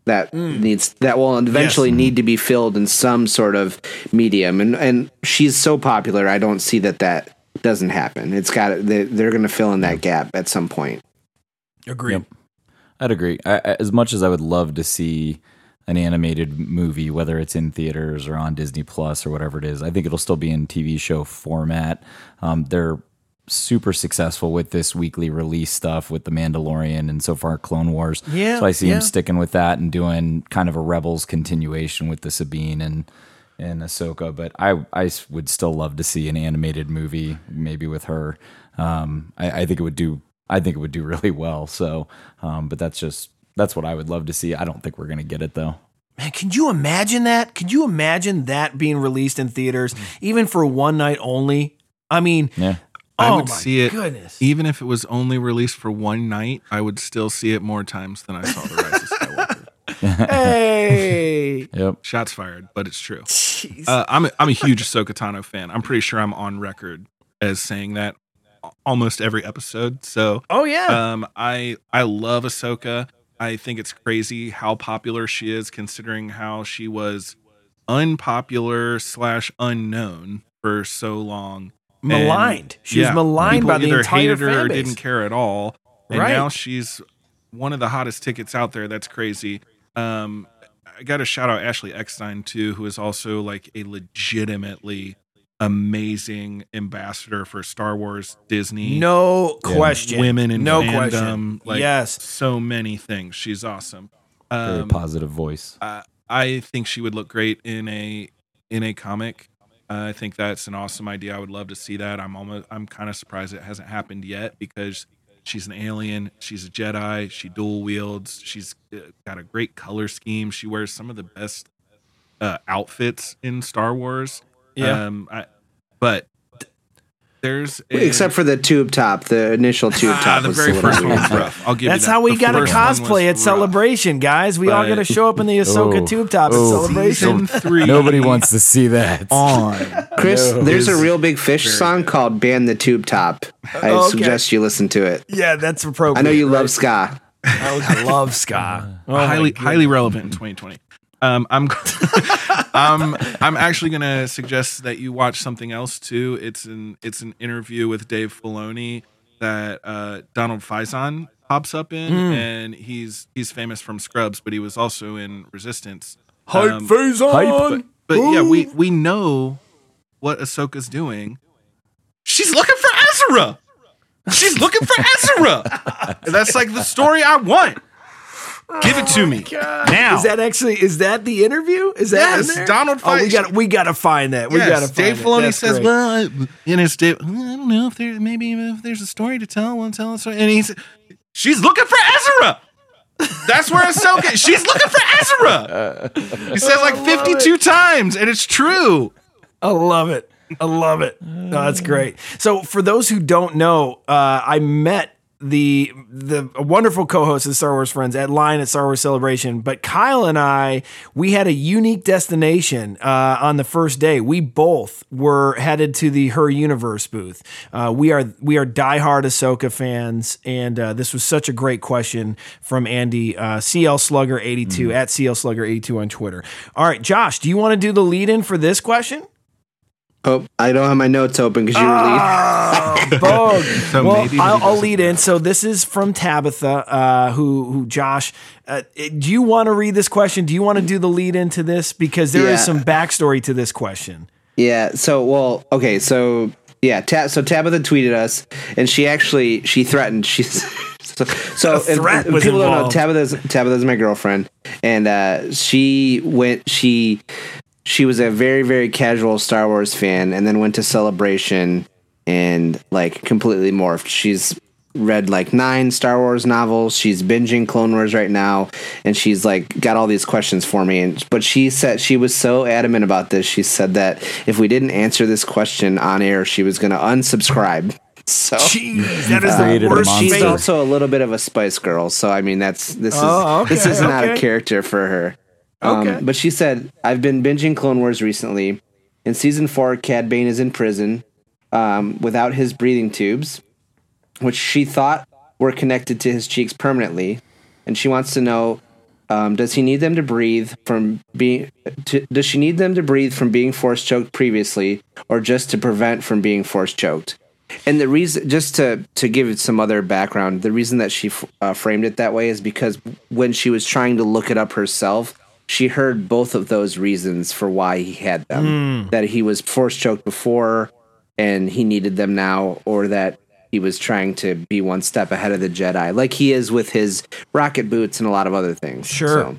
That hmm. needs that will eventually need to be filled in some sort of medium, and and she's so popular. I don't see that that doesn't happen. It's got they, they're going to fill in that gap at some point. Agree. I'd agree. I, as much as I would love to see an animated movie, whether it's in theaters or on Disney Plus or whatever it is, I think it'll still be in TV show format. Um, they're super successful with this weekly release stuff with the Mandalorian and so far Clone Wars. Yeah, so I see yeah. him sticking with that and doing kind of a Rebels continuation with the Sabine and and Ahsoka. But I I would still love to see an animated movie, maybe with her. Um, I, I think it would do. I think it would do really well. So, um, but that's just that's what I would love to see. I don't think we're gonna get it though. Man, can you imagine that? Could you imagine that being released in theaters, even for one night only? I mean, Yeah. I oh would my see it goodness. even if it was only released for one night. I would still see it more times than I saw the Rise of Skywalker. Hey, Yep. Shots fired, but it's true. Uh, I'm a, I'm a huge Ahsoka Tano fan. I'm pretty sure I'm on record as saying that a- almost every episode. So oh yeah, um, I I love Ahsoka. I think it's crazy how popular she is, considering how she was unpopular slash unknown for so long. And, Maligned. She was maligned by the either entire hated her or fan base. didn't care at all. And Right. now she's one of the hottest tickets out there. That's crazy. Um, I got to shout out Ashley Eckstein too, who is also like a legitimately amazing ambassador for Star Wars, Disney. No question. Women in No fandom, question. Like Yes. so many things. She's awesome. Very Um, positive voice. I, I think she would look great in a in a comic. Uh, I think that's an awesome idea. I would love to see that. I'm almost I'm kind of surprised it hasn't happened yet because she's an alien. She's a Jedi. She dual wields. she's got a great color scheme. She wears some of the best uh, outfits in Star Wars. Yeah. Um, I, but there's a, Except for the tube top, the initial tube Ah, top. the was very first one was rough. I'll give That's you that. how we got to first one was cosplay at rough. Celebration, guys. We all But- got to show up in the Ahsoka Oh. tube top at Oh. Celebration. Three. Nobody wants to see that. on. Chris, No. there's a Reel Big Fish very song called "Ban the Tube Top." I Okay. suggest you listen to it. Yeah, that's appropriate. I know you right? love ska. I love ska. Oh highly highly relevant in 2020. Um, I'm um, I'm actually gonna suggest that you watch something else too. It's an it's an interview with Dave Filoni that uh, Donald Faison pops up in, Mm. and he's he's famous from Scrubs, but he was also in Resistance. Hype Um, Faison! But, but yeah, we we know what Ahsoka's doing. She's looking for Ezra. She's looking for Ezra. That's like the story I want. Give it to me now. Is that actually is that the interview? Is that in Yes, there? Donald Oh, we Faison. got we got to find that. We Yes, got to find Dave it. Filoni That's says, great. "Well, in his Dave, I don't know if there maybe if there's a story to tell, we'll tell a story." And he's, she's looking for Ezra. That's where Ahsoka. she's looking for Ezra. He says like 52 times, and it's true. I love it. I love it. No, that's great. So, for those who don't know, uh, I met the the wonderful co-host of Star Wars Friends at Line at Star Wars Celebration. But Kyle and I, we had a unique destination uh, on the first day. We both were headed to the Her Universe booth. Uh, we are we are diehard Ahsoka fans, and uh, this was such a great question from Andy uh, CL Slugger eighty two at CL Slugger eighty two on Twitter. All right, Josh, do you want to do the lead in for this question? Oh, I don't have my notes open because you were leading. Bug. So well, maybe I'll, I'll doesn't lead in. So this is from Tabitha, uh, who who Josh. Uh, do you want to read this question? Do you want to do the lead into this because there is Yeah. some backstory to this question? Yeah. So, well, okay. So, yeah. Ta- so Tabitha tweeted us, and she actually she threatened. She's so. so A if- threat if was people don't know. Tabitha's Tabitha's my girlfriend, and uh, she went. She she was a very very casual Star Wars fan, and then went to Celebration and like completely morphed. She's read like nine Star Wars novels. She's binging Clone Wars right now, and she's like got all these questions for me. And but she said she was so adamant about this. She said that if we didn't answer this question on air, she was going to unsubscribe. So Jeez, that is uh, the worst she's also a little bit of a Spice Girl. So I mean, that's this is Oh, this okay, is not a okay. character for her. Um, But she said, I've been binging Clone Wars recently. In season four, Cad Bane is in prison um, without his breathing tubes, which she thought were connected to his cheeks permanently. And she wants to know um, does he need them to breathe from being to, does she need them to breathe from being force choked previously or just to prevent from being force choked and the reason just to to give it some other background the reason that she f- uh, framed it that way is because when she was trying to look it up herself she heard both of those reasons for why he had them that he was force choked before and he needed them now or that he was trying to be one step ahead of the jedi like he is with his rocket boots and a lot of other things Sure. So-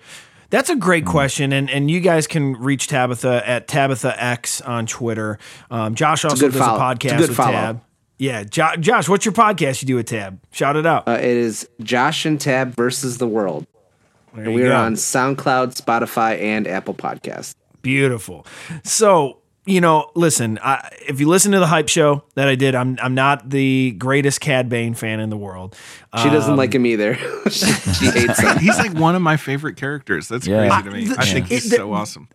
That's a great question, and and you guys can reach Tabitha at Tabitha X on Twitter. Um, Josh also does follow. a a podcast good with follow. Tab. Yeah, jo- Josh, what's your podcast you do with Tab? Shout it out. uh, it is josh and tab versus the world There and you we are go. on soundcloud spotify and apple Podcasts. Beautiful. So, you know, listen, I, if you listen to the hype show that I did, I'm I'm not the greatest Cad Bane fan in the world. She doesn't Um, like him either. she, she hates him. He's like one of my favorite characters. That's Yeah. crazy to me. I- I think the- he's it- so awesome.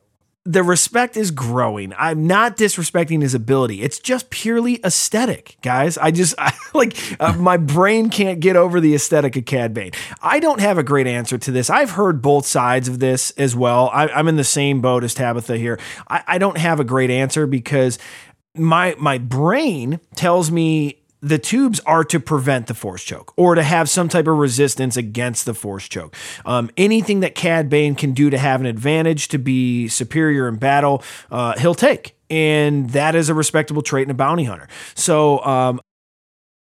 The respect is growing. I'm not disrespecting his ability. It's just purely aesthetic, guys. I just I, like uh, my brain can't get over the aesthetic of Cad Bane. I don't have a great answer to this. I've heard both sides of this as well. I, I'm in the same boat as Tabitha here. I, I don't have a great answer because my my brain tells me the tubes are to prevent the force choke or to have some type of resistance against the force choke. Um, anything that Cad Bane can do to have an advantage, to be superior in battle, uh, he'll take. And that is a respectable trait in a bounty hunter. So um,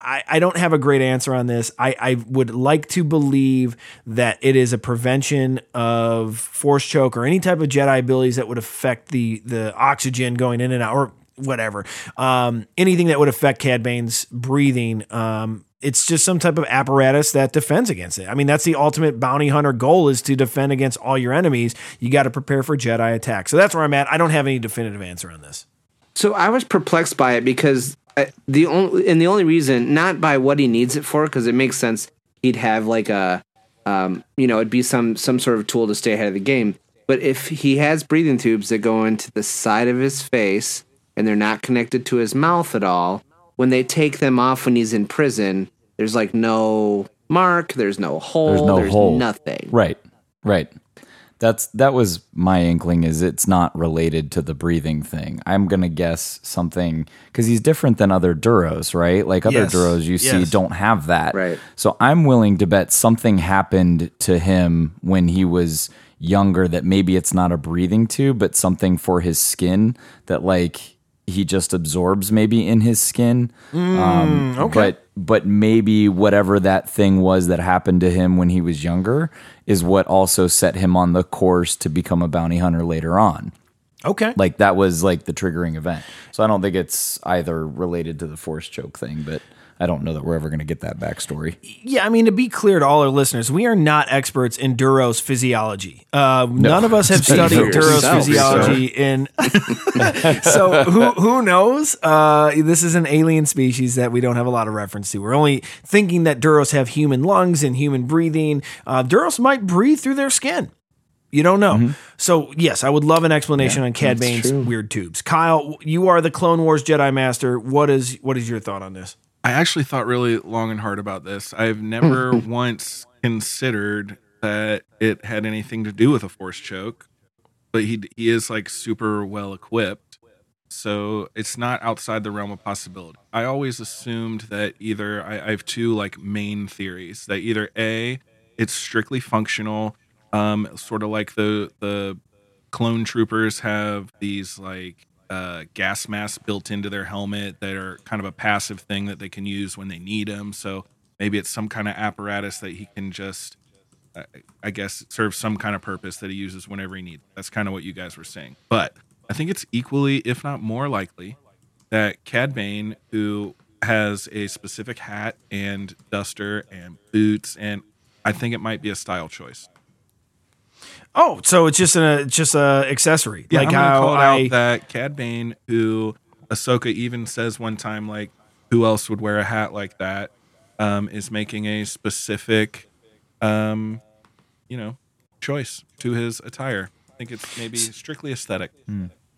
I, I don't have a great answer on this. I, I would like to believe that it is a prevention of force choke or any type of Jedi abilities that would affect the the oxygen going in and out or whatever. Um, anything that would affect Cad Bane's breathing. Um, it's just some type of apparatus that defends against it. I mean, that's the ultimate bounty hunter goal is to defend against all your enemies. You got to prepare for Jedi attack. So that's where I'm at. I don't have any definitive answer on this. So I was perplexed by it because uh, the only and the only reason, not by what he needs it for, because it makes sense. He'd have like a, um, you know, it'd be some some sort of tool to stay ahead of the game. But if he has breathing tubes that go into the side of his face and they're not connected to his mouth at all, when they take them off when he's in prison, there's like no mark, there's no hole, There's no hole. nothing. Right. Right. That's that was my inkling is it's not related to the breathing thing. I'm gonna guess something because he's different than other Duros, right? Like other Yes. Duros you see don't have that. Right. So I'm willing to bet something happened to him when he was younger that maybe it's not a breathing tube, but something for his skin that like he just absorbs maybe in his skin. um, okay. But but maybe whatever that thing was that happened to him when he was younger is what also set him on the course to become a bounty hunter later on. Okay. Like that was like the triggering event. So I don't think it's either related to the force choke thing, but I don't know that we're ever going to get that backstory. Yeah, I mean, to be clear to all our listeners, we are not experts in Duros physiology. Uh, None of us have studied Duros physiology in. so who who knows? Uh, this is an alien species that we don't have a lot of reference to. We're only thinking that Duros have human lungs and human breathing. Uh, Duros might breathe through their skin. You don't know. So yes, I would love an explanation on Cad Bane's weird tubes. Kyle, you are the Clone Wars Jedi Master. What is what is your thought on this? I actually thought really long and hard about this. I've never once considered that it had anything to do with a force choke, but he he is like super well equipped. so it's not outside the realm of possibility. I always assumed that either I, I have two like main theories that either a it's strictly functional, um, sort of like the the clone troopers have these like uh, gas masks built into their helmet that are kind of a passive thing that they can use when they need them. So maybe it's some kind of apparatus that he can just, uh, I guess, serve some kind of purpose that he uses whenever he needs. That's kind of what you guys were saying. But I think it's equally, if not more likely, that Cad Bane, who has a specific hat and duster and boots, and I think it might be a style choice. Oh, so it's just a just a accessory, Yeah, like I'm gonna how call it I out that Cad Bane, who Ahsoka even says one time, like, who else would wear a hat like that, um, is making a specific, um, you know, choice to his attire. I think it's maybe strictly aesthetic.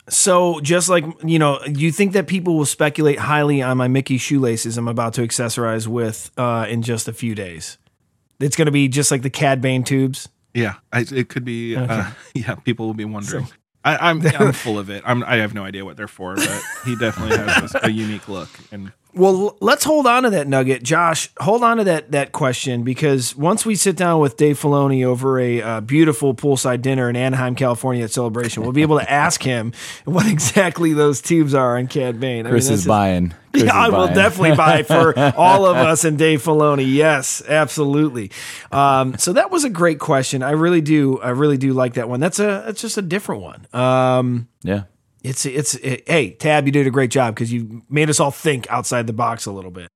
So just like you know, you think that people will speculate highly on my Mickey shoelaces I'm about to accessorize with uh, in just a few days. It's going to be just like the Cad Bane tubes. Yeah, I, it could be. Uh, yeah, people will be wondering. I, I'm I'm full of it. I'm I have no idea what they're for, but he definitely has a, a unique look. And Well, let's hold on to that nugget, Josh. Hold on to that that question because once we sit down with Dave Filoni over a uh, beautiful poolside dinner in Anaheim, California at Celebration, we'll be able to ask him what exactly those tubes are on Cad Bane. I Chris that's is buying. Chris yeah, is I will definitely buy for all of us and Dave Filoni. Yes, absolutely. Um, so that was a great question. I really do. I really do like that one. That's a. That's just a different one. Um, Yeah. It's it's it, hey Tab, you did a great job because you made us all think outside the box a little bit.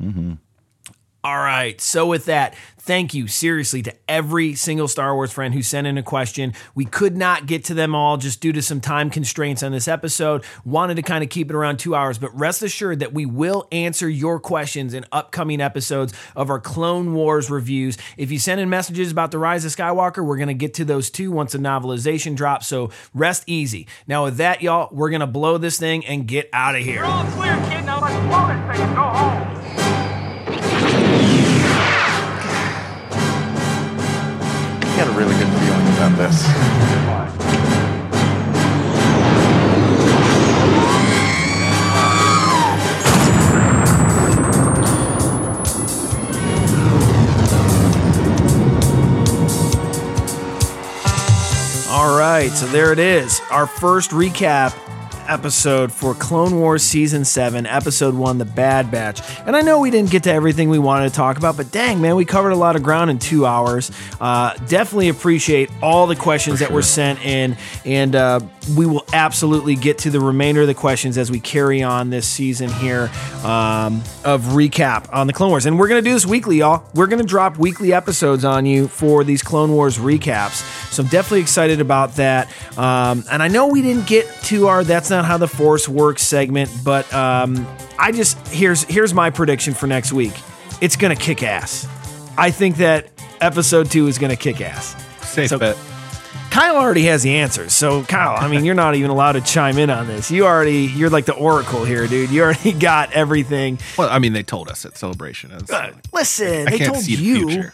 Mm-hmm. All right. So with that, thank you seriously to every single Star Wars friend who sent in a question. We could not get to them all just due to some time constraints on this episode. Wanted to kind of keep it around 2 hours, but rest assured that we will answer your questions in upcoming episodes of our Clone Wars reviews. If you send in messages about the Rise of Skywalker, we're going to get to those too once the novelization drops. So rest easy. Now with that, y'all, we're going to blow this thing and get out of here. clear, kid. Now let's blow this thing and go home. Got a really good feeling about this. All right, so there it is. Our first recap episode for Clone Wars Season 7, Episode 1, The Bad Batch. And I know we didn't get to everything we wanted to talk about, but dang, man, we covered a lot of ground in two hours. Uh, definitely appreciate all the questions that were sent in, and uh, we will absolutely get to the remainder of the questions as we carry on this season here um, of recap on the Clone Wars. And we're going to do this weekly, y'all. We're going to drop weekly episodes on you for these Clone Wars recaps. So I'm definitely excited about that. Um, and I know we didn't get to our "That's Not How the Force Works" segment, but um, I just here's here's my prediction for next week. It's to kick ass. I think that episode two is to kick ass. Safe bet. Kyle already has the answers. So Kyle, I mean, you're not even allowed to chime in on this. You already, you're like the oracle here, dude. You already got everything. well, I mean, they told us at celebration. It's- Uh, listen, I they can't told see the you. future.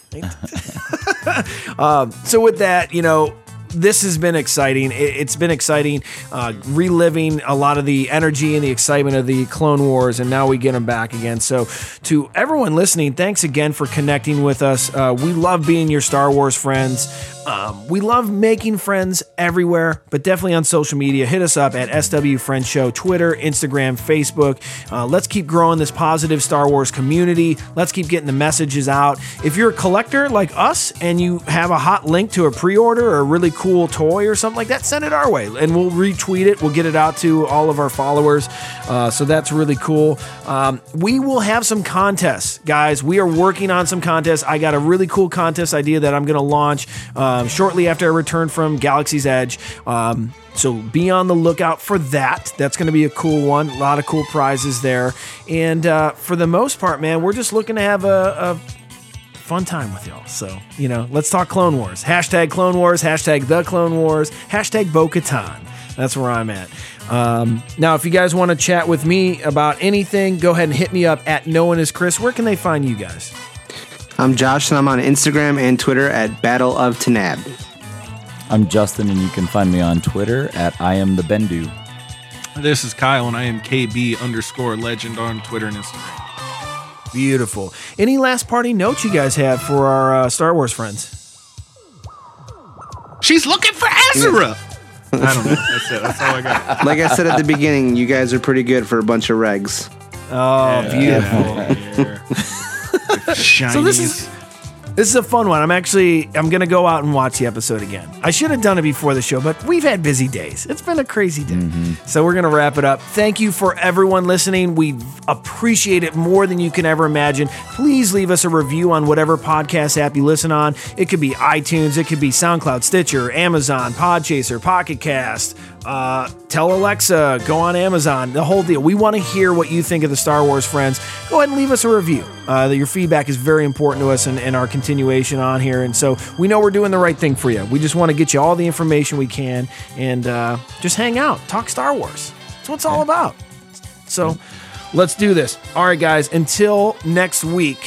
um, so with that, you know, this has been exciting. It, has been exciting, uh, reliving a lot of the energy and the excitement of the Clone Wars, and now we get them back again. So, to everyone listening, thanks again for connecting with us. Uh, we love being your Star Wars friends. Um, we love making friends everywhere, but definitely on social media. Hit us up at SW Friends Show, Twitter, Instagram, Facebook. Uh, let's keep growing this positive Star Wars community. Let's keep getting the messages out. If you're a collector like us and you have a hot link to a pre order or a really cool toy or something like that, send it our way and we'll retweet it. We'll get it out to all of our followers. Uh, so that's really cool. Um, we will have some contests, guys. We are working on some contests. I got a really cool contest idea that I'm going to launch um, shortly after I return from Galaxy's Edge. Um, so be on the lookout for that. That's going to be a cool one. A lot of cool prizes there. And uh, for the most part, man, we're just looking to have a, a fun time with y'all. So, you know, let's talk Clone Wars. Hashtag Clone Wars, hashtag The Clone Wars, hashtag Bo Katan. That's where I'm at. Um, now, if you guys want to chat with me about anything, go ahead and hit me up at No One Is Chris. Where can they find you guys? I'm Josh, and I'm on Instagram and Twitter at Battle of Tanab. I'm Justin, and you can find me on Twitter at I am the Bendu. This is Kyle, and I am KB underscore legend on Twitter and Instagram. Beautiful. Any last party notes you guys have for our uh, Star Wars friends? She's looking for Ezra. I don't know. That's it. That's all I got. Like I said at the beginning, you guys are pretty good for a bunch of regs. Oh, beautiful. So this is this is a fun one. I'm actually I'm gonna go out and watch the episode again. I should have done it before the show, but we've had busy days. It's been a crazy day. Mm-hmm. So we're gonna wrap it up. Thank you for everyone listening. We appreciate it more than you can ever imagine. Please leave us a review on whatever podcast app you listen on. It could be iTunes, it could be SoundCloud, Stitcher, Amazon, Podchaser, Pocket Cast. Uh, tell Alexa, go on Amazon, the whole deal. We want to hear what you think of the Star Wars friends. Go ahead and leave us a review. Uh, your feedback is very important to us and, and our continuation on here. And so we know we're doing the right thing for you. We just want to get you all the information we can and uh, just hang out, talk Star Wars. That's what it's all about. So let's do this. All right, guys. Until next week,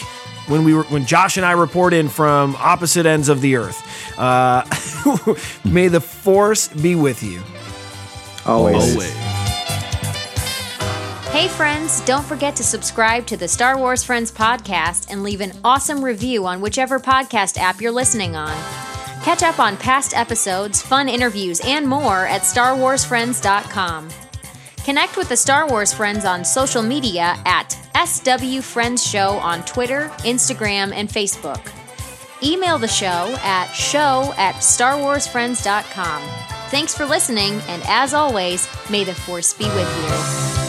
when we were, when Josh and I report in from opposite ends of the earth, uh, may the force be with you. Always. Hey friends, don't forget to subscribe to the Star Wars Friends podcast and leave an awesome review on whichever podcast app you're listening on. Catch up on past episodes, fun interviews, and more at StarWarsFriends.com. Connect with the Star Wars Friends on social media at SW Friends Show on Twitter, Instagram, and Facebook. Email the show at show at StarWarsFriends.com. Thanks for listening, and as always, may the Force be with you.